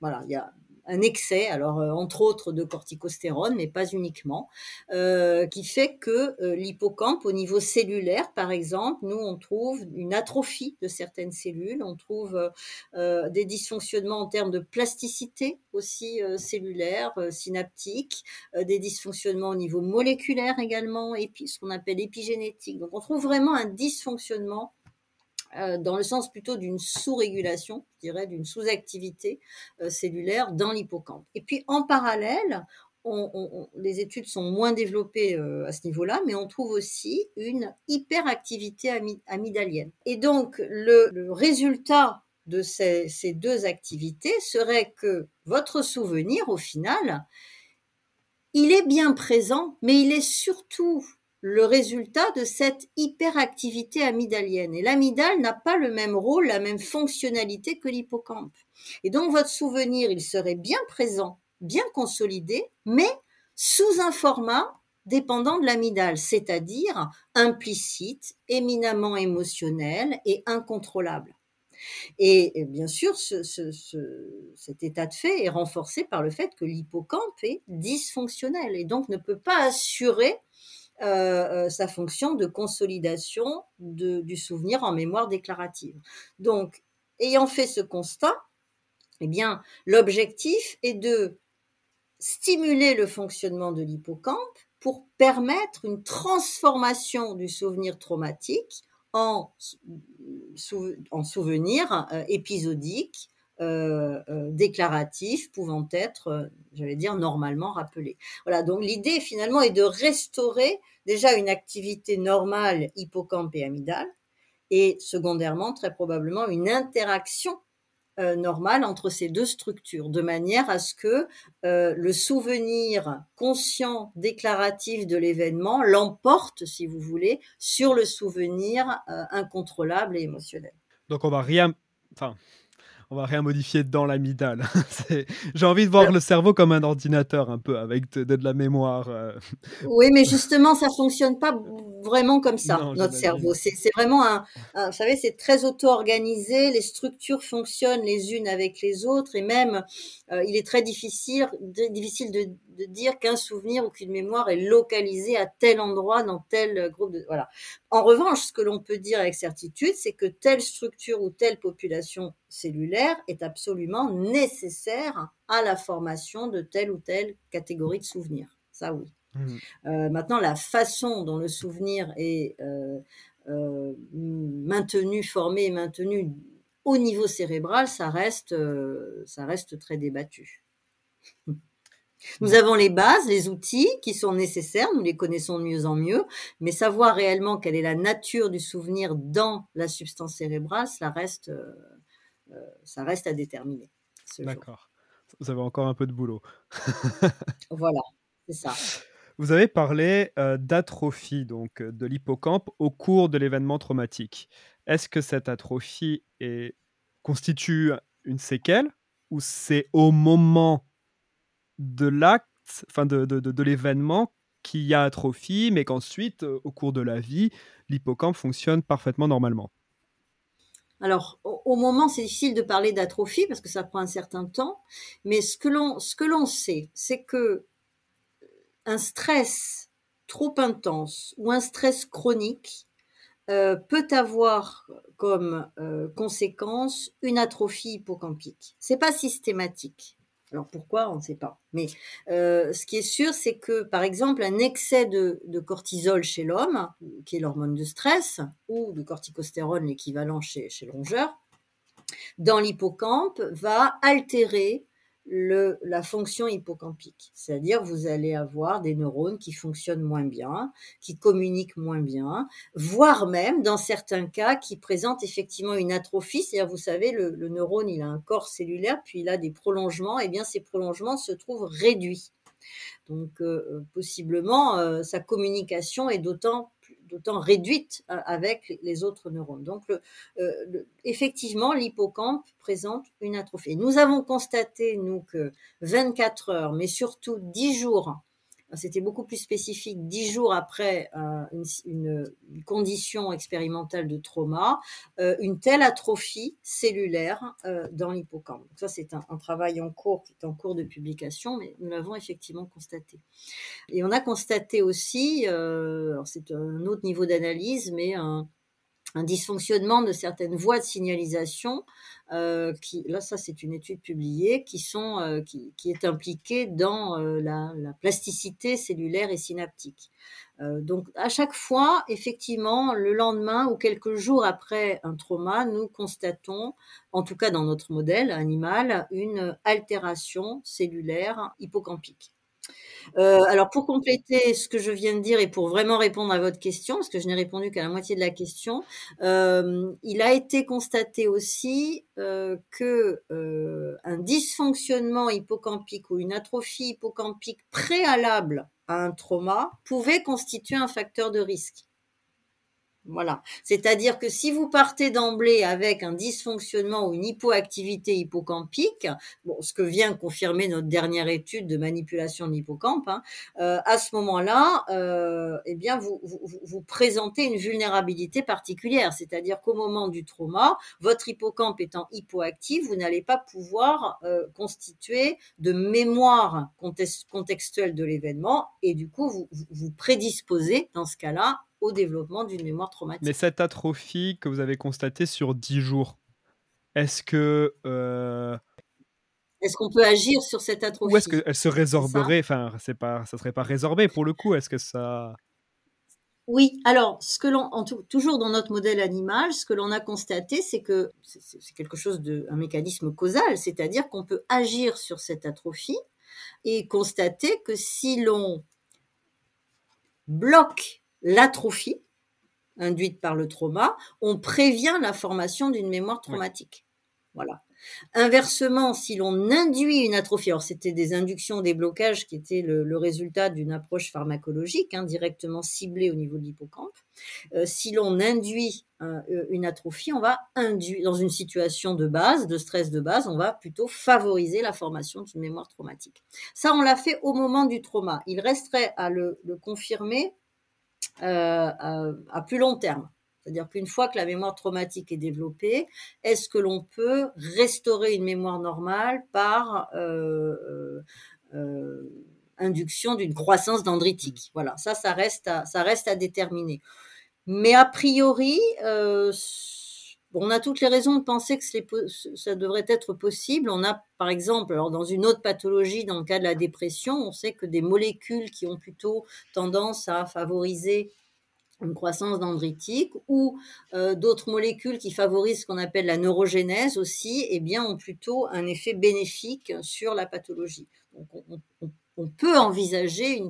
Voilà, il y a un excès, alors euh, entre autres de corticostérone, mais pas uniquement, euh, qui fait que euh, l'hippocampe, au niveau cellulaire, par exemple, nous on trouve une atrophie de certaines cellules, on trouve des dysfonctionnements en termes de plasticité aussi cellulaire, synaptique, des dysfonctionnements au niveau moléculaire également, et ce qu'on appelle épigénétique. Donc on trouve vraiment un dysfonctionnement euh, dans le sens plutôt d'une sous-régulation, je dirais, d'une sous-activité euh, cellulaire dans l'hippocampe. Et puis en parallèle, les études sont moins développées euh, à ce niveau-là, mais on trouve aussi une hyperactivité amygdalienne. Et donc le, résultat de ces, ces, deux activités serait que votre souvenir, au final, il est bien présent, mais il est surtout le résultat de cette hyperactivité amygdalienne. Et l'amygdale n'a pas le même rôle, la même fonctionnalité que l'hippocampe. Et donc votre souvenir, il serait bien présent, bien consolidé, mais sous un format dépendant de l'amygdale, c'est-à-dire implicite, éminemment émotionnel et incontrôlable. Et bien sûr, cet état de fait est renforcé par le fait que l'hippocampe est dysfonctionnel et donc ne peut pas assurer euh, euh, sa fonction de consolidation du souvenir en mémoire déclarative. Donc, ayant fait ce constat, eh bien, l'objectif est de stimuler le fonctionnement de l'hippocampe pour permettre une transformation du souvenir traumatique en, souvenir euh, épisodique euh, euh, déclaratifs pouvant être, euh, j'allais dire, normalement rappelés. Voilà, donc l'idée finalement est de restaurer déjà une activité normale hippocampe et amygdale, et secondairement, très probablement, une interaction normale entre ces deux structures, de manière à ce que le souvenir conscient déclaratif de l'événement l'emporte, si vous voulez, sur le souvenir incontrôlable et émotionnel. Donc on va rien, on va rien modifier dans l'amygdale. J'ai envie de voir le cerveau comme un ordinateur un peu avec de, la mémoire. Euh. Oui, mais justement, ça fonctionne pas vraiment comme ça, notre cerveau. C'est vraiment un, vous savez, c'est très auto-organisé. Les structures fonctionnent les unes avec les autres et même, euh, il est très difficile, difficile de, de dire qu'un souvenir ou qu'une mémoire est localisée à tel endroit dans tel groupe de voilà. En revanche, ce que l'on peut dire avec certitude, c'est que telle structure ou telle population cellulaire est absolument nécessaire à la formation de telle ou telle catégorie de souvenirs. Ça oui. Mmh. Euh, maintenant, la façon dont le souvenir est euh, euh, maintenu, formé et maintenu au niveau cérébral, ça reste, ça reste très débattu. Nous avons les bases, les outils qui sont nécessaires, nous les connaissons de mieux en mieux, mais savoir réellement quelle est la nature du souvenir dans la substance cérébrale, ça reste, ça reste à déterminer. D'accord. Vous avez encore un peu de boulot. voilà, c'est ça. Vous avez parlé euh, d'atrophie donc de l'hippocampe au cours de l'événement traumatique. Est-ce que cette atrophie est, constitue une séquelle ou c'est au moment de l'acte, enfin de, de, de, l'événement qu'il y a atrophie, mais qu'ensuite, euh, au cours de la vie, l'hippocampe fonctionne parfaitement normalement? Alors, au, moment, c'est difficile de parler d'atrophie parce que ça prend un certain temps, mais ce que l'on, sait, c'est que un stress trop intense ou un stress chronique euh, peut avoir comme euh, conséquence une atrophie hippocampique. C'est pas systématique. Alors pourquoi, on ne sait pas. Mais euh, ce qui est sûr, c'est que, par exemple, un excès de, cortisol chez l'homme, qui est l'hormone de stress, ou de corticostérone, l'équivalent chez, chez le dans l'hippocampe, va altérer la fonction hippocampique. C'est-à-dire, vous allez avoir des neurones qui fonctionnent moins bien, qui communiquent moins bien, voire même, dans certains cas, qui présentent effectivement une atrophie. C'est-à-dire, vous savez, le, neurone, il a un corps cellulaire, puis il a des prolongements, et bien ces prolongements se trouvent réduits. Donc, euh, possiblement, euh, sa communication est d'autant d'autant réduite euh, avec les autres neurones. Donc, euh, effectivement, l'hippocampe présente une atrophie. Nous avons constaté, nous, que 24 heures, mais surtout 10 jours c'était beaucoup plus spécifique, dix jours après euh, une, condition expérimentale de trauma, euh, une telle atrophie cellulaire euh, dans l'hippocampe. Ça, c'est un, un, travail en cours, qui est en cours de publication, mais nous l'avons effectivement constaté. Et on a constaté aussi, c'est un autre niveau d'analyse, mais un, un dysfonctionnement de certaines voies de signalisation, euh, qui, là ça c'est une étude publiée, qui, sont, euh, qui, qui, est impliquée dans euh, la, la, plasticité cellulaire et synaptique. Donc à chaque fois, effectivement, le lendemain ou quelques jours après un trauma, nous constatons, en tout cas dans notre modèle animal, une altération cellulaire hippocampique. Euh, alors pour compléter ce que je viens de dire et pour vraiment répondre à votre question, parce que je n'ai répondu qu'à la moitié de la question, euh, il a été constaté aussi euh, que euh, un dysfonctionnement hippocampique ou une atrophie hippocampique préalable à un trauma pouvait constituer un facteur de risque. Voilà. C'est-à-dire que si vous partez d'emblée avec un dysfonctionnement ou une hypoactivité hippocampique, bon, ce que vient confirmer notre dernière étude de manipulation de l'hippocampe, hein, euh, à ce moment-là, euh, eh bien, vous, vous, présentez une vulnérabilité particulière. C'est-à-dire qu'au moment du trauma, votre hippocampe étant hypoactif, vous n'allez pas pouvoir euh, constituer de mémoire contextuelle de l'événement et du coup, vous, vous prédisposez dans ce cas-là au développement d'une mémoire traumatique. Mais cette atrophie que vous avez constatée sur 10 jours, est-ce que... Euh... Est-ce qu'on peut agir sur cette atrophie? Ou est-ce qu'elle se résorberait? Enfin, c'est pas, ça serait pas résorbé pour le coup. Est-ce que ça... Oui, alors, ce que l'on, toujours dans notre modèle animal, ce que l'on a constaté, c'est que c'est quelque chose de, un mécanisme causal, c'est-à-dire qu'on peut agir sur cette atrophie et constater que si l'on bloque l'atrophie induite par le trauma, on prévient la formation d'une mémoire traumatique. Oui. Voilà. Inversement, si l'on induit une atrophie, alors c'était des inductions, des blocages qui étaient le, le résultat d'une approche pharmacologique hein, directement ciblée au niveau de l'hippocampe, euh, si l'on induit euh, une atrophie, on va induire, dans une situation de base, de stress de base, on va plutôt favoriser la formation d'une mémoire traumatique. Ça, on l'a fait au moment du trauma. Il resterait à le, le confirmer euh, à, à, plus long terme. C'est-à-dire qu'une fois que la mémoire traumatique est développée, est-ce que l'on peut restaurer une mémoire normale par euh, euh, induction d'une croissance dendritique? Voilà, ça, ça reste à, ça reste à déterminer. Mais a priori, euh, on a toutes les raisons de penser que ça devrait être possible. On a, par exemple, dans une autre pathologie, dans le cas de la dépression, on sait que des molécules qui ont plutôt tendance à favoriser une croissance dendritique ou euh, d'autres molécules qui favorisent ce qu'on appelle la neurogénèse aussi, eh bien, ont plutôt un effet bénéfique sur la pathologie. On, peut envisager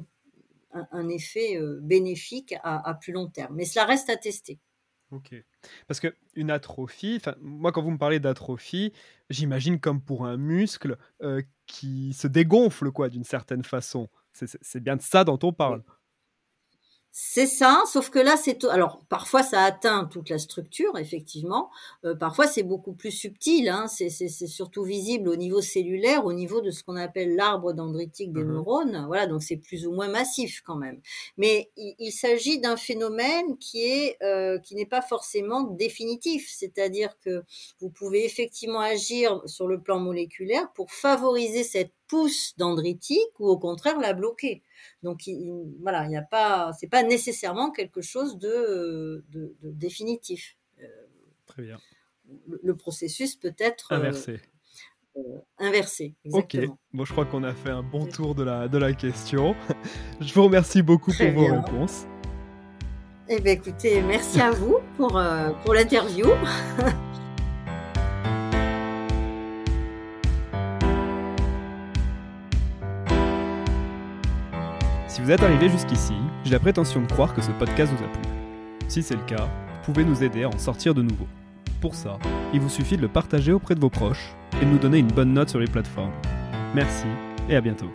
un, effet euh, bénéfique à, plus long terme, mais cela reste à tester. Ok. Parce qu'une atrophie, moi quand vous me parlez d'atrophie, j'imagine comme pour un muscle euh, qui se dégonfle quoi d'une certaine façon. C'est bien de ça dont on parle. C'est ça, sauf que là, c'est alors parfois ça atteint toute la structure, effectivement. Euh, parfois c'est beaucoup plus subtil. Hein. C'est surtout visible au niveau cellulaire, au niveau de ce qu'on appelle l'arbre dendritique des mmh. neurones. Voilà, donc c'est plus ou moins massif quand même. Mais il, il s'agit d'un phénomène qui est euh, qui n'est pas forcément définitif. C'est-à-dire que vous pouvez effectivement agir sur le plan moléculaire pour favoriser cette pousse dendritique ou au contraire la bloquer. Donc il, voilà, il n'y a pas, c'est pas nécessairement quelque chose de, de, de définitif. Euh, Très bien. Le, le processus peut être inversé. Euh, inversé. Exactement. Ok. Bon, je crois qu'on a fait un bon tour de la de la question. je vous remercie beaucoup Très pour bien. vos réponses. Eh bien, écoutez, merci à vous pour, euh, pour l'interview. vous êtes arrivé jusqu'ici, j'ai la prétention de croire que ce podcast vous a plu. Si c'est le cas, pouvez nous aider à en sortir de nouveau. Pour ça, il vous suffit de le partager auprès de vos proches et de nous donner une bonne note sur les plateformes. Merci et à bientôt.